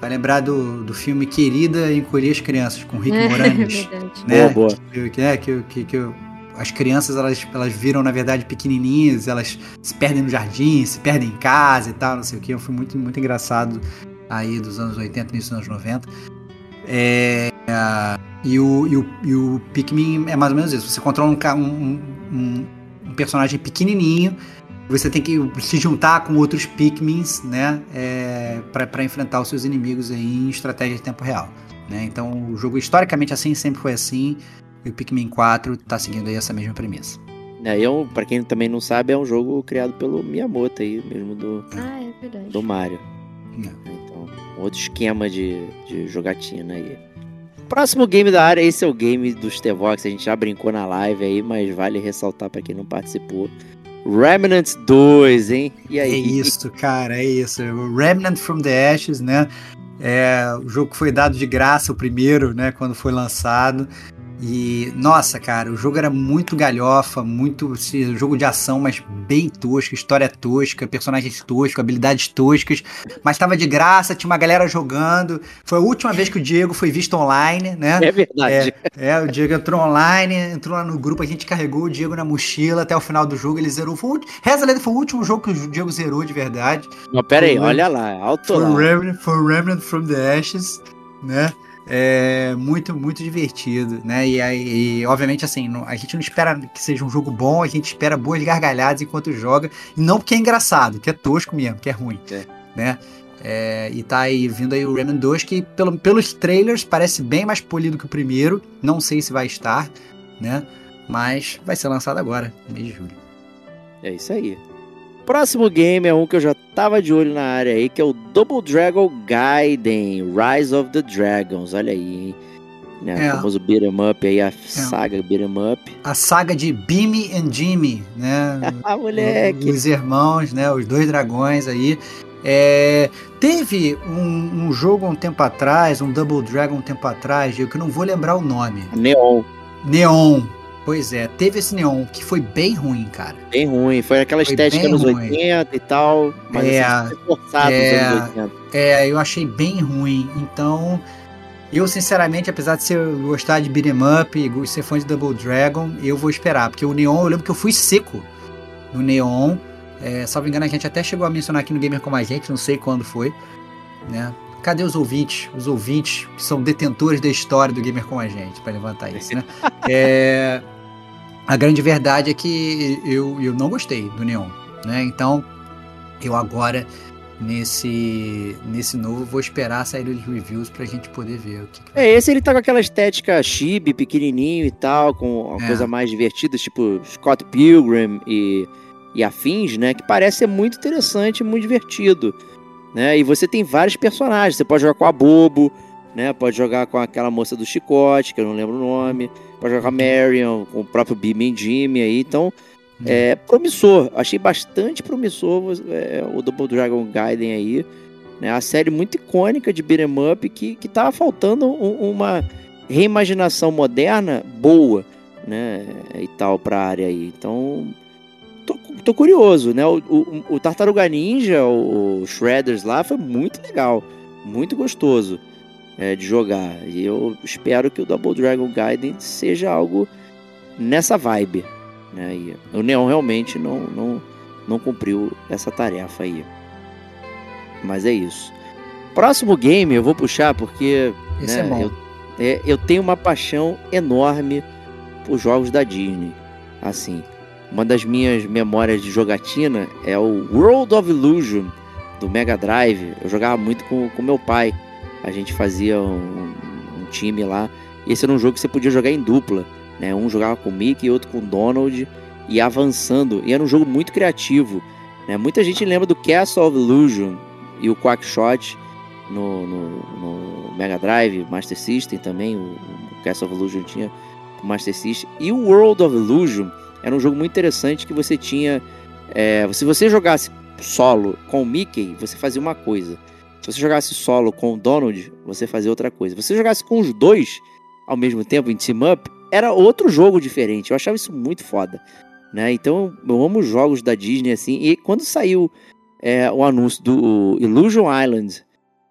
[SPEAKER 1] vai lembrar do, do filme Querida Encolher as Crianças, com Rick Moranis.
[SPEAKER 2] É, né?
[SPEAKER 3] Boa, boa.
[SPEAKER 1] Que, é, que, que, que as crianças elas, elas viram, na verdade, pequenininhas, elas se perdem no jardim, se perdem em casa e tal, não sei o que. Foi muito, muito engraçado aí dos anos 80, início dos anos 90. É, e, o, e, o, e o Pikmin é mais ou menos isso. Você controla um, um, um, um personagem pequenininho, você tem que se juntar com outros Pikmins, né, é, para enfrentar os seus inimigos aí em estratégia de tempo real. Né? Então, o jogo historicamente assim sempre foi assim. E o Pikmin 4 tá seguindo aí essa mesma premissa.
[SPEAKER 3] É, é um, pra quem também não sabe, é um jogo criado pelo Miyamoto aí, mesmo do,
[SPEAKER 2] ah, é verdade.
[SPEAKER 3] do Mario. É. Então, outro esquema de, de jogatina aí. Próximo game da área, esse é o game dos T-Vox, a gente já brincou na live aí, mas vale ressaltar para quem não participou. Remnant 2, hein?
[SPEAKER 1] E aí? É isso, cara, é isso. Remnant from the Ashes, né? É, o jogo que foi dado de graça, o primeiro, né, quando foi lançado. E, nossa, cara, o jogo era muito galhofa, muito assim, jogo de ação, mas bem tosco, história tosca, personagens toscos, habilidades toscas, mas tava de graça, tinha uma galera jogando. Foi a última vez que o Diego foi visto online, né?
[SPEAKER 3] É verdade.
[SPEAKER 1] É, é o Diego entrou online, entrou lá no grupo, a gente carregou o Diego na mochila até o final do jogo, ele zerou. Foi o, reza lenda, foi o último jogo que o Diego zerou de verdade.
[SPEAKER 3] Mas pera aí, olha lá, alto
[SPEAKER 1] foi lá. Remnant, foi Remnant from the Ashes, né? É muito, muito divertido, né? E, e obviamente, assim, a gente não espera que seja um jogo bom, a gente espera boas gargalhadas enquanto joga. E não porque é engraçado, que é tosco mesmo, que é ruim, é. né? É, e tá aí vindo aí o Remnant 2, que pelo, pelos trailers parece bem mais polido que o primeiro. Não sei se vai estar, né? Mas vai ser lançado agora, no mês de julho.
[SPEAKER 3] É isso aí. Próximo game é um que eu já tava de olho na área aí, que é o Double Dragon Gaiden, Rise of the Dragons. Olha aí, hein? Né, é. O famoso beat'em up aí, a é. saga beat'em up.
[SPEAKER 1] A saga de Bimmy and Jimmy, né?
[SPEAKER 3] ah, moleque!
[SPEAKER 1] Os irmãos, né? Os dois dragões aí. É, teve um, um, jogo um tempo atrás, um Double Dragon um tempo atrás, eu que não vou lembrar o nome.
[SPEAKER 3] Neon.
[SPEAKER 1] Neon, Pois é, teve esse Neon que foi bem ruim, cara.
[SPEAKER 3] Bem ruim, foi aquela foi estética ruim. 80 e tal, mas é,
[SPEAKER 1] assim, forçado é, nos anos 80. É, eu achei bem ruim. Então, eu sinceramente, apesar de ser, gostar de beat'em up e ser fã de Double Dragon, eu vou esperar, porque o Neon, eu lembro que eu fui seco no Neon. É, salvo engano, a gente até chegou a mencionar aqui no Gamer Como a Gente, não sei quando foi, né? Cadê os ouvintes? Os ouvintes que são detentores da história do Gamer com a gente, para levantar isso, né? é, a grande verdade é que eu, eu não gostei do Neon, né? Então, eu agora, nesse, nesse novo, vou esperar saída dos reviews pra gente poder ver o que, que
[SPEAKER 3] É, esse ele tá com aquela estética chibi, pequenininho e tal, com uma é. coisa mais divertida, tipo Scott Pilgrim e, e afins, né? Que parece ser muito interessante, muito divertido, né? E você tem vários personagens, você pode jogar com a Bobo, né? Pode jogar com aquela moça do chicote, que eu não lembro o nome. Pode jogar com a Marion, com o próprio Bim Jimmy aí. Então, hum. é promissor. Achei bastante promissor é, o Double Dragon Gaiden aí. Né? A série muito icônica de beat'em up que, que tava faltando um, uma reimaginação moderna boa, né? E tal pra área aí. Então, tô, tô curioso, né? O, o, o Tartaruga Ninja, o, o Shredders lá, foi muito legal. Muito gostoso é, de jogar. E eu espero que o Double Dragon Gaiden seja algo nessa vibe. Né? E o Neon realmente não, não, não cumpriu essa tarefa aí. Mas é isso. Próximo game eu vou puxar porque
[SPEAKER 1] né, é
[SPEAKER 3] eu, é, eu tenho uma paixão enorme por jogos da Disney. Assim, uma das minhas memórias de jogatina é o World of Illusion do Mega Drive. Eu jogava muito com, com meu pai a gente fazia um, um time lá. Esse era um jogo que você podia jogar em dupla. Né? Um jogava com o Mickey e outro com o Donald. E avançando. E era um jogo muito criativo. Né? Muita gente lembra do Castle of Illusion e o Quackshot no, no, no Mega Drive, Master System também. O, o Castle of Illusion tinha o Master System. E o World of Illusion era um jogo muito interessante que você tinha. É, se você jogasse solo com o Mickey, você fazia uma coisa. Se você jogasse solo com o Donald, você fazia outra coisa. Se você jogasse com os dois ao mesmo tempo em Team Up, era outro jogo diferente. Eu achava isso muito foda. Né? Então eu amo jogos da Disney assim. E quando saiu é, o anúncio do Illusion Island,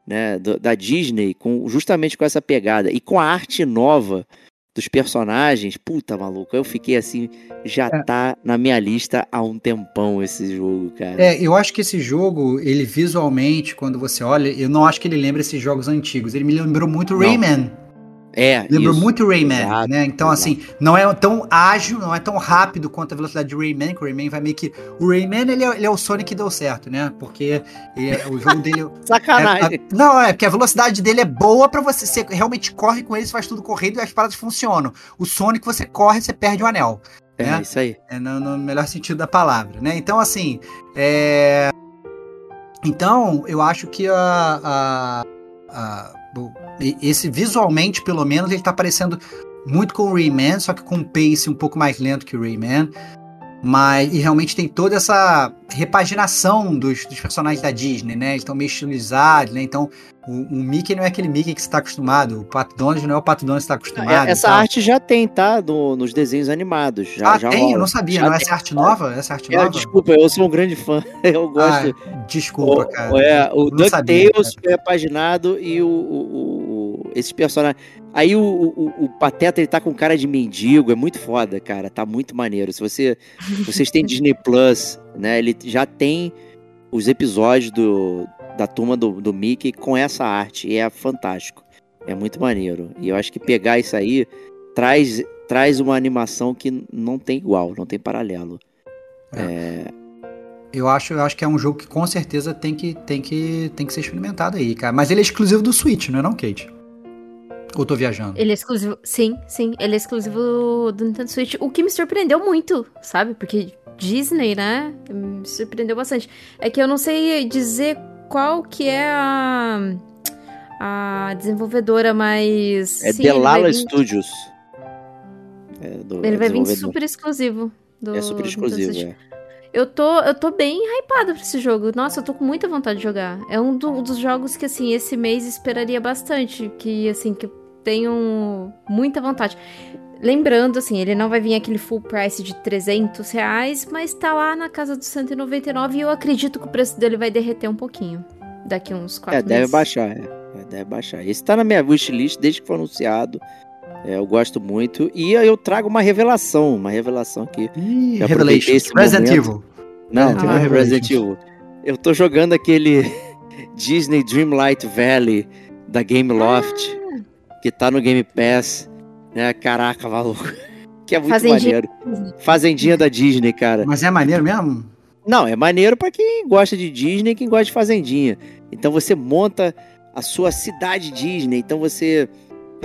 [SPEAKER 3] né, da Disney, com, justamente com essa pegada e com a arte nova dos personagens, puta maluco, eu fiquei assim, já
[SPEAKER 1] É.
[SPEAKER 3] tá na minha lista há um tempão esse jogo, cara.
[SPEAKER 1] É, eu acho que esse jogo, ele visualmente, quando você olha, eu não acho que ele lembra esses jogos antigos. Ele me lembrou muito
[SPEAKER 3] Não.
[SPEAKER 1] Rayman.
[SPEAKER 3] É,
[SPEAKER 1] Lembrou
[SPEAKER 3] isso.
[SPEAKER 1] muito Rayman,
[SPEAKER 3] Exato,
[SPEAKER 1] né? Então,
[SPEAKER 3] exato.
[SPEAKER 1] assim, não é tão ágil, não é tão rápido quanto a velocidade de Rayman, que o Rayman vai meio que. O Rayman, ele é, ele é o Sonic que deu certo, né? Porque é, o jogo dele.
[SPEAKER 3] Sacanagem.
[SPEAKER 1] É, a- não, é porque a velocidade dele é boa pra você. Você realmente corre com ele, você faz tudo correndo e as paradas funcionam. O Sonic, você corre, você perde o anel.
[SPEAKER 3] É,
[SPEAKER 1] né?
[SPEAKER 3] isso aí.
[SPEAKER 1] É no, no melhor sentido da palavra, né? Então, assim, é... Então, eu acho que a, a- a- esse visualmente, pelo menos, ele tá parecendo muito com o Rayman, só que com um pace um pouco mais lento que o Rayman. Mas, e realmente tem toda essa repaginação dos, dos personagens da Disney, né? Eles estão meio estilizados, né? Então, o, o Mickey não é aquele Mickey que você tá acostumado. O Pato Donald não é o Pato Donald que você tá acostumado.
[SPEAKER 3] É, Essa arte já tem, tá? No- nos desenhos animados. Já,
[SPEAKER 1] ah,
[SPEAKER 3] já
[SPEAKER 1] tem?
[SPEAKER 3] rola.
[SPEAKER 1] Eu não sabia.
[SPEAKER 3] Já
[SPEAKER 1] não é essa arte nova? Essa arte
[SPEAKER 3] É,
[SPEAKER 1] nova?
[SPEAKER 3] desculpa, eu sou um grande fã. Eu gosto.
[SPEAKER 1] Ah, desculpa,
[SPEAKER 3] O-
[SPEAKER 1] cara.
[SPEAKER 3] É, o DuckTales é paginado e o, o- esses personagens. Aí o, o, o Pateta ele tá com cara de mendigo, é muito foda, cara. Tá muito maneiro. Se você, vocês têm Disney Plus, né? Ele já tem os episódios do, da turma do, do Mickey com essa arte. E é fantástico. É muito maneiro. E eu acho que pegar isso aí traz, traz uma animação que não tem igual, não tem paralelo. É,
[SPEAKER 1] Eu acho, eu acho que é um jogo que com certeza tem que, tem que, tem que ser experimentado aí, cara. Mas ele é exclusivo do Switch, não é não, Kate? Ou tô viajando?
[SPEAKER 2] Ele é exclusivo. Sim, sim. Ele é exclusivo do Nintendo Switch. O que me surpreendeu muito, sabe? Porque Disney, né? Me surpreendeu bastante. É que eu não sei dizer qual que é a. A desenvolvedora, mas.
[SPEAKER 3] é
[SPEAKER 2] sim,
[SPEAKER 3] Delala
[SPEAKER 2] vir-
[SPEAKER 3] Studios. É do-
[SPEAKER 2] Ele vai vir super exclusivo. Do,
[SPEAKER 3] É super exclusivo, é.
[SPEAKER 2] Eu tô, eu tô bem hypada pra esse jogo. Nossa, eu tô com muita vontade de jogar. É um do- dos jogos que, assim, esse mês esperaria bastante. Que, assim, que tenho muita vontade. Lembrando, assim, ele não vai vir aquele full price de 300 reais, mas tá lá na casa dos 199 e eu acredito que o preço dele vai derreter um pouquinho. Daqui uns 4
[SPEAKER 3] É,
[SPEAKER 2] meses.
[SPEAKER 3] deve baixar, é. É, Deve baixar. Esse tá na minha wishlist desde que foi anunciado. É, eu gosto muito. E aí eu trago uma revelação, uma revelação aqui.
[SPEAKER 1] Ih,
[SPEAKER 3] esse
[SPEAKER 1] Resident. Evil.
[SPEAKER 3] Não,
[SPEAKER 1] Ah,
[SPEAKER 3] não é. Resident Evil. Eu tô jogando aquele Disney Dreamlight Valley da Game Loft, que tá no Game Pass. Né? Caraca, maluco. Que é muito
[SPEAKER 2] Fazendinha.
[SPEAKER 3] maneiro. Fazendinha da Disney, cara.
[SPEAKER 1] Mas é maneiro mesmo?
[SPEAKER 3] Não, é maneiro pra quem gosta de Disney e quem gosta de Fazendinha. Então você monta a sua cidade Disney. Então você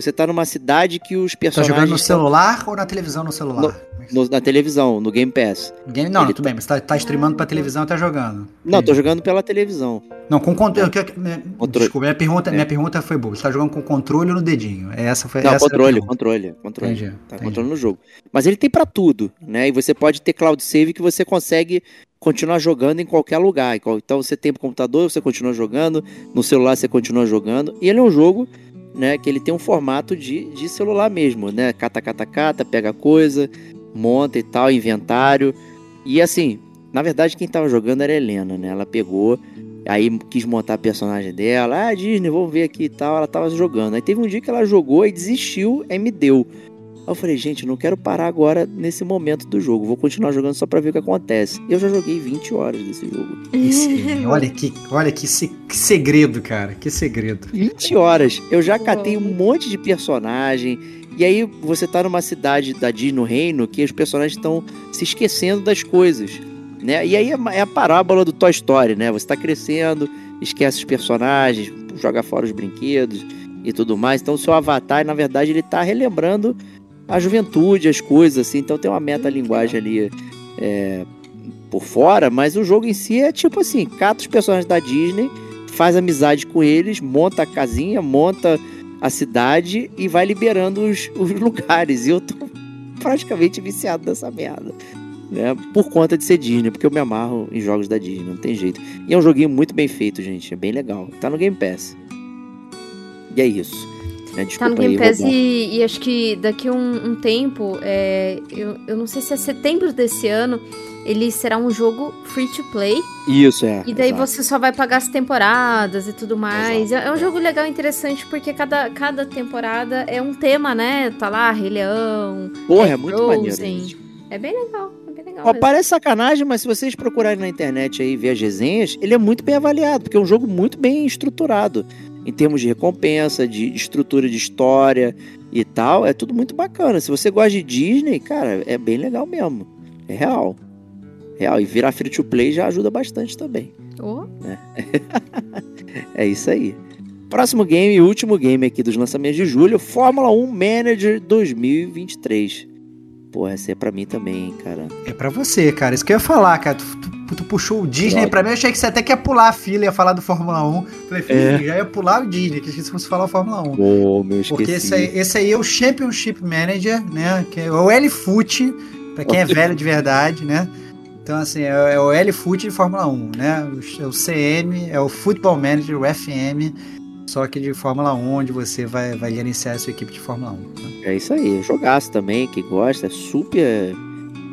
[SPEAKER 3] você tá numa cidade que os
[SPEAKER 1] Tá
[SPEAKER 3] personagens
[SPEAKER 1] jogando no celular ou na televisão no celular?
[SPEAKER 3] no- na televisão, no Game Pass.
[SPEAKER 1] Game- Não,
[SPEAKER 3] ele
[SPEAKER 1] tudo bem, mas tá, tá streamando pra televisão e tá jogando.
[SPEAKER 3] Não, tô jogando pela televisão.
[SPEAKER 1] Não, com controle.
[SPEAKER 3] Controle.
[SPEAKER 1] Desculpa, minha pergunta,
[SPEAKER 3] É.
[SPEAKER 1] minha pergunta foi boa. Você tá jogando com controle ou no dedinho? Essa foi
[SPEAKER 3] Não,
[SPEAKER 1] essa a
[SPEAKER 3] controle, controle, controle.
[SPEAKER 1] Entendi.
[SPEAKER 3] Tá
[SPEAKER 1] entendi.
[SPEAKER 3] controle no jogo. Mas ele tem pra tudo, né? E você pode ter cloud save que você consegue continuar jogando em qualquer lugar. Então você tem pro computador, você continua jogando, no celular você continua jogando. E ele é um jogo, né, que ele tem um formato de, de celular mesmo, né? Cata, cata, cata, pega coisa, monta e tal, inventário. E assim, na verdade quem tava jogando era a Helena, né? Ela pegou, aí quis montar a personagem dela. Ah, Disney, vamos ver aqui e tal. Ela tava jogando. Aí teve um dia que ela jogou e desistiu, aí me deu. Eu falei, gente, não quero parar agora nesse momento do jogo. Vou continuar jogando só pra ver o que acontece. Eu já joguei 20 horas desse jogo.
[SPEAKER 1] Esse- olha que, olha que, se- que segredo, cara. Que segredo.
[SPEAKER 3] 20 horas. Eu já catei um monte de personagem. E aí você tá numa cidade da Disney no reino que os personagens estão se esquecendo das coisas. Né? E aí é é a parábola do Toy Story, né? Você tá crescendo, esquece os personagens, joga fora os brinquedos e tudo mais. Então o seu avatar, na verdade, ele tá relembrando a juventude, as coisas, assim. Então tem uma metalinguagem ali é, por fora, mas o jogo em si é tipo assim, cata os personagens da Disney, faz amizade com eles, monta a casinha, monta a cidade e vai liberando os, os lugares. E eu tô praticamente viciado nessa merda. Né? Por conta de ser Disney, porque eu me amarro em jogos da Disney, não tem jeito. E é um joguinho muito bem feito, gente. É bem legal. Tá no Game Pass. E é isso. Né?
[SPEAKER 2] Tá no Game Pass e, e acho que daqui um, um tempo, é, eu, eu não sei se é setembro desse ano, ele será um jogo free to play.
[SPEAKER 3] Isso, é.
[SPEAKER 2] E daí
[SPEAKER 3] exato.
[SPEAKER 2] você só vai pagar as temporadas e tudo mais. É, é um jogo legal e interessante porque cada, cada temporada é um tema, né? Tá lá, Rei Leão.
[SPEAKER 3] Porra,
[SPEAKER 2] é
[SPEAKER 3] é muito maneiro. isso.
[SPEAKER 2] É bem legal, é bem legal.
[SPEAKER 3] Ó, parece sacanagem, mas se vocês procurarem na internet aí e ver as resenhas, ele é muito bem avaliado, porque é um jogo muito bem estruturado. Em termos de recompensa, de estrutura de história e tal, é tudo muito bacana. Se você gosta de Disney, cara, é bem legal mesmo. É real. Real. E virar free to play já ajuda bastante também.
[SPEAKER 2] Oh,
[SPEAKER 3] É isso aí. Próximo game e último game aqui dos lançamentos de julho, Fórmula 1 Manager 2023. Pô, essa é pra mim também, cara.
[SPEAKER 1] É pra você, cara. Isso que eu ia falar, cara. Tu, tu- tu puxou o Disney
[SPEAKER 3] Droga.
[SPEAKER 1] pra mim. Eu achei que você até quer pular a fila e ia falar do Fórmula 1. Falei, filho,
[SPEAKER 3] É.
[SPEAKER 1] já ia pular o Disney, que se fosse falar o Fórmula 1.
[SPEAKER 3] Pô, meu, esqueci.
[SPEAKER 1] Porque esse aí, esse aí é o Championship Manager, né? Que é o L-Foot, pra quem é velho de verdade, né? Então, assim, é, é o L-Foot de Fórmula 1, né? O, é o CM, é o Football Manager, o FM, só que de Fórmula 1, onde você vai, vai gerenciar a sua equipe de Fórmula 1. né?
[SPEAKER 3] É isso aí, jogaço também, que gosta, é super,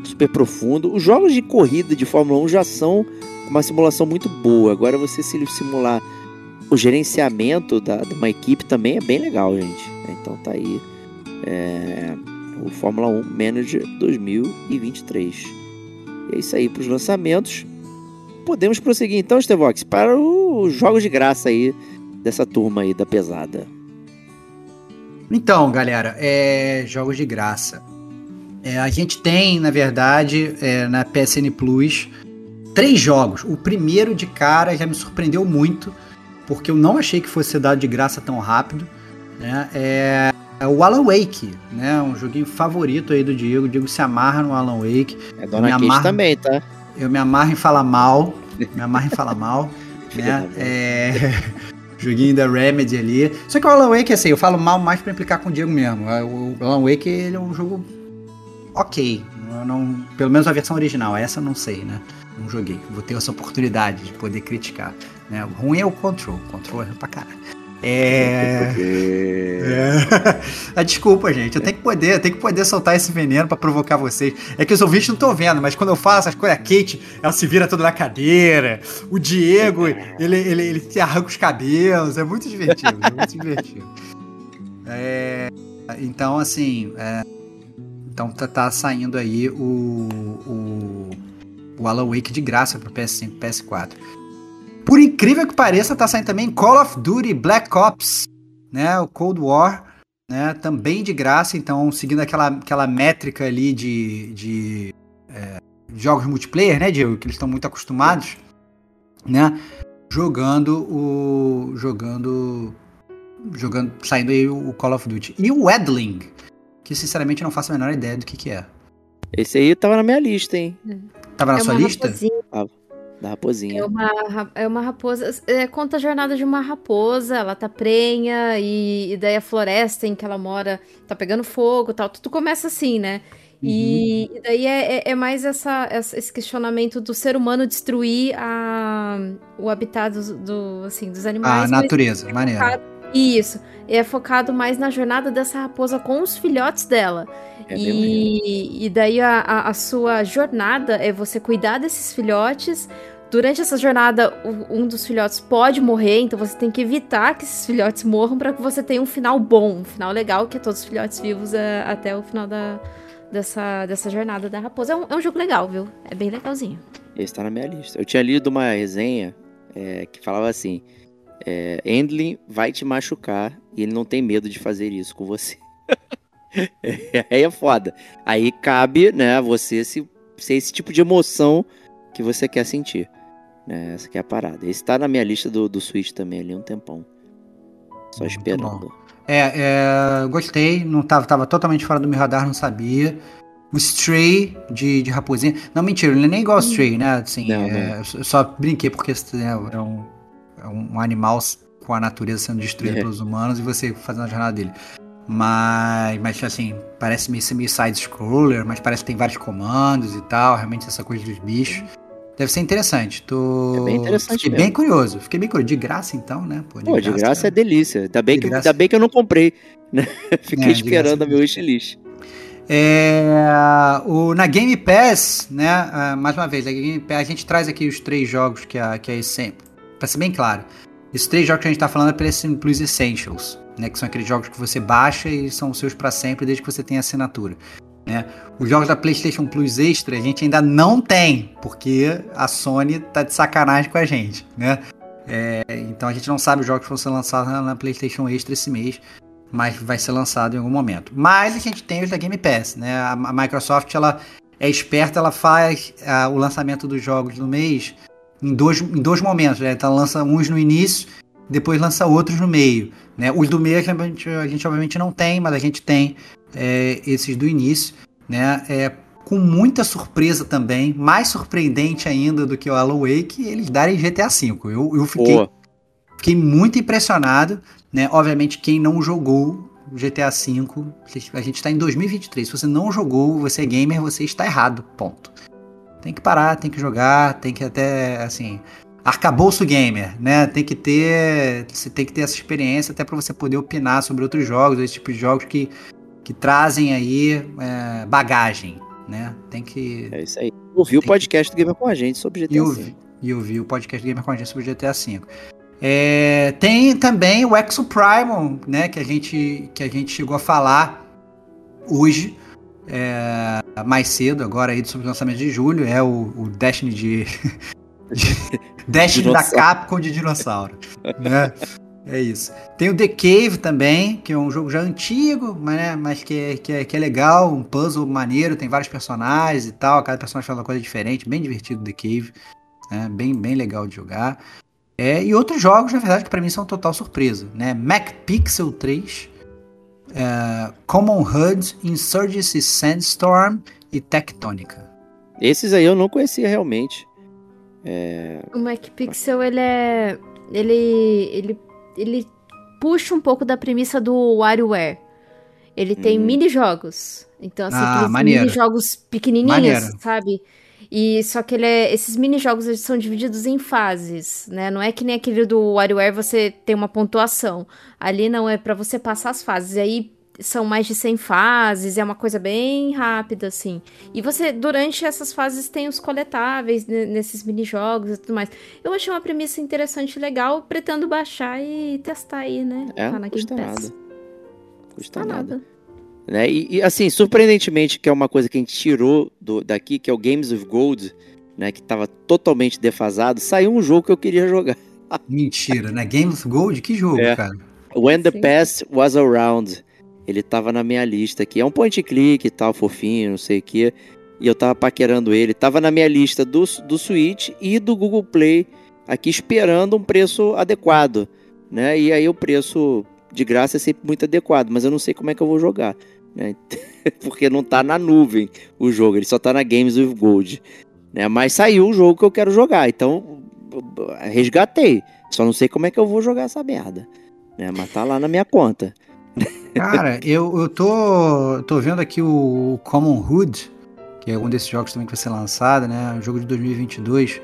[SPEAKER 3] super profundo. Os jogos de corrida de Fórmula 1 já são uma simulação muito boa. Agora você se simular o gerenciamento da, de uma equipe também é bem legal, gente. Então tá aí é, o Fórmula 1 Manager 2023. E é isso aí para os lançamentos. Podemos prosseguir então, Stevox, para os jogos de graça aí dessa turma aí da pesada.
[SPEAKER 1] Então, galera, é, jogos de graça. É, a gente tem, na verdade, é, na PSN Plus, três jogos. O primeiro de cara já me surpreendeu muito, porque eu não achei que fosse ser dado de graça tão rápido. Né? É, é o Alan Wake, né? Um joguinho favorito aí do Diego. O Diego se amarra no Alan Wake.
[SPEAKER 3] É Dona Kate
[SPEAKER 1] amarro.
[SPEAKER 3] também, tá?
[SPEAKER 1] Eu me amarro em falar mal. Me amarro em falar mal. Né? É... Joguinho da Remedy ali. Só que o Alan Wake, assim, eu falo mal mais pra implicar com o Diego mesmo. O Alan Wake, ele é um jogo ok. Eu não, pelo menos a versão original. Essa eu não sei, né? Não joguei. Vou ter essa oportunidade de poder criticar. Né? O ruim é o Control. Control é ruim pra caralho. É... É. Desculpa, gente. Eu tenho que poder, eu tenho que poder soltar esse veneno pra provocar vocês. É que os ouvintes não estão vendo, mas quando eu falo essas coisas, a Kate, ela se vira toda na cadeira. O Diego, ele, ele, ele se arranca os cabelos. É muito divertido, é muito divertido. É, então, assim, é, então tá, tá saindo aí o, o, o Alan Wake de graça pro PS5 e PS4. Por incrível que pareça, tá saindo também Call of Duty Black Ops, né? O Cold War, né? Também de graça, então seguindo aquela, aquela métrica ali de, de é, jogos multiplayer, né, Diego? Que eles estão muito acostumados, né? Jogando o. jogando. jogando. saindo aí o Call of Duty. E o Wedling, que sinceramente eu não faço a menor ideia do que, que é.
[SPEAKER 3] Esse aí tava na minha lista, hein?
[SPEAKER 1] Tava na
[SPEAKER 2] é
[SPEAKER 1] sua
[SPEAKER 2] uma
[SPEAKER 1] lista?
[SPEAKER 2] raposinha,
[SPEAKER 3] Da raposinha.
[SPEAKER 2] É uma, é uma raposa. É, conta a jornada de uma raposa. Ela tá prenha e, e daí a floresta em que ela mora tá pegando fogo e tal. Tudo começa assim, né? E, e daí é, é- é mais essa, essa- esse questionamento do ser humano destruir a, o habitat dos, do, assim, dos animais.
[SPEAKER 1] A natureza, maneiro.
[SPEAKER 2] Isso. É focado mais na jornada dessa raposa com os filhotes dela.
[SPEAKER 3] É.
[SPEAKER 2] E, e daí a, a, a sua jornada é você cuidar desses filhotes. Durante essa jornada, um dos filhotes pode morrer, então você tem que evitar que esses filhotes morram para que você tenha um final bom, um final legal, que é todos os filhotes vivos é, até o final da, dessa, dessa jornada da raposa. É um, é um jogo legal, viu? É bem legalzinho.
[SPEAKER 3] Esse tá na minha lista. Eu tinha lido uma resenha é, que falava assim: é, Endlin vai te machucar e ele não tem medo de fazer isso com você. Aí é foda. Aí cabe, né, você se, ser esse tipo de emoção que você quer sentir. Né? Essa que é a parada. Esse tá na minha lista do, do Switch também ali um tempão. Só
[SPEAKER 1] Muito
[SPEAKER 3] esperando.
[SPEAKER 1] É, é, gostei, não tava, tava totalmente fora do meu radar, não sabia. O Stray de, de Raposinha. Não, mentira, ele nem é igual ao Stray, né? Assim,
[SPEAKER 3] Não,
[SPEAKER 1] é, eu só brinquei porque né, é, um, é um animal com a natureza sendo destruída
[SPEAKER 3] É.
[SPEAKER 1] pelos humanos e você fazendo a jornada dele. Mas, mas assim, parece meio, meio side-scroller, mas parece que tem vários comandos e tal, realmente essa coisa dos bichos. Deve ser interessante. Tô...
[SPEAKER 3] É bem interessante
[SPEAKER 1] Fiquei
[SPEAKER 3] mesmo.
[SPEAKER 1] bem curioso. Fiquei bem curioso. De graça, então, né?
[SPEAKER 3] Pô, de graça é delícia. Ainda bem,
[SPEAKER 1] De
[SPEAKER 3] que,
[SPEAKER 1] graça.
[SPEAKER 3] bem que eu não comprei. Né? Fiquei
[SPEAKER 1] É, de graça
[SPEAKER 3] esperando
[SPEAKER 1] é
[SPEAKER 3] a meu wishlist.
[SPEAKER 1] É, o, na Game Pass, né? Uh, mais uma vez, na Game Pass, a gente traz aqui os três jogos que a, que a sempre. Pra ser bem claro, esses três jogos que a gente tá falando é PS Plus Essentials, né? Que são aqueles jogos que você baixa e são seus para sempre desde que você tenha assinatura. Né? Os jogos da PlayStation Plus Extra a gente ainda não tem, porque a Sony tá de sacanagem com a gente, né? É, então a gente não sabe os jogos que vão ser lançados na PlayStation Extra esse mês mas vai ser lançado em algum momento. Mas a gente tem os da Game Pass, né? A, Microsoft ela é esperta, ela faz uh, o lançamento dos jogos no mês em dois, em dois momentos, né? Então lança uns no início, depois lança outros no meio, né? Os do meio a gente, a gente obviamente não tem, mas a gente tem é, esses do início, né? É, com muita surpresa também, mais surpreendente ainda do que o Alan Wake, eles darem GTA V. Eu, eu fiquei, fiquei muito impressionado, né? Obviamente, quem não jogou GTA V, a gente está em 2023. Se você não jogou, você é gamer, você está errado. Ponto. Tem que parar, tem que jogar, tem que até, assim, arcabouço gamer, né? Tem que ter, você tem que ter essa experiência até para você poder opinar sobre outros jogos, esse tipo de jogos que, que trazem aí é, bagagem, né? Tem que.
[SPEAKER 3] É isso aí. Ouvi o podcast que... do Gamer com a gente sobre GTA V.
[SPEAKER 1] E ouvi o podcast do Gamer com a gente sobre GTA V. É, tem também o Exo Primal, né, que a gente que a gente chegou a falar hoje, é, mais cedo, agora aí sobre o lançamento de julho, é o, o Destiny de, de Destiny da Capcom de dinossauro, né? É isso. Tem o The Cave também, que é um jogo já antigo, mas, né, mas que, é, que, é, que é legal, um puzzle maneiro, tem vários personagens e tal, cada personagem faz uma coisa diferente, bem divertido The Cave, né, bem, bem legal de jogar. É, e outros jogos, na verdade, que para mim são total surpresa, né? Mac Pixel 3, é, Common HUD, Insurgency Sandstorm e Tectonica.
[SPEAKER 3] Esses aí eu não conhecia realmente.
[SPEAKER 2] É... O Mac Pixel, ele é... Ele, ele, ele puxa um pouco da premissa do WarioWare. Ele tem hum. mini-jogos. Então, assim, ah, mini-jogos pequenininhos, maneiro. sabe? E só que ele é, esses mini jogos eles são divididos em fases, né? Não é que nem aquele do WarioWare você tem uma pontuação. Ali não é para você passar as fases. E aí são mais de 100 fases, é uma coisa bem rápida assim. E você durante essas fases tem os coletáveis nesses mini jogos e tudo mais. Eu achei uma premissa interessante e legal, pretendo baixar e testar aí, né?
[SPEAKER 3] É, tá na custa nada. Custa nada. nada. Né? E, e, assim, surpreendentemente, que é uma coisa que a gente tirou do, daqui, que é o Games of Gold, né? Que estava totalmente defasado, saiu um jogo que eu queria jogar.
[SPEAKER 1] Mentira, né? Games of Gold? Que jogo, é. cara?
[SPEAKER 3] When the Sim. Past Was Around. Ele tava na minha lista aqui. É um point click e tal, fofinho, não sei o que. E eu tava paquerando ele. Tava na minha lista do, do Switch e do Google Play, aqui esperando um preço adequado. Né? E aí o preço de graça é sempre muito adequado, mas eu não sei como é que eu vou jogar né? Porque não tá na nuvem o jogo, ele só tá na Games with Gold. Né? Mas saiu o jogo que eu quero jogar, então resgatei. Só não sei como é que eu vou jogar essa merda. Né? Mas tá lá na minha conta.
[SPEAKER 1] Cara, eu, eu tô, tô vendo aqui o Common Hood, que é um desses jogos também que vai ser lançado, né? Um jogo de 2022.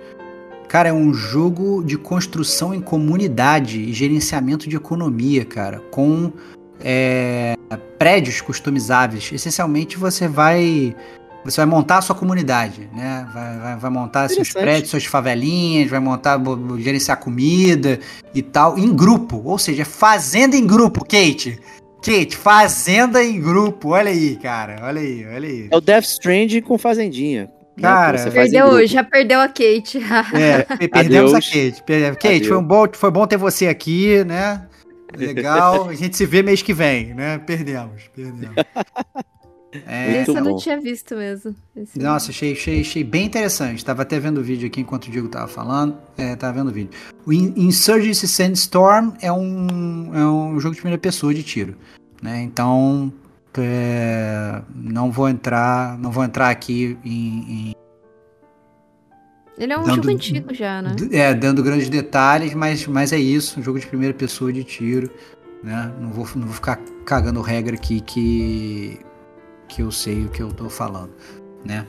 [SPEAKER 1] Cara, é um jogo de construção em comunidade e gerenciamento de economia, cara, com é, prédios customizáveis. Essencialmente você vai você vai montar a sua comunidade, né? Vai, vai, vai montar seus prédios, suas favelinhas, vai montar, gerenciar comida e tal, em grupo. Ou seja, fazenda em grupo, Kate. Kate, fazenda em grupo. Olha aí, cara. Olha aí, olha aí.
[SPEAKER 3] É o Death Stranding com fazendinha. Né,
[SPEAKER 2] cara, perdeu, já perdeu a Kate.
[SPEAKER 1] é, perdemos Adeus. a Kate. Kate, Adeus. foi, um bom, foi bom ter você aqui, né? Legal, a gente se vê mês que vem, né? Perdemos, perdemos.
[SPEAKER 2] É, Esse eu não tinha visto mesmo.
[SPEAKER 1] Esse Nossa, achei, achei, achei bem interessante. Tava até vendo o vídeo aqui enquanto o Diego tava falando. É, tava vendo o vídeo. O Insurgency Sandstorm é um, é um jogo de primeira pessoa de tiro. Né? Então, é, não vou entrar não vou entrar aqui em, em
[SPEAKER 2] ele é um dando, jogo antigo já, né?
[SPEAKER 1] É, dando grandes detalhes, mas, mas é isso, um jogo de primeira pessoa de tiro, né? Não vou, não vou ficar cagando regra aqui que, que eu sei o que eu tô falando, né?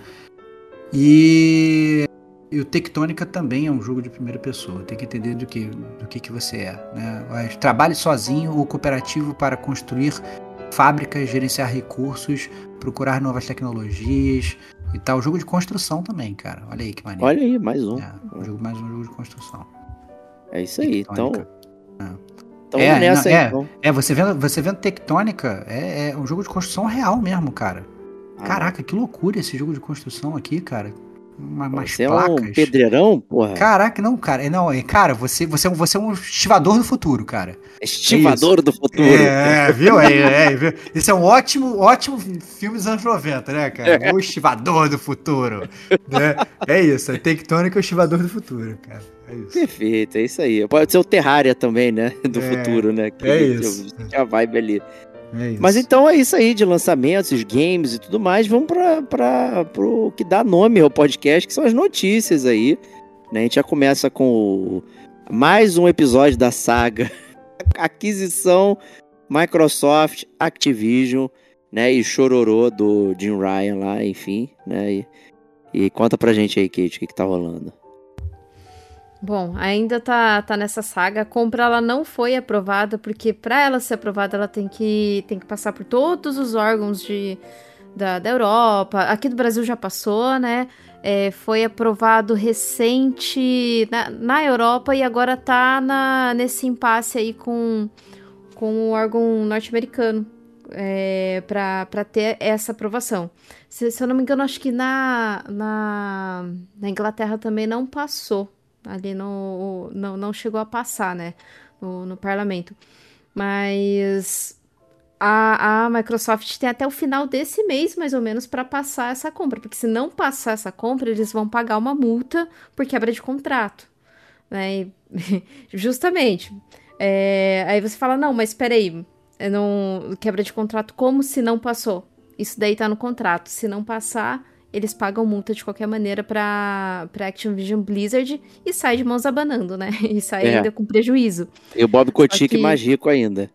[SPEAKER 1] E, e o Tectônica também é um jogo de primeira pessoa, tem que entender do que, do que, que você é, né? Trabalhe sozinho ou cooperativo para construir fábricas, gerenciar recursos, procurar novas tecnologias e tal. Jogo de construção também, cara. Olha aí que maneiro.
[SPEAKER 3] Olha aí, mais um.
[SPEAKER 1] É, um jogo, mais um jogo de construção.
[SPEAKER 3] É isso aí. Então,
[SPEAKER 1] É.
[SPEAKER 3] então
[SPEAKER 1] É,
[SPEAKER 3] nessa
[SPEAKER 1] não,
[SPEAKER 3] aí,
[SPEAKER 1] é.
[SPEAKER 3] então.
[SPEAKER 1] É, você vendo, você vendo Tectônica, é, é um jogo de construção real mesmo, cara.
[SPEAKER 3] Ah,
[SPEAKER 1] Caraca, que loucura esse jogo de construção aqui, cara. Uma, umas
[SPEAKER 3] Você é
[SPEAKER 1] placas.
[SPEAKER 3] um pedreirão, porra.
[SPEAKER 1] Caraca, não, cara. É, Não, é, cara, você, você, é um- você é um estivador do futuro, cara.
[SPEAKER 3] Estivador do futuro.
[SPEAKER 1] É, é, viu? É, é, viu? Esse é um ótimo, ótimo filme dos anos 90, né, cara? O estivador do futuro. Né? É isso, é Tectônica é o estivador do futuro, cara. É isso.
[SPEAKER 3] Perfeito, é isso aí. Pode ser o Terraria também, né? Do
[SPEAKER 1] É,
[SPEAKER 3] futuro, né? Que
[SPEAKER 1] é isso.
[SPEAKER 3] Que a vibe ali.
[SPEAKER 1] É.
[SPEAKER 3] Mas então é isso aí de lançamentos, games e tudo mais. Vamos para pro que dá nome ao podcast, que são as notícias aí. Né? A gente já começa com o- mais um episódio da saga aquisição Microsoft, Activision, né? E chororô do Jim Ryan lá, enfim, né? E, e conta pra gente aí, Kate, o que, que tá rolando.
[SPEAKER 2] Bom, ainda tá, tá nessa saga. A compra ela não foi aprovada, porque para ela ser aprovada, ela tem que, tem que passar por todos os órgãos de, da, da Europa. Aqui do Brasil já passou, né? É, foi aprovado recente na, na Europa e agora tá na, nesse impasse aí com, com o órgão norte-americano é, para ter essa aprovação. Se, se eu não me engano, acho que na, na, na Inglaterra também não passou ali no não, não chegou a passar, né, no, no parlamento. Mas a, a Microsoft tem até o final desse mês, mais ou menos, para passar essa compra, porque se não passar essa compra, eles vão pagar uma multa por quebra de contrato, né? E, justamente. É, aí você fala, não, mas espera aí, não quebra de contrato como se não passou? Isso daí tá no contrato. Se não passar, eles pagam multa de qualquer maneira pra, pra Activision Blizzard e sai de mãos abanando, né? E sai
[SPEAKER 3] É.
[SPEAKER 2] ainda com prejuízo.
[SPEAKER 3] E o Bob Kotick
[SPEAKER 2] que-
[SPEAKER 3] mais rico ainda.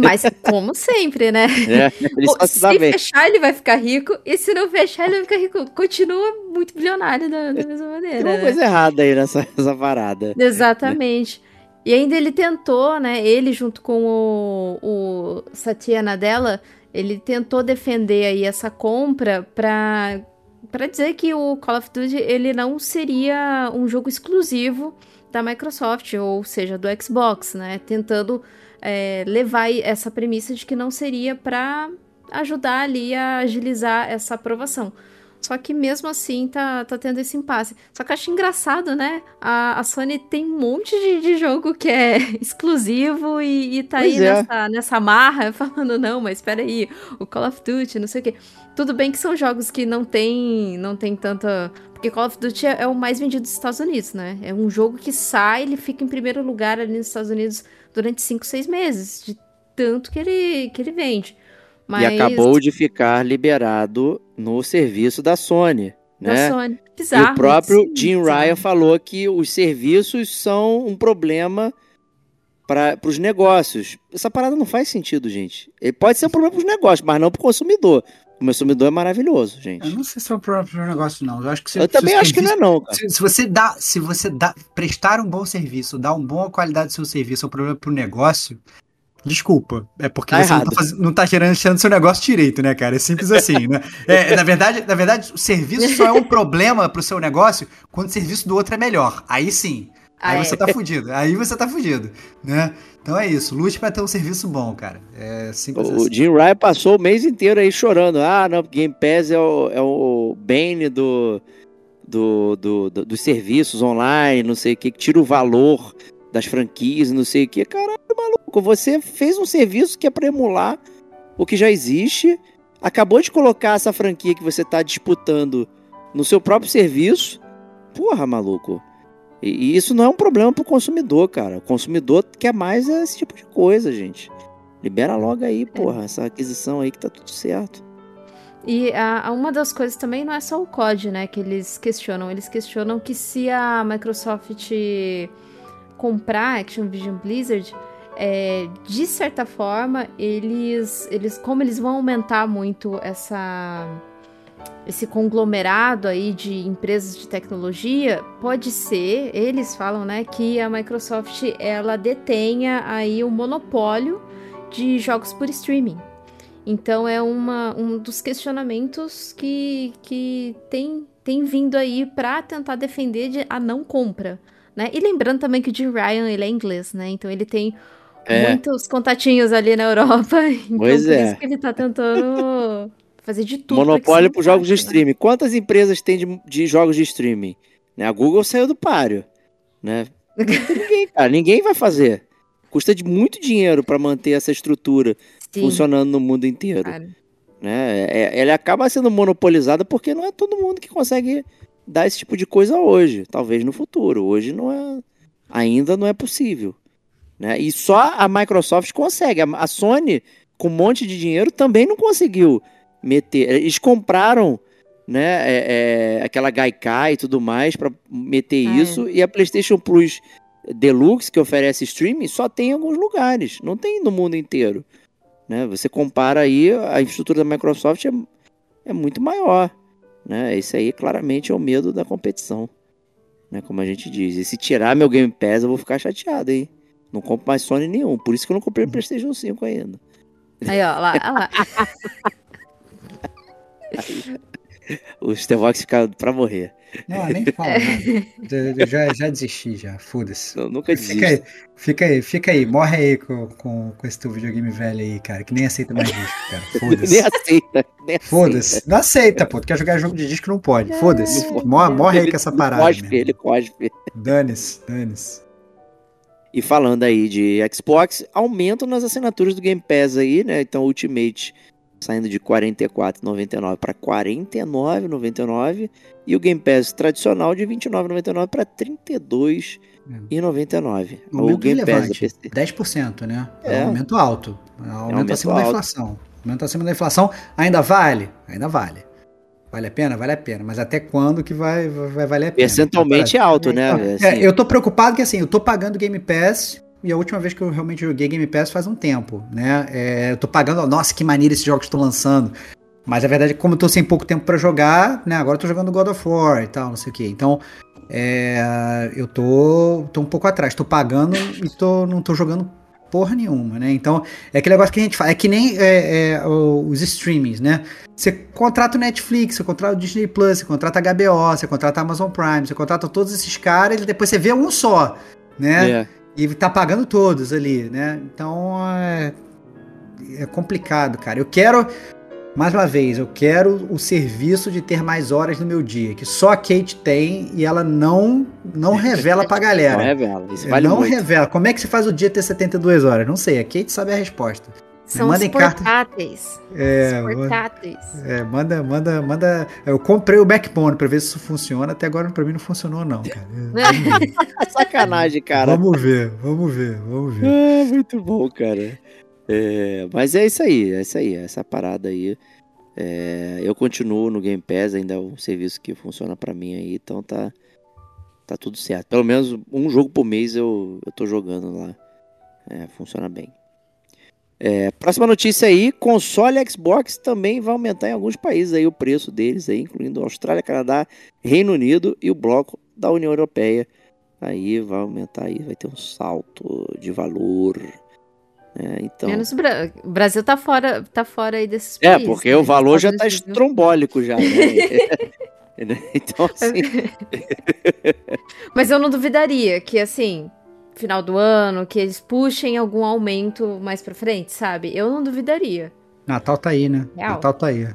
[SPEAKER 2] Mas, como sempre, né?
[SPEAKER 3] Ele
[SPEAKER 2] Pô,
[SPEAKER 3] só se
[SPEAKER 2] fechar, ele vai ficar rico. E se não fechar, ele vai ficar rico. Continua muito bilionário da, da mesma
[SPEAKER 3] Tem
[SPEAKER 2] maneira.
[SPEAKER 3] uma
[SPEAKER 2] né?
[SPEAKER 3] coisa errada aí nessa, nessa parada.
[SPEAKER 2] Exatamente. E ainda ele tentou, né? Ele junto com o, o Satya Nadella, ele tentou defender aí essa compra pra, pra dizer que o Call of Duty ele não seria um jogo exclusivo da Microsoft, ou seja, do Xbox, né? Tentando é, levar essa premissa de que não seria pra ajudar ali a agilizar essa aprovação. Só que mesmo assim tá, tá tendo esse impasse. Só que eu acho engraçado, né? A, a Sony tem um monte de, de jogo que é exclusivo e, e tá
[SPEAKER 3] Pois
[SPEAKER 2] aí
[SPEAKER 3] é.
[SPEAKER 2] nessa, nessa marra falando, não, mas espera aí, o Call of Duty, não sei o quê. Tudo bem que são jogos que não tem, não tem tanta... Porque Call of Duty é, é o mais vendido dos Estados Unidos, né? É um jogo que sai, ele fica em primeiro lugar ali nos Estados Unidos durante 5, 6 meses, de tanto que ele, que ele vende. Mas
[SPEAKER 3] E acabou de ficar liberado no serviço da Sony,
[SPEAKER 2] da
[SPEAKER 3] né?
[SPEAKER 2] Sony.
[SPEAKER 3] E
[SPEAKER 2] Bizarro.
[SPEAKER 3] o próprio
[SPEAKER 2] sim,
[SPEAKER 3] Jim. Ryan falou que os serviços são um problema para os negócios. Essa parada não faz sentido, gente. Ele pode ser um problema para os negócios, mas não para o consumidor. O consumidor é maravilhoso,
[SPEAKER 1] Eu
[SPEAKER 3] gente.
[SPEAKER 1] não sei se é o próprio negócio, não. Eu acho que se,
[SPEAKER 3] Eu também acho que não é não, cara.
[SPEAKER 1] Se, se você dá, se você dá, prestar um bom serviço, dar uma boa qualidade do seu serviço, é um problema pro negócio. Desculpa, é porque
[SPEAKER 3] Tá
[SPEAKER 1] você não tá, faz- não tá gerando seu negócio direito, né, cara? É simples assim, né? É, na verdade, na verdade, o serviço só é um problema pro seu negócio quando o serviço do outro é melhor. Aí sim. Aí
[SPEAKER 2] Ah,
[SPEAKER 1] você
[SPEAKER 2] é.
[SPEAKER 1] tá fudido. Aí você tá fudido, né? Então é isso. Lute pra ter um serviço bom, cara. É simples
[SPEAKER 3] O
[SPEAKER 1] assim.
[SPEAKER 3] Jim Ryan passou o mês inteiro aí chorando. Ah, não, Game Pass é o, é o Bane do, do, do, do- dos serviços online, não sei o que, que tira o valor das franquias, não sei o que. Caralho, maluco, você fez um serviço que é pra emular o que já existe, acabou de colocar essa franquia que você tá disputando no seu próprio serviço. Porra, maluco. E, isso não é um problema pro consumidor, cara. O consumidor quer mais esse tipo de coisa, gente. Libera logo aí, porra, essa aquisição aí que tá tudo certo.
[SPEAKER 2] E a, a- uma das coisas também não é só o COD, né, que eles questionam. Eles questionam que se a Microsoft comprar a Activision Blizzard, é, de certa forma, eles, eles, como eles vão aumentar muito essa esse conglomerado aí de empresas de tecnologia, pode ser, eles falam, né, que a Microsoft ela detenha aí o monopólio de jogos por streaming. Então é uma, um dos questionamentos que, que tem, tem vindo aí para tentar defender de, a não compra. Né? E lembrando também que o Jim Ryan ele é inglês, né? Então ele tem é. muitos contatinhos ali na Europa. Então
[SPEAKER 3] pois
[SPEAKER 2] por
[SPEAKER 3] é.
[SPEAKER 2] isso que ele tá tentando fazer de tudo.
[SPEAKER 3] Monopólio para jogos de streaming. Quantas empresas tem de, de jogos de streaming? Né? A Google saiu do páreo. Né? ninguém, cara, ninguém vai fazer. Custa de muito dinheiro para manter essa estrutura Sim. funcionando no mundo inteiro. Né? É, ele acaba sendo monopolizada porque não é todo mundo que consegue dar esse tipo de coisa hoje. Talvez no futuro. Hoje não é. Ainda não é possível. Né? E só a Microsoft consegue. A Sony, com um monte de dinheiro, também não conseguiu meter. Eles compraram né, é, é, aquela Gaikai e tudo mais para meter ah, isso. É. E a PlayStation Plus Deluxe, que oferece streaming, só tem em alguns lugares. Não tem no mundo inteiro. Né? Você compara aí, a infraestrutura da Microsoft é, é muito maior. Né? Isso aí claramente é o medo da competição. Né? Como a gente diz. E se tirar meu Game Pass, eu vou ficar chateado, hein? Não compro mais Sony nenhum. Por isso que eu não comprei o PlayStation 5 ainda.
[SPEAKER 2] Aí, ó, lá, lá.
[SPEAKER 3] o Stevox fica pra morrer.
[SPEAKER 1] Não, nem fala. É. já, já desisti, já. Foda-se.
[SPEAKER 3] Nunca desisti.
[SPEAKER 1] Fica aí, fica aí, fica aí. Morre aí com, com, com esse teu videogame velho aí, cara, que nem aceita mais disco, cara. Foda-se.
[SPEAKER 3] nem aceita.
[SPEAKER 1] Foda-se. Não aceita, pô. Tu quer jogar jogo de disco, não pode. Foda-se. Morre, morre aí com essa parada.
[SPEAKER 3] Cospe, ele cospe.
[SPEAKER 1] Dane-se, dane-se.
[SPEAKER 3] E falando aí de Xbox, aumento nas assinaturas do Game Pass aí, né? Então, Ultimate saindo de R$ 44,99 para R$ 49,99 e o Game Pass tradicional de R$ 29,99 para R$ 32,99.
[SPEAKER 1] É. O Game Pass da PC. 10%, né? É, é um aumento alto. É um aumento, é um acima alto. da inflação. Aumento acima da inflação. Ainda vale? Ainda vale. Vale a pena? Vale a pena. Mas até quando que vai, vai valer a pena?
[SPEAKER 3] Percentualmente é alto, né?
[SPEAKER 1] Assim. É, eu tô preocupado que assim, eu tô pagando Game Pass e a última vez que eu realmente joguei Game Pass faz um tempo, né? É, eu tô pagando, nossa, que maneiro esses jogos estão lançando. Mas a verdade é que como eu tô sem pouco tempo para jogar, né? Agora eu tô jogando God of War e tal, não sei o que. Então, é, eu tô, tô um pouco atrás. Tô pagando e tô, não tô jogando porra nenhuma, né? Então, é aquele negócio que a gente fala. É que nem é, é, os streamings, né? Você contrata o Netflix, você contrata o Disney Plus, você contrata a HBO, você contrata a Amazon Prime, você contrata todos esses caras e depois você vê um só, né? Yeah. E tá pagando todos ali, né? Então é, é complicado, cara. Eu quero, mais uma vez, eu quero o serviço de ter mais horas no meu dia, que só a Kate tem e ela não não revela pra galera.
[SPEAKER 3] Não revela, isso vale
[SPEAKER 1] Não
[SPEAKER 3] muito.
[SPEAKER 1] revela. Como é que você faz o dia ter 72 horas? Não sei, a Kate sabe a resposta.
[SPEAKER 2] São manda os portáteis.
[SPEAKER 1] É, os portáteis. É, manda, manda, manda. Eu comprei o backbone pra ver se isso funciona. Até agora pra mim não funcionou, não, cara.
[SPEAKER 3] Sacanagem, cara.
[SPEAKER 1] Vamos ver, vamos ver, vamos ver.
[SPEAKER 3] É, muito bom, cara. É, mas é isso aí, é isso aí, é essa parada aí. É, eu continuo no Game Pass, ainda é um serviço que funciona para mim aí, então tá, tá tudo certo. Pelo menos um jogo por mês eu, eu tô jogando lá. É, funciona bem. É, próxima notícia aí, console Xbox também vai aumentar em alguns países aí o preço deles aí, incluindo Austrália, Canadá, Reino Unido e o bloco da União Europeia. Aí vai aumentar aí, vai ter um salto de valor. É, então...
[SPEAKER 2] Menos o, Bra o Brasil tá fora, tá fora aí desses
[SPEAKER 3] é, países. É, porque né? o valor já tá estrombólico já. Né? então assim...
[SPEAKER 2] Mas eu não duvidaria que assim, final do ano, que eles puxem algum aumento mais pra frente, sabe? Eu não duvidaria.
[SPEAKER 1] Natal tá aí, né? Real. Natal tá aí.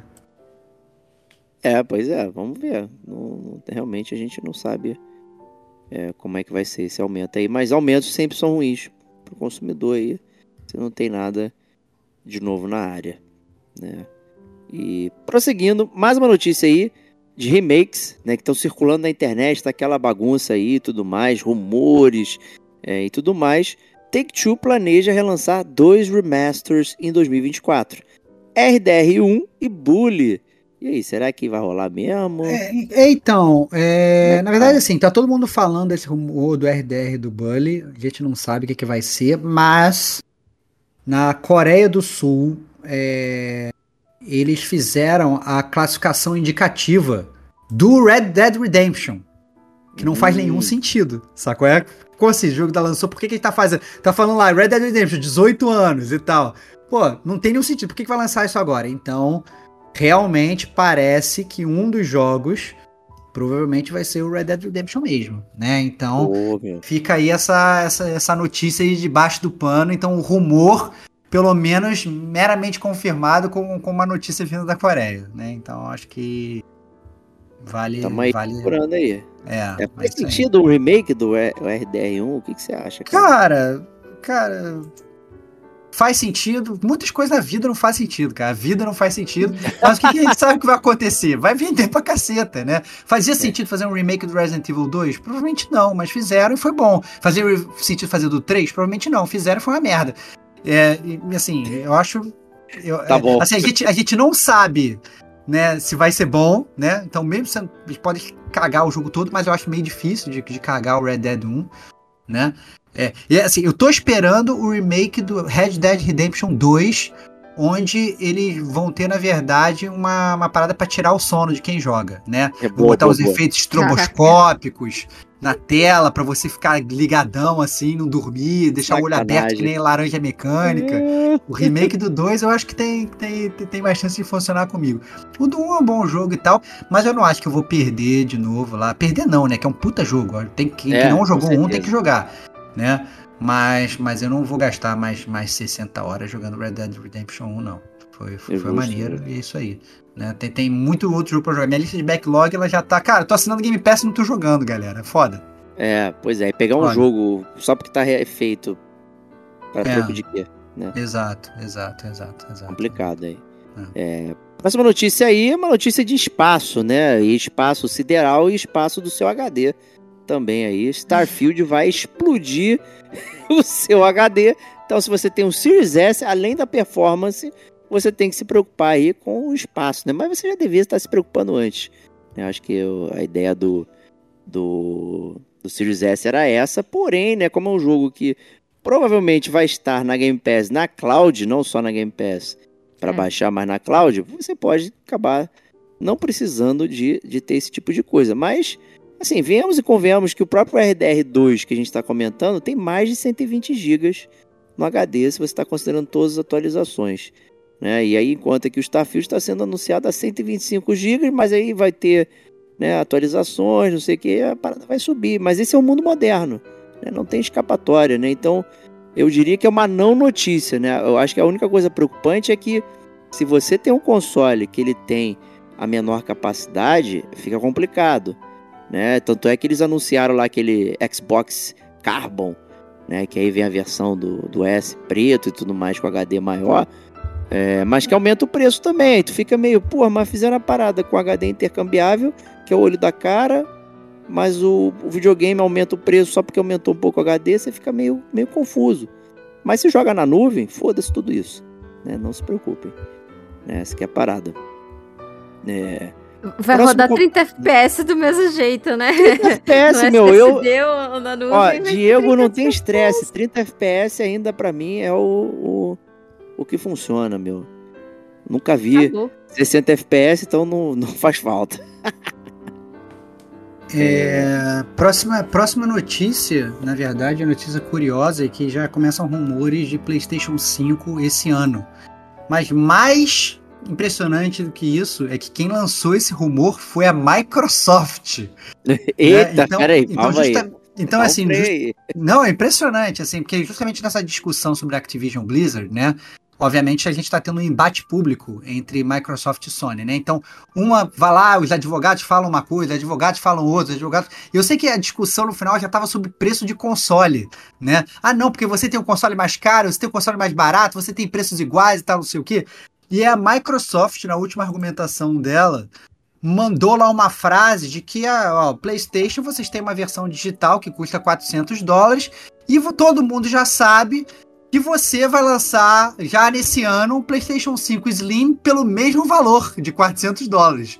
[SPEAKER 3] É, pois é, vamos ver. Não, realmente a gente não sabe é, como é que vai ser esse aumento aí. Mas aumentos sempre são ruins pro consumidor aí. Você não tem nada de novo na área, né? E prosseguindo, mais uma notícia aí de remakes, né, que estão circulando na internet, tá aquela bagunça aí e tudo mais, rumores, é, e tudo mais, Take-Two planeja relançar dois remasters em 2024. RDR1 e Bully. E aí, será que vai rolar mesmo?
[SPEAKER 1] É, então, é, na verdade, assim, tá todo mundo falando desse rumor do RDR do Bully. A gente não sabe o que, que vai ser, mas na Coreia do Sul, é, eles fizeram a classificação indicativa do Red Dead Redemption. Que não faz nenhum
[SPEAKER 3] Hum.
[SPEAKER 1] sentido, sacou? É, como assim, o jogo da lançou, por que, que ele tá fazendo? Tá falando lá, Red Dead Redemption, 18 anos e tal. Pô, não tem nenhum sentido, por que, que vai lançar isso agora? Então, realmente parece que um dos jogos provavelmente vai ser o Red Dead Redemption mesmo, né? Então, fica aí essa, essa, essa notícia aí debaixo do pano. Então, o rumor, pelo menos meramente confirmado com, com uma notícia vinda da Coreia, né? Então, acho que vale.
[SPEAKER 3] Tamo aí
[SPEAKER 1] vale
[SPEAKER 3] procurando aí.
[SPEAKER 1] é,
[SPEAKER 3] É,
[SPEAKER 1] mas
[SPEAKER 3] faz sentido o remake do R- RDR1? O que, que você acha, cara?
[SPEAKER 1] Cara, cara. Faz sentido. Muitas coisas na vida não faz sentido, cara. A vida não faz sentido. Mas o que, que a gente sabe que vai acontecer? Vai vender pra caceta, né? Fazia sentido fazer um remake do Resident Evil 2? Provavelmente não, mas fizeram e foi bom. Fazia sentido fazer do 3? Provavelmente não. Fizeram e foi uma merda. É, e, assim, eu acho. eu-
[SPEAKER 3] Tá
[SPEAKER 1] é,
[SPEAKER 3] bom.
[SPEAKER 1] Assim, a gente, a gente não sabe, né, se vai ser bom, né? Então, mesmo sendo, a gente pode cagar o jogo todo, mas eu acho meio difícil de, de cagar o Red Dead 1, né? É, e assim, eu tô esperando o remake do Red Dead Redemption 2, onde eles vão ter, na verdade, uma, uma parada pra tirar o sono de quem joga, né?
[SPEAKER 3] É
[SPEAKER 1] Vou
[SPEAKER 3] boa,
[SPEAKER 1] botar
[SPEAKER 3] boa,
[SPEAKER 1] os
[SPEAKER 3] boa.
[SPEAKER 1] efeitos estroboscópicos na tela pra você ficar ligadão assim, não dormir, deixar o olho
[SPEAKER 3] Sacanagem.
[SPEAKER 1] aberto que nem laranja mecânica. O remake do 2 eu acho que tem, tem, tem, mais chance de funcionar comigo. O do 1 é um bom jogo e tal, mas eu não acho que eu vou perder de novo lá. Perder não, né? Que é um puta jogo. Tem
[SPEAKER 3] É,
[SPEAKER 1] quem não jogou um tem que jogar, né? Mas, mas eu não vou gastar mais, mais 60 horas jogando Red Dead Redemption 1, não. Foi, foi, foi maneiro e é isso aí. Né? Tem, tem muito outro jogo pra jogar. Minha lista de backlog ela já tá. Cara, eu tô assinando Game Pass e não tô jogando, galera. É foda.
[SPEAKER 3] É, pois é. Pegar um
[SPEAKER 1] Olha.
[SPEAKER 3] jogo só porque tá feito pra
[SPEAKER 1] É.
[SPEAKER 3] troco de quê?
[SPEAKER 1] Exato, exato, exato, exato.
[SPEAKER 3] Complicado aí. É, próxima notícia aí é uma notícia de espaço, né? E espaço sideral e espaço do seu HD também aí. Starfield vai explodir o seu HD. Então, se você tem um Series S, além da performance, você tem que se preocupar aí com o espaço, né? Mas você já devia estar se preocupando antes. Eu acho que eu- a ideia do, do, do Series S era essa, porém, né? Como é um jogo que provavelmente vai estar na Game Pass, na cloud, não só na Game Pass, para
[SPEAKER 2] É.
[SPEAKER 3] baixar, mas na cloud, você pode acabar não precisando de, de ter esse tipo de coisa. Mas, assim, venhamos e convenhamos que o próprio RDR2 que a gente está comentando tem mais de 120 GB no HD, se você está considerando todas as atualizações. Né? E aí, enquanto que o Starfield está sendo anunciado a 125 GB, mas aí vai ter né, atualizações, não sei o que, a parada vai subir. Mas esse é o mundo moderno, né? não tem escapatória, né? Então, eu diria que é uma não notícia, né? Eu acho que a única coisa preocupante é que se você tem um console que ele tem a menor capacidade, fica complicado, né? Tanto é que eles anunciaram lá aquele Xbox Carbon, né? Que aí vem a versão do, do S preto e tudo mais com HD maior, é, mas que aumenta o preço também. Aí Tu fica meio, pô, mas fizeram a parada com HD intercambiável, que é o olho da cara, mas o, o videogame aumenta o preço só porque aumentou um pouco o HD, você fica meio, meio confuso. Mas se joga na nuvem, foda-se tudo isso. Né? Não se preocupem. Né? Essa que é a parada. É...
[SPEAKER 2] Vai
[SPEAKER 3] Próximo
[SPEAKER 2] rodar
[SPEAKER 3] co-
[SPEAKER 2] 30 FPS do mesmo jeito, né?
[SPEAKER 3] FPS,
[SPEAKER 2] no
[SPEAKER 3] meu, eu.
[SPEAKER 2] Nuvem.
[SPEAKER 3] Ó, Diego
[SPEAKER 2] 30
[SPEAKER 3] não tem estresse. 30 FPS ainda pra mim é o, o, o que funciona, meu. Nunca vi
[SPEAKER 2] Acabou.
[SPEAKER 3] 60 FPS, então não, não faz falta.
[SPEAKER 1] É, próxima, próxima notícia, na verdade, é notícia curiosa é que já começam rumores de PlayStation 5 esse ano. Mas mais impressionante do que isso é que quem lançou esse rumor foi a Microsoft.
[SPEAKER 3] Eita,
[SPEAKER 1] então,
[SPEAKER 3] peraí,
[SPEAKER 1] então,
[SPEAKER 3] calma aí.
[SPEAKER 1] justa- então
[SPEAKER 3] Dá um
[SPEAKER 1] assim,
[SPEAKER 3] freio
[SPEAKER 1] just-
[SPEAKER 3] aí.
[SPEAKER 1] não, é impressionante, assim, porque justamente nessa discussão sobre Activision Blizzard, né? Obviamente a gente está tendo um embate público entre Microsoft e Sony, né? Então, uma vai lá, os advogados falam uma coisa, os advogados falam outra, os advogados. Eu sei que a discussão no final já estava sobre preço de console, né? Ah, não, porque você tem um console mais caro, você tem um console mais barato, você tem preços iguais e tal, não sei o quê. E a Microsoft, na última argumentação dela, mandou lá uma frase de que a ó, PlayStation vocês têm uma versão digital que custa 400 dólares e todo mundo já sabe que você vai lançar já nesse ano um PlayStation 5 Slim pelo mesmo valor de 400 dólares.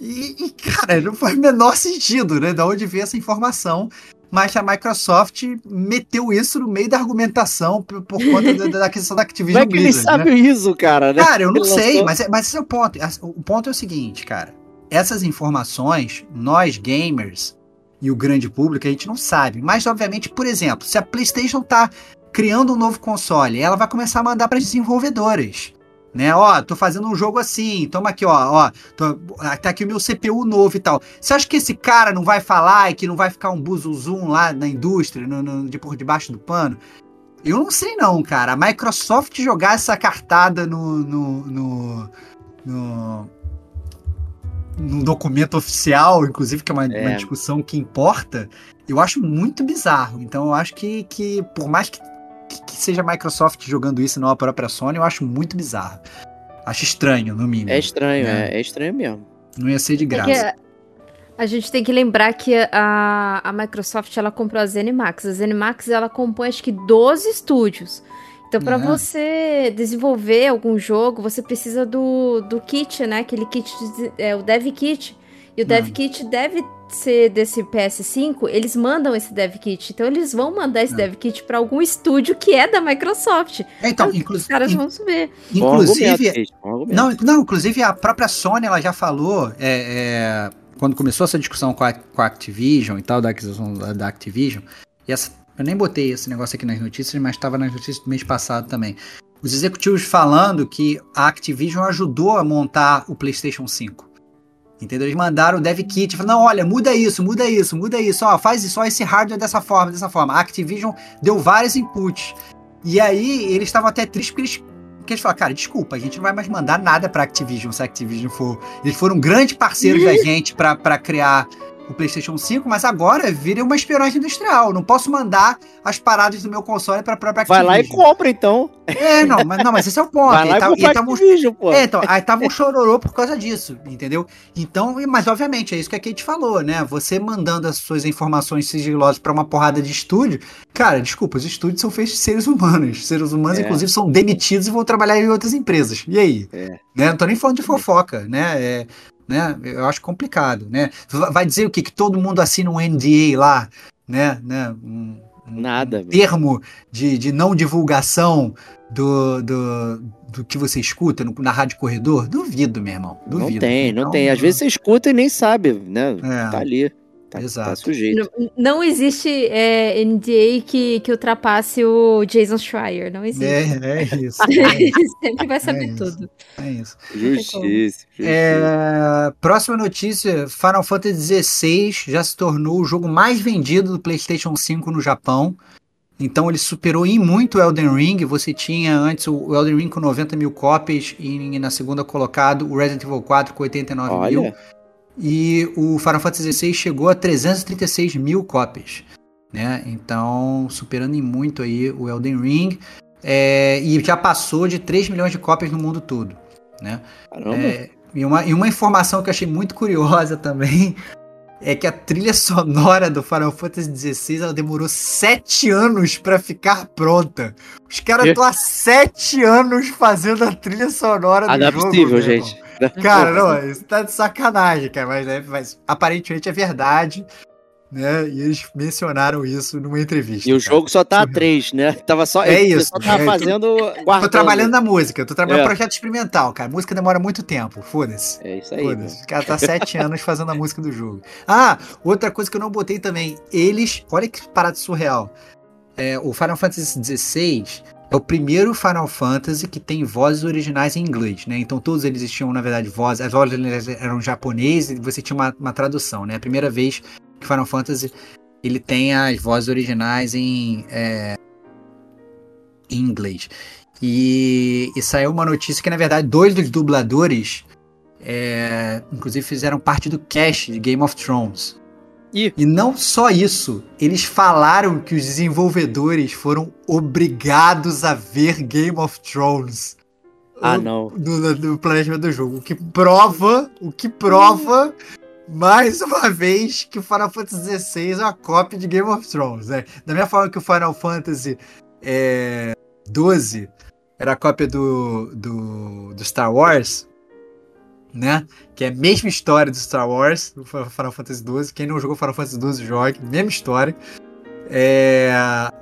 [SPEAKER 1] E, e, cara, não faz o menor sentido, né? Da onde veio essa informação. Mas a Microsoft meteu isso no meio da argumentação por, por conta da, da questão da Activision
[SPEAKER 3] é que ele
[SPEAKER 1] Blizzard, né?
[SPEAKER 3] sabe isso, cara? né?
[SPEAKER 1] Cara, eu não
[SPEAKER 3] Ele
[SPEAKER 1] sei,
[SPEAKER 3] lançou-
[SPEAKER 1] mas, é- mas esse é o ponto. O ponto é o seguinte, cara. Essas informações, nós gamers, e o grande público, a gente não sabe. Mas, obviamente, por exemplo, se a PlayStation tá criando um novo console, ela vai começar a mandar para as desenvolvedoras. Né, ó, tô fazendo um jogo assim, toma aqui, ó, ó, tô, tá aqui o meu CPU novo e tal. Você acha que esse cara não vai falar e que não vai ficar um buzuzum lá na indústria, no, no, de por debaixo do pano? Eu não sei não, cara. A Microsoft jogar essa cartada no, no, no, no num documento oficial, inclusive, que é uma, é uma, discussão que importa, eu acho muito bizarro. Então eu acho que, que por mais que, que seja a Microsoft jogando isso e não a própria Sony, eu acho muito bizarro. Acho estranho, no mínimo.
[SPEAKER 3] É estranho, né? é, é estranho mesmo.
[SPEAKER 1] Não ia ser de graça. É
[SPEAKER 2] a gente tem que lembrar que a, a Microsoft ela comprou a ZeniMax. A ZeniMax ela compõe acho que 12 estúdios. Então, para uhum. você desenvolver algum jogo, você precisa do, do kit, né? Aquele kit, é o Dev Kit. E o Dev. Kit deve ser desse PS5, eles mandam esse Dev Kit. Então, eles vão mandar esse uhum. Dev Kit para algum estúdio que é da Microsoft.
[SPEAKER 1] É, então, inclusive.
[SPEAKER 2] Os caras vão subir.
[SPEAKER 1] Inclusive. Não, não, inclusive a própria Sony ela já falou. É, é, quando começou essa discussão com a, com a Activision e tal, da aquisição da, da Activision, e essa eu nem botei esse negócio aqui nas notícias, mas estava nas notícias do mês passado também. Os executivos falando que a Activision ajudou a montar o PlayStation 5. Entendeu? Eles mandaram o dev kit, falaram, não, olha, muda isso, muda isso, muda isso, ó, faz só esse hardware dessa forma, dessa forma. A Activision deu vários inputs. E aí, eles estavam até tristes porque eles, porque eles falaram, cara, desculpa, a gente não vai mais mandar nada pra Activision se a Activision for... Eles foram grandes parceiros da gente para criar o PlayStation 5, mas agora vira uma espionagem industrial. Não posso mandar as paradas do meu console para a própria
[SPEAKER 3] Activision. Vai lá e compra, então.
[SPEAKER 1] É, não, mas, não, mas esse é o ponto.
[SPEAKER 3] Vai lá e, tá, tava, Activision, pô.
[SPEAKER 1] É, então, aí tava um chororô por causa disso, entendeu? Então, mas obviamente, é isso que a Kate falou, né? Você mandando as suas informações sigilosas para uma porrada de estúdio, cara, desculpa, os estúdios são feitos de seres humanos. Seres humanos, é. inclusive, são demitidos e vão trabalhar em outras empresas. E aí? É. Né? Não tô nem falando de fofoca, né? É, né? Eu acho complicado, né? Vai dizer o que que todo mundo assina um NDA lá, né? né? Um,
[SPEAKER 3] Nada.
[SPEAKER 1] Um termo de, de não divulgação do, do, do que você escuta no, na rádio corredor? Duvido, meu irmão. Duvido.
[SPEAKER 3] Não tem, não, não tem. Às vezes você escuta e nem sabe, né? É. Tá ali. Tá, tá Exato. Tá sujeito.
[SPEAKER 2] Não, não existe é, NDA que, que ultrapasse o Jason Schreier. Não existe.
[SPEAKER 1] É, é isso. É
[SPEAKER 2] sempre vai saber é tudo.
[SPEAKER 1] É isso.
[SPEAKER 3] Justiça.
[SPEAKER 1] É, próxima notícia: Final Fantasy XVI já se tornou o jogo mais vendido do PlayStation 5 no Japão. Então ele superou em muito o Elden Ring. Você tinha antes o Elden Ring com 90 mil cópias e na segunda colocado o Resident Evil 4 com 89 Olha. mil. E o Final Fantasy XVI chegou a 336 mil cópias. Né? Então, superando em muito aí o Elden Ring. É, e já passou de 3 milhões de cópias no mundo todo. Né? É, e, uma, e uma informação que eu achei muito curiosa também é que a trilha sonora do Final Fantasy XVI ela demorou sete anos para ficar pronta. Os caras estão há sete anos fazendo a trilha sonora
[SPEAKER 3] ah,
[SPEAKER 1] do
[SPEAKER 3] não
[SPEAKER 1] jogo.
[SPEAKER 3] É possível, gente.
[SPEAKER 1] Cara, não, isso tá de sacanagem, cara, mas, né, mas aparentemente é verdade. Né? E eles mencionaram isso numa entrevista.
[SPEAKER 3] E o jogo só tá a três, né? Tava só.
[SPEAKER 1] É isso.
[SPEAKER 3] Só tava
[SPEAKER 1] é,
[SPEAKER 3] fazendo.
[SPEAKER 1] Tô, tô trabalhando na música, tô trabalhando é. projeto experimental, cara. Música demora muito tempo, foda-se.
[SPEAKER 3] É isso aí. Foda-se.
[SPEAKER 1] O cara tá sete anos fazendo a música do jogo. Ah, outra coisa que eu não botei também. Eles. Olha que parada surreal. É, o Final Fantasy XVI é o primeiro Final Fantasy que tem vozes originais em inglês, né? Então todos eles tinham, na verdade, vozes. As vozes eram japonês e você tinha uma, uma tradução, né? A primeira vez que Final Fantasy ele tem as vozes originais em, é, em inglês. E, e, saiu uma notícia que, na verdade, dois dos dubladores, é, inclusive, fizeram parte do cast de Game of Thrones. E... e não só isso, eles falaram que os desenvolvedores foram obrigados a ver Game of Thrones.
[SPEAKER 3] Ah, não.
[SPEAKER 1] No, no, planejamento do jogo. O que prova, o que prova, mais uma vez, que o Final Fantasy XVI é uma cópia de Game of Thrones. Né? Da mesma forma que o Final Fantasy é, 12 era a cópia do, do, do Star Wars, né? Que é a mesma história do Star Wars, do Final Fantasy XII. Quem não jogou Final Fantasy XII, jogue. Mesma história. É,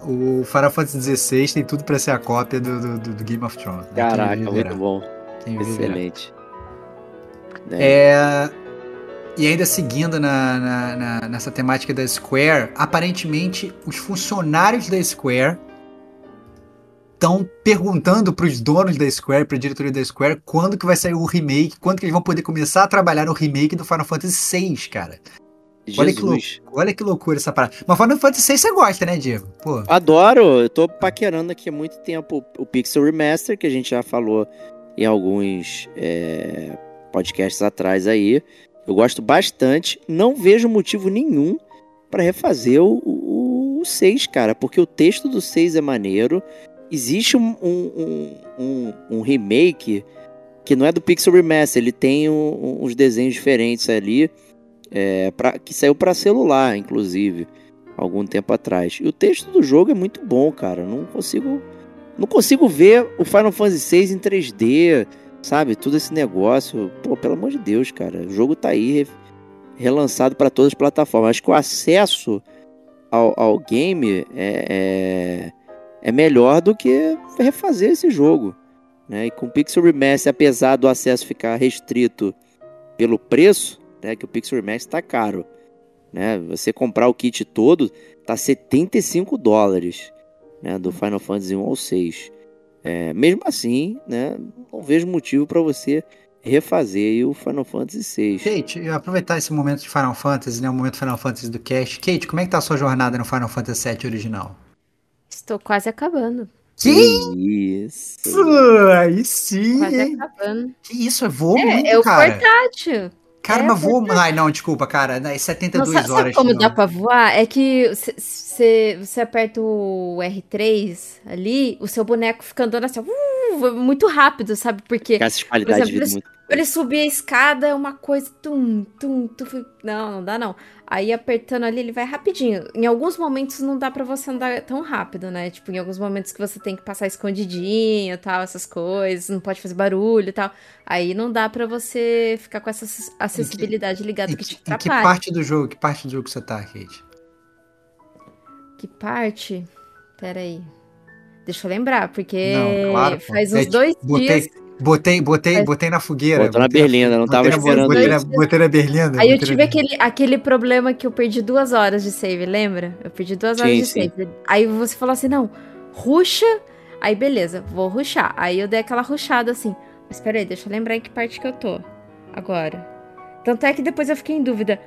[SPEAKER 1] o Final Fantasy XVI tem tudo para ser a cópia do, do, do, Game of Thrones. Né?
[SPEAKER 3] Caraca, muito bom. Excelente.
[SPEAKER 1] É, E ainda seguindo na, na- na- nessa temática da Square, aparentemente os funcionários da Square estão perguntando para os donos da Square, para a diretoria da Square, quando que vai sair o remake, quando que eles vão poder começar a trabalhar no remake do Final Fantasy VI, cara. Olha que
[SPEAKER 3] Jesus.
[SPEAKER 1] Olha que loucura essa parada. Mas Final Fantasy VI você gosta, né, Diego? Pô.
[SPEAKER 3] Adoro, eu tô paquerando aqui há muito tempo o Pixel Remaster, que a gente já falou em alguns é, podcasts atrás aí. Eu gosto bastante, não vejo motivo nenhum pra refazer o, o, o 6, cara, porque o texto do 6 é maneiro. Existe um, um, um, um- remake que não é do Pixel Remaster, ele tem uns desenhos diferentes ali, é, pra, que saiu pra celular, inclusive algum tempo atrás. E o texto do jogo é muito bom, cara. Não consigo não consigo ver o Final Fantasy VI em 3D, sabe? Tudo esse negócio. Pô, pelo amor de Deus, cara. O jogo tá aí re- relançado para todas as plataformas. Acho que o acesso ao, ao game é, é, é melhor do que refazer esse jogo. Né? E com o Pixel Remaster, apesar do acesso ficar restrito pelo preço, né? Que o Pixel Remaster tá caro né? Você comprar o kit todo tá 75 dólares, né? Do Final Fantasy 1 ao 6. É, mesmo assim, né? Não vejo motivo para você refazer o Final Fantasy 6.
[SPEAKER 1] Kate, aproveitar esse momento de Final Fantasy, né? O momento Final Fantasy do cast. Kate, como é que tá a sua jornada no Final Fantasy VII original?
[SPEAKER 2] Estou quase acabando.
[SPEAKER 1] Que
[SPEAKER 3] isso?
[SPEAKER 1] Aí sim,
[SPEAKER 2] Quase
[SPEAKER 1] hein?
[SPEAKER 2] acabando.
[SPEAKER 1] Que isso, é voa
[SPEAKER 2] É,
[SPEAKER 1] muito,
[SPEAKER 2] é o
[SPEAKER 1] cara.
[SPEAKER 2] portátil.
[SPEAKER 1] Cara,
[SPEAKER 2] é
[SPEAKER 1] mas voa... Ai, não, desculpa, cara. É 72
[SPEAKER 2] Não, sabe, sabe
[SPEAKER 1] horas.
[SPEAKER 2] como
[SPEAKER 1] não.
[SPEAKER 2] dá pra voar? É que você aperta o R3 ali, o seu boneco fica andando assim, uh, muito rápido, sabe? Porque
[SPEAKER 3] essas qualidades
[SPEAKER 2] exemplo,
[SPEAKER 3] de vida muito.
[SPEAKER 2] pra ele subir a escada é uma coisa. Tum, tum, tum. Não, não dá não. Aí apertando ali, ele vai rapidinho. Em alguns momentos não dá pra você andar tão rápido, né? Tipo, em alguns momentos que você tem que passar escondidinho tal, essas coisas, não pode fazer barulho e tal. Aí não dá pra você ficar com essa acess- acessibilidade ligada
[SPEAKER 1] Em
[SPEAKER 2] que te
[SPEAKER 1] que, em que
[SPEAKER 2] atrapalha.
[SPEAKER 1] parte do jogo? Que parte do jogo você tá, Kate?
[SPEAKER 2] Que parte? Pera aí. Deixa eu lembrar, porque
[SPEAKER 1] Não, claro, pô.
[SPEAKER 2] faz
[SPEAKER 1] É,
[SPEAKER 2] uns dois
[SPEAKER 1] botei-
[SPEAKER 2] dias.
[SPEAKER 1] Botei, botei,
[SPEAKER 2] Faz-
[SPEAKER 1] botei na fogueira.
[SPEAKER 3] Botou na
[SPEAKER 1] botei
[SPEAKER 3] berlinda, não tava
[SPEAKER 1] botei na-
[SPEAKER 3] esperando
[SPEAKER 1] botei na, botei na berlinda.
[SPEAKER 2] Aí eu
[SPEAKER 1] botei
[SPEAKER 2] tive aquele, aquele problema que eu perdi duas horas de save, lembra? Eu perdi duas horas
[SPEAKER 3] Sim,
[SPEAKER 2] de
[SPEAKER 3] sim.
[SPEAKER 2] save. Aí você falou assim, não, ruxa. Aí beleza, vou ruxar. Aí eu dei aquela ruxada assim. Mas peraí, deixa eu lembrar em que parte que eu tô. Agora. Tanto é que depois eu fiquei em dúvida.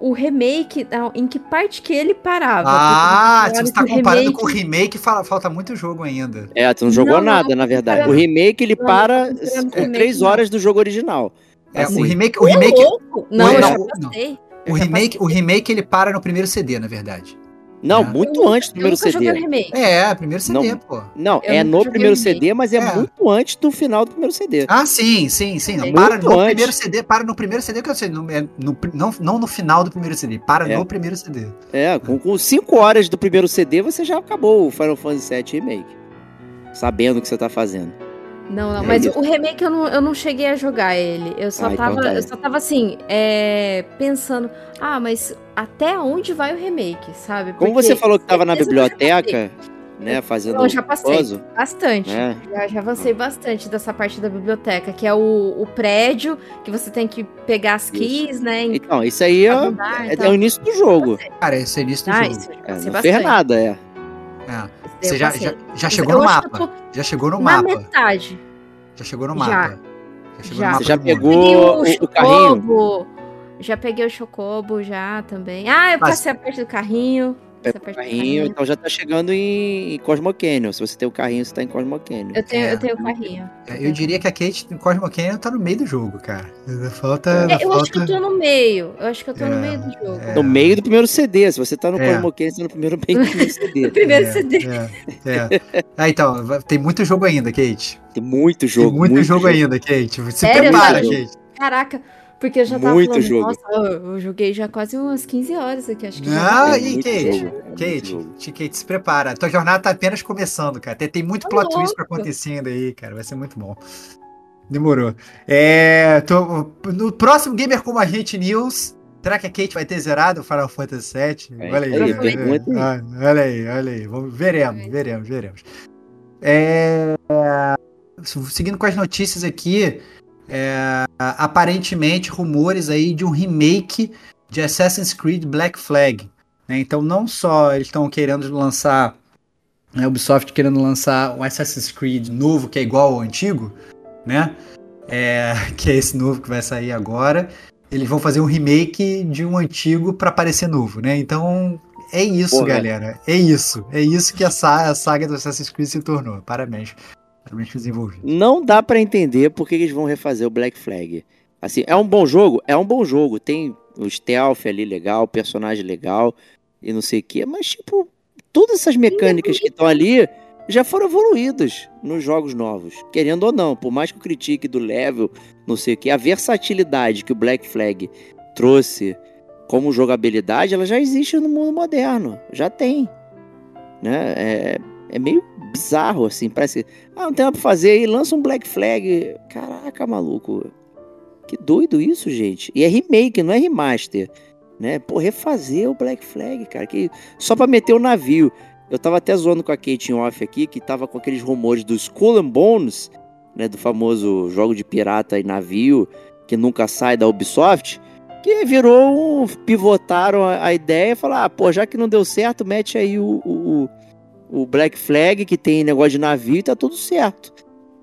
[SPEAKER 2] O remake, não, em que parte que ele parava?
[SPEAKER 1] Ah, você tá
[SPEAKER 2] o
[SPEAKER 1] comparando
[SPEAKER 2] remake-
[SPEAKER 1] com o remake, fala- falta muito jogo ainda.
[SPEAKER 3] É, tu não jogou
[SPEAKER 2] Não, não,
[SPEAKER 3] nada, na verdade. O remake ele
[SPEAKER 2] Não,
[SPEAKER 3] para
[SPEAKER 2] não com o
[SPEAKER 3] com
[SPEAKER 2] remake,
[SPEAKER 3] 3
[SPEAKER 2] não.
[SPEAKER 3] horas do jogo original.
[SPEAKER 1] É,
[SPEAKER 3] Assim.
[SPEAKER 1] o remake, o remake,
[SPEAKER 2] louco! Não,
[SPEAKER 1] o-
[SPEAKER 2] eu já
[SPEAKER 1] não,
[SPEAKER 2] passei.
[SPEAKER 1] o remake, o remake ele para no primeiro CD, na verdade.
[SPEAKER 3] Não,
[SPEAKER 1] É.
[SPEAKER 3] muito
[SPEAKER 2] Eu
[SPEAKER 3] antes do primeiro
[SPEAKER 2] eu nunca joguei o
[SPEAKER 3] CD.
[SPEAKER 2] remake.
[SPEAKER 1] É, primeiro CD,
[SPEAKER 3] Não.
[SPEAKER 1] pô.
[SPEAKER 3] Não,
[SPEAKER 2] Eu
[SPEAKER 3] é no primeiro. CD, mas é,
[SPEAKER 1] É.
[SPEAKER 3] muito antes do final do primeiro CD.
[SPEAKER 1] Ah, sim, sim, sim. Não,
[SPEAKER 2] Muito
[SPEAKER 1] para no
[SPEAKER 3] antes.
[SPEAKER 1] primeiro CD, para no primeiro CD que eu sei, no, é no- não, não no final do primeiro CD, para
[SPEAKER 3] É.
[SPEAKER 1] no primeiro CD.
[SPEAKER 3] É, com 5 horas do primeiro CD você já acabou o Final Fantasy VII Remake. Sabendo o que você tá fazendo.
[SPEAKER 2] Não, não,
[SPEAKER 3] É
[SPEAKER 2] mas
[SPEAKER 3] isso.
[SPEAKER 2] o remake eu não, eu não cheguei a jogar ele. Eu só
[SPEAKER 3] Ah, então
[SPEAKER 2] tava,
[SPEAKER 3] tá.
[SPEAKER 2] eu só tava assim, é, pensando, ah, mas até onde vai o remake, sabe?
[SPEAKER 3] Como
[SPEAKER 2] Porque
[SPEAKER 3] você falou que tava na biblioteca, né, fazendo
[SPEAKER 2] Não, já passei.
[SPEAKER 3] puzzle,
[SPEAKER 2] Bastante.
[SPEAKER 3] né?
[SPEAKER 2] Já, já avancei bastante dessa parte da biblioteca, que é o, o prédio, que você tem que pegar as keys, né? Em
[SPEAKER 3] Então, isso aí é, é, é o início do jogo.
[SPEAKER 1] Cara, esse é início do
[SPEAKER 2] Ah,
[SPEAKER 1] jogo.
[SPEAKER 2] isso
[SPEAKER 3] É, não fez
[SPEAKER 2] bastante.
[SPEAKER 3] nada, é.
[SPEAKER 1] É. Você já, já, já chegou
[SPEAKER 2] eu
[SPEAKER 1] no mapa. Já chegou no
[SPEAKER 2] Na
[SPEAKER 1] mapa.
[SPEAKER 2] metade.
[SPEAKER 1] Já chegou no
[SPEAKER 2] Já.
[SPEAKER 1] mapa. chegou
[SPEAKER 2] Já.
[SPEAKER 1] no mapa
[SPEAKER 3] já pegou-
[SPEAKER 2] Peguei
[SPEAKER 3] o-
[SPEAKER 2] o,
[SPEAKER 3] o carrinho?
[SPEAKER 2] Chocobo. Já peguei o Chocobo já também. Ah, eu
[SPEAKER 1] Mas-
[SPEAKER 2] passei a parte do carrinho.
[SPEAKER 3] Pegou o
[SPEAKER 2] do
[SPEAKER 3] carrinho, então já tá chegando em, Cosmo Canyon. Se você tem o carrinho, você tá em Cosmo Canyon.
[SPEAKER 2] Eu tenho,
[SPEAKER 1] É.
[SPEAKER 2] eu tenho o carrinho.
[SPEAKER 1] É, Eu diria que a Kate no Cosmo Canyon tá no meio do jogo, cara. Falta.
[SPEAKER 2] É, eu
[SPEAKER 1] falta...
[SPEAKER 2] acho que eu tô no meio. Eu acho que eu tô
[SPEAKER 1] É,
[SPEAKER 2] no meio do jogo.
[SPEAKER 1] é.
[SPEAKER 3] No meio do primeiro CD. Se você tá no
[SPEAKER 1] É.
[SPEAKER 3] Cosmo Canyon, você tá no primeiro meio do primeiro CD.
[SPEAKER 2] Primeiro
[SPEAKER 1] É,
[SPEAKER 2] CD.
[SPEAKER 1] É, é. Ah, então, tem muito jogo ainda, Kate.
[SPEAKER 3] Tem muito jogo.
[SPEAKER 1] tem muito, jogo, ainda, Kate. Se
[SPEAKER 2] Sério?
[SPEAKER 1] prepara,
[SPEAKER 3] Muito
[SPEAKER 1] Kate.
[SPEAKER 2] Caraca, porque eu já tava
[SPEAKER 3] Muito
[SPEAKER 2] falando,
[SPEAKER 3] jogo.
[SPEAKER 2] nossa, eu eu joguei já quase umas 15 horas aqui, acho que
[SPEAKER 1] Ah,
[SPEAKER 3] É
[SPEAKER 1] e
[SPEAKER 3] muito
[SPEAKER 1] Kate?
[SPEAKER 3] jogo, é
[SPEAKER 1] Kate. Kate, Kate, se prepara. Tua jornada tá apenas começando, cara. Tem, tem muito
[SPEAKER 2] Tá
[SPEAKER 1] plot twist acontecendo aí, cara. Vai ser muito bom. Demorou. É, tô- no próximo Gamer Como a Gente News, será que a Kate vai ter zerado o Final Fantasy VII?
[SPEAKER 3] É,
[SPEAKER 1] olha aí.
[SPEAKER 3] pergunta aí.
[SPEAKER 1] Ah, olha aí, olha aí. Vamos, veremos, veremos, veremos. É, seguindo com as notícias aqui, é, aparentemente rumores aí de um remake de Assassin's Creed Black Flag. Né? Então não só eles estão querendo lançar, né, a Ubisoft querendo lançar um Assassin's Creed novo que é igual ao antigo, né? É, que é esse novo que vai sair agora. Eles vão fazer um remake de um antigo para parecer novo, né? Então é isso, Porra. galera. É isso. É isso que a saga, a saga do Assassin's Creed se tornou. Parabéns. Parabéns pros envolvidos.
[SPEAKER 3] Não dá para entender por que eles vão refazer o Black Flag. Assim, é um bom jogo? É um bom jogo. Tem o stealth ali legal, o personagem legal e não sei o quê, mas tipo, todas essas mecânicas que estão ali já foram evoluídas nos jogos novos, querendo ou não, por mais que eu critique do level, não sei o que, a versatilidade que o Black Flag trouxe como jogabilidade, ela já existe no mundo moderno, já tem, né? É, é meio bizarro assim, parece, ah, não tem nada pra fazer aí, lança um Black Flag, caraca, maluco, que doido isso, gente. E é remake, não é remaster, né? Pô, refazer o Black Flag, cara, que só para meter o navio. Eu tava até zoando com a Kate Off aqui, que tava com aqueles rumores do Skull and Bones, né, do famoso jogo de pirata e navio, que nunca sai da Ubisoft, que virou um... pivotaram a, a ideia e falaram, ah, pô, já que não deu certo, mete aí o, o, o Black Flag, que tem negócio de navio e tá tudo certo.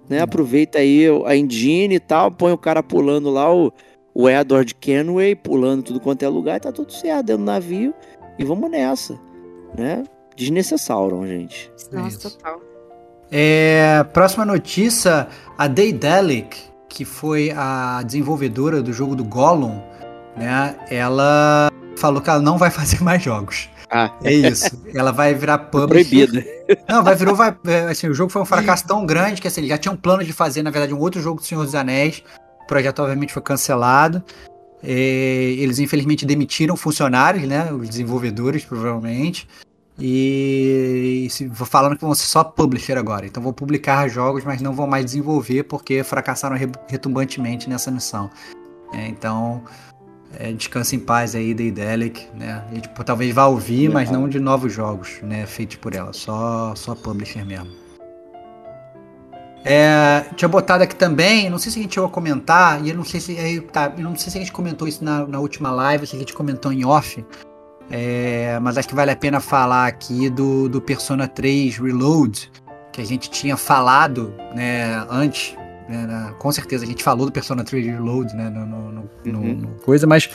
[SPEAKER 3] Né? Aproveita aí a engine e tal, põe o cara pulando lá, o, o Edward Kenway pulando tudo quanto é lugar e tá tudo certo dentro do navio e vamos nessa, né? Desnecessário, gente.
[SPEAKER 2] Nossa, é total.
[SPEAKER 1] É, próxima notícia, a Daedalic, que foi a desenvolvedora do jogo do Gollum, né? Ela falou que ela não vai fazer mais jogos. Ah. É isso. Ela vai virar publisher. Proibida. Não, vai virou. Vai, é, assim, o jogo foi um fracasso tão grande que assim, ele já tinha um plano de fazer, na verdade, um outro jogo do Senhor dos Anéis. O projeto, obviamente, foi cancelado. É, eles, infelizmente, demitiram funcionários, né? Os desenvolvedores, provavelmente. E, e falando que vão ser só publisher agora. Então vão publicar jogos, mas não vão mais desenvolver porque fracassaram retumbantemente nessa missão. É, então é, descansa em paz aí, Daedalic, né? A gente talvez vá ouvir, mas não de novos jogos, né? Feitos por ela, só, só publisher mesmo. É, tinha botado aqui também, não sei se a gente chegou a comentar, e eu não sei se, é, tá, não sei se a gente comentou isso na, na última live, se a gente comentou em off, é, mas acho que vale a pena falar aqui do, do Persona 3 Reload, que a gente tinha falado né, antes, né, na, com certeza a gente falou do Persona 3 Reload, né, no, no, no, uhum. no, coisa, mas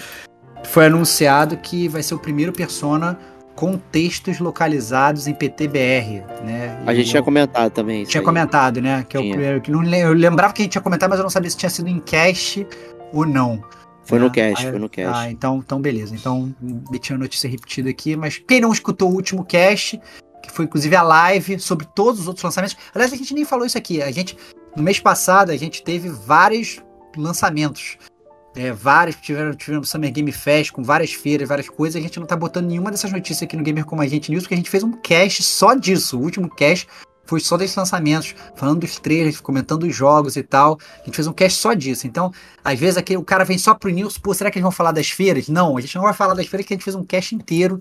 [SPEAKER 1] foi anunciado que vai ser o primeiro Persona com textos localizados em PTBR, né?
[SPEAKER 3] A gente eu, tinha comentado também.
[SPEAKER 1] Tinha aí. comentado, né? Que é o primeiro, que não, eu lembrava que a gente tinha comentado, mas eu não sabia se tinha sido em cast ou não.
[SPEAKER 3] Foi no cast, foi no cast.
[SPEAKER 1] Ah, então, então beleza. Então, meti a notícia repetida aqui, mas quem não escutou o último cast, que foi inclusive a live sobre todos os outros lançamentos. Aliás, a gente nem falou isso aqui. A gente no mês passado, a gente teve vários lançamentos. É, vários, tiveram, tivemos Summer Game Fest com várias feiras, várias coisas. A gente não tá botando nenhuma dessas notícias aqui no Gamer Como a Gente News, porque a gente fez um cast só disso. O último cast foi só desses lançamentos, falando dos trailers, comentando os jogos e tal. A gente fez um cast só disso. Então, às vezes aqui, o cara vem só pro news, pô, será que eles vão falar das feiras? Não, a gente não vai falar das feiras, que a gente fez um cast inteiro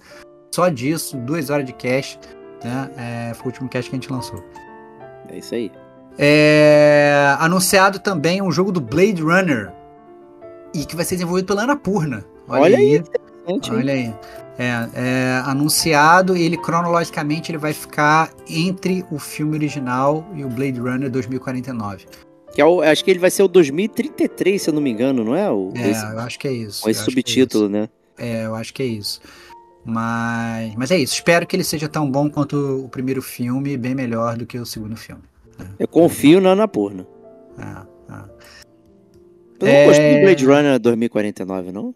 [SPEAKER 1] só disso, duas horas de cast. Né? É, foi o último cast que a gente lançou.
[SPEAKER 3] É isso aí.
[SPEAKER 1] É, anunciado também um jogo do Blade Runner. E que vai ser desenvolvido pela Annapurna. Olha, Olha aí. aí Olha aí. É, é, anunciado ele cronologicamente ele vai ficar entre o filme original e o Blade Runner 2049.
[SPEAKER 3] Que é o, acho que ele vai ser o 2033, se eu não me engano, não é? O,
[SPEAKER 1] é, esse, eu acho que é isso.
[SPEAKER 3] Com esse subtítulo,
[SPEAKER 1] é
[SPEAKER 3] né?
[SPEAKER 1] É, eu acho que é isso. Mas, mas é isso. Espero que ele seja tão bom quanto o primeiro filme, bem melhor do que o segundo filme.
[SPEAKER 3] Eu confio na Anapurna.
[SPEAKER 1] Ah, ah.
[SPEAKER 3] Tu não é... gostou do Blade Runner 2049, não?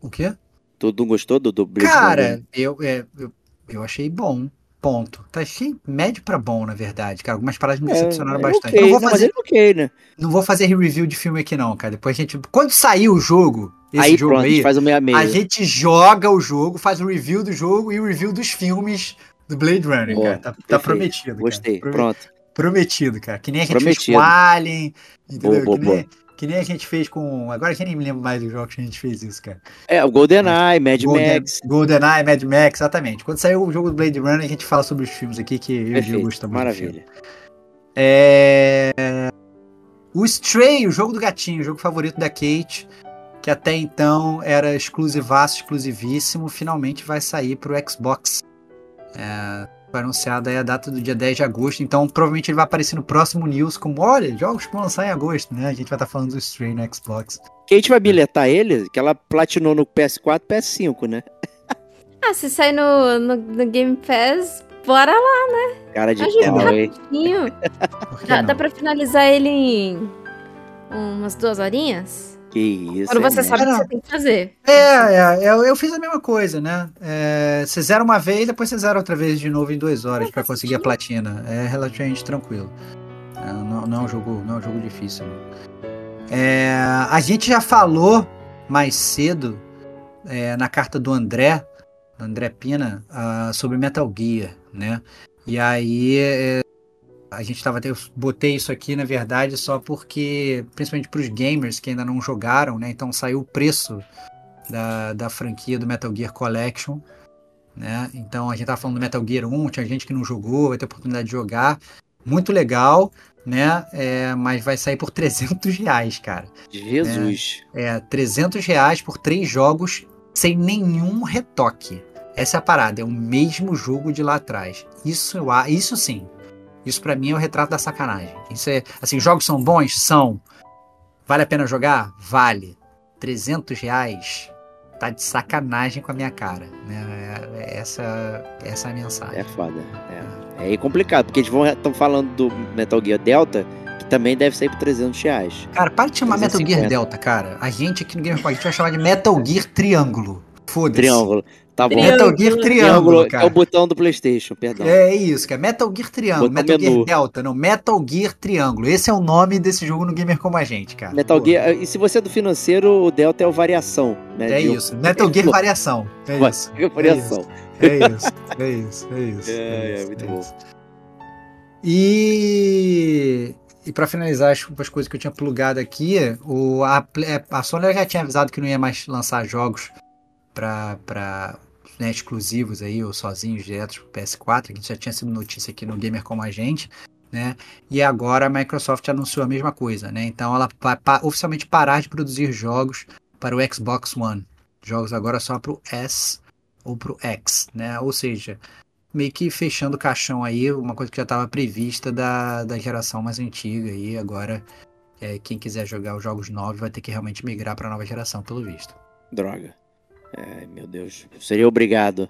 [SPEAKER 1] O quê?
[SPEAKER 3] Tu não gostou do, do Blade
[SPEAKER 1] Cara,
[SPEAKER 3] Runner?
[SPEAKER 1] Cara, eu, é, eu, eu achei bom. Ponto. Tá achei médio pra bom, na verdade, cara. Algumas paradas me é, decepcionaram é, bastante. Okay,
[SPEAKER 3] não vou fazer, não, okay, né?
[SPEAKER 1] não vou fazer review de filme aqui, não, cara. Depois a gente. Quando sair o jogo, esse
[SPEAKER 3] aí,
[SPEAKER 1] jogo
[SPEAKER 3] pronto,
[SPEAKER 1] aí,
[SPEAKER 3] a gente faz o meia -meia.
[SPEAKER 1] a gente joga o jogo, faz o review do jogo e o review dos filmes do Blade Runner, Boa, cara. Tá, tá prometido.
[SPEAKER 3] Gostei,
[SPEAKER 1] cara.
[SPEAKER 3] pronto.
[SPEAKER 1] Prometido, cara. Que nem a gente Prometido. fez com Alien, entendeu? Boa, boa, que, nem, que, nem, a gente fez com. Agora eu nem me lembro mais dos jogos que a gente fez isso, cara.
[SPEAKER 3] É, o GoldenEye, Mad Golden, Max.
[SPEAKER 1] GoldenEye, Mad Max, exatamente. Quando sair o jogo do Blade Runner, a gente fala sobre os filmes aqui que eu e o
[SPEAKER 3] gostamos
[SPEAKER 1] Maravilha. É... O Stray, o jogo do gatinho, o jogo favorito da Kate, que até então era exclusivaço, exclusivíssimo, finalmente vai sair pro Xbox. É, foi anunciada aí a data do dia 10 de agosto, então provavelmente ele vai aparecer no próximo news como, olha, jogos que vão lançar em agosto, né? A gente vai estar falando do Stray no Xbox.
[SPEAKER 3] Kate vai bilhetar ele, que ela platinou no PS4 PS5, né?
[SPEAKER 2] Ah, se sair no, no, no Game Pass, bora lá.
[SPEAKER 3] Cara de pau, hein?
[SPEAKER 2] Rapidinho. Dá, dá pra finalizar ele em umas duas horinhas?
[SPEAKER 3] Que isso.
[SPEAKER 2] Quando
[SPEAKER 3] é
[SPEAKER 2] você
[SPEAKER 3] mesmo.
[SPEAKER 2] sabe o que
[SPEAKER 1] Não.
[SPEAKER 2] você tem que fazer.
[SPEAKER 1] É, é, eu, eu fiz a mesma coisa, né? É, você zera uma vez, depois você zera outra vez de novo em duas horas pra conseguir a platina. É relativamente tranquilo. É, não, não é um jogo, não é um jogo difícil. É, a gente já falou mais cedo é, na carta do André, André Pina, ah, sobre Metal Gear, né? E aí é, a gente tava eu botei isso aqui na verdade só porque principalmente para os gamers que ainda não jogaram, né? Então saiu o preço da, da franquia do Metal Gear Collection, né? Então a gente tava falando do Metal Gear 1, tinha gente que não jogou, vai ter oportunidade de jogar, muito legal, né? É, mas vai sair por 300 reais, cara.
[SPEAKER 3] Jesus.
[SPEAKER 1] É 300 reais por três jogos sem nenhum retoque. Essa é a parada, é o mesmo jogo de lá atrás. Isso isso sim. Isso pra mim é o retrato da sacanagem. Isso é, assim, jogos são bons? São. Vale a pena jogar? Vale. 300 reais tá de sacanagem com a minha cara, né? É- é essa, essa é a mensagem.
[SPEAKER 3] É foda. É, é complicado, porque eles estão falando do Metal Gear Delta, que também deve sair por 300 reais.
[SPEAKER 1] Cara, para de chamar Metal Gear
[SPEAKER 3] 350.
[SPEAKER 1] Delta, cara. A gente aqui no Game Point vai chamar de Metal Gear Triângulo. Foda-se.
[SPEAKER 3] Triângulo. Tá bom.
[SPEAKER 1] Metal Gear Triângulo,
[SPEAKER 3] é
[SPEAKER 1] cara.
[SPEAKER 3] o botão do PlayStation, perdão.
[SPEAKER 1] É isso, cara. Metal Gear Triângulo,
[SPEAKER 3] Botar
[SPEAKER 1] Metal
[SPEAKER 3] menu.
[SPEAKER 1] Gear Delta, não, Metal Gear Triângulo. Esse é o nome desse jogo no Gamer Como a Gente, cara.
[SPEAKER 3] Metal
[SPEAKER 1] Pô,
[SPEAKER 3] Gear. E se você é do financeiro, o Delta é o variação, né?
[SPEAKER 1] É
[SPEAKER 3] de-
[SPEAKER 1] isso. Metal Gear Variação. É isso.
[SPEAKER 3] Variação.
[SPEAKER 1] É isso. É isso. É isso.
[SPEAKER 3] É, é,
[SPEAKER 1] isso,
[SPEAKER 3] muito
[SPEAKER 1] é
[SPEAKER 3] bom.
[SPEAKER 1] isso. E. E pra finalizar as, as coisas que eu tinha plugado aqui, o, a, a Sony já tinha avisado que não ia mais lançar jogos pra né, exclusivos aí, ou sozinhos, diretos pro PS4, que já tinha sido notícia aqui no Gamer Como a Gente, né? E agora a Microsoft anunciou a mesma coisa, né? Então ela vai pa- oficialmente parar de produzir jogos para o Xbox One. Jogos agora só pro S ou pro X, né? Ou seja, meio que fechando o caixão aí, uma coisa que já estava prevista da, da geração mais antiga e agora é, quem quiser jogar os jogos novos vai ter que realmente migrar para a nova geração, pelo visto.
[SPEAKER 3] Droga. Ai, meu Deus. Eu seria obrigado.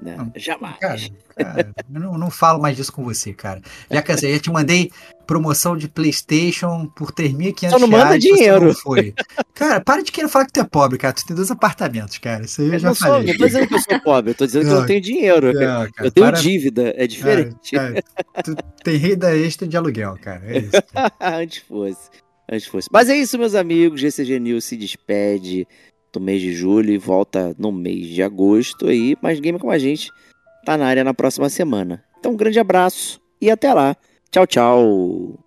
[SPEAKER 3] Né?
[SPEAKER 1] Não,
[SPEAKER 3] Jamais.
[SPEAKER 1] Cara, cara, eu não, não falo mais disso com você, cara. Já cansei, já te mandei promoção de PlayStation por 3.500
[SPEAKER 3] Só não manda
[SPEAKER 1] reais,
[SPEAKER 3] dinheiro.
[SPEAKER 1] não foi. Cara, para de querer falar que tu é pobre, cara. Tu tem dois apartamentos, cara. Isso aí eu,
[SPEAKER 3] Eu
[SPEAKER 1] já
[SPEAKER 3] não, sou,
[SPEAKER 1] falei.
[SPEAKER 3] não tô dizendo que eu sou pobre, eu tô dizendo que eu
[SPEAKER 1] Não.
[SPEAKER 3] não tenho dinheiro.
[SPEAKER 1] Não, cara,
[SPEAKER 3] eu tenho
[SPEAKER 1] para-
[SPEAKER 3] dívida, é diferente.
[SPEAKER 1] Cara, tu tem renda extra de aluguel, cara. É isso.
[SPEAKER 3] Antes fosse. Antes fosse. Mas é isso, meus amigos. GCG News se despede do mês de julho e volta no mês de agosto aí. Mas Game com a gente tá na área na próxima semana. Então, um grande abraço e até lá. Tchau, tchau.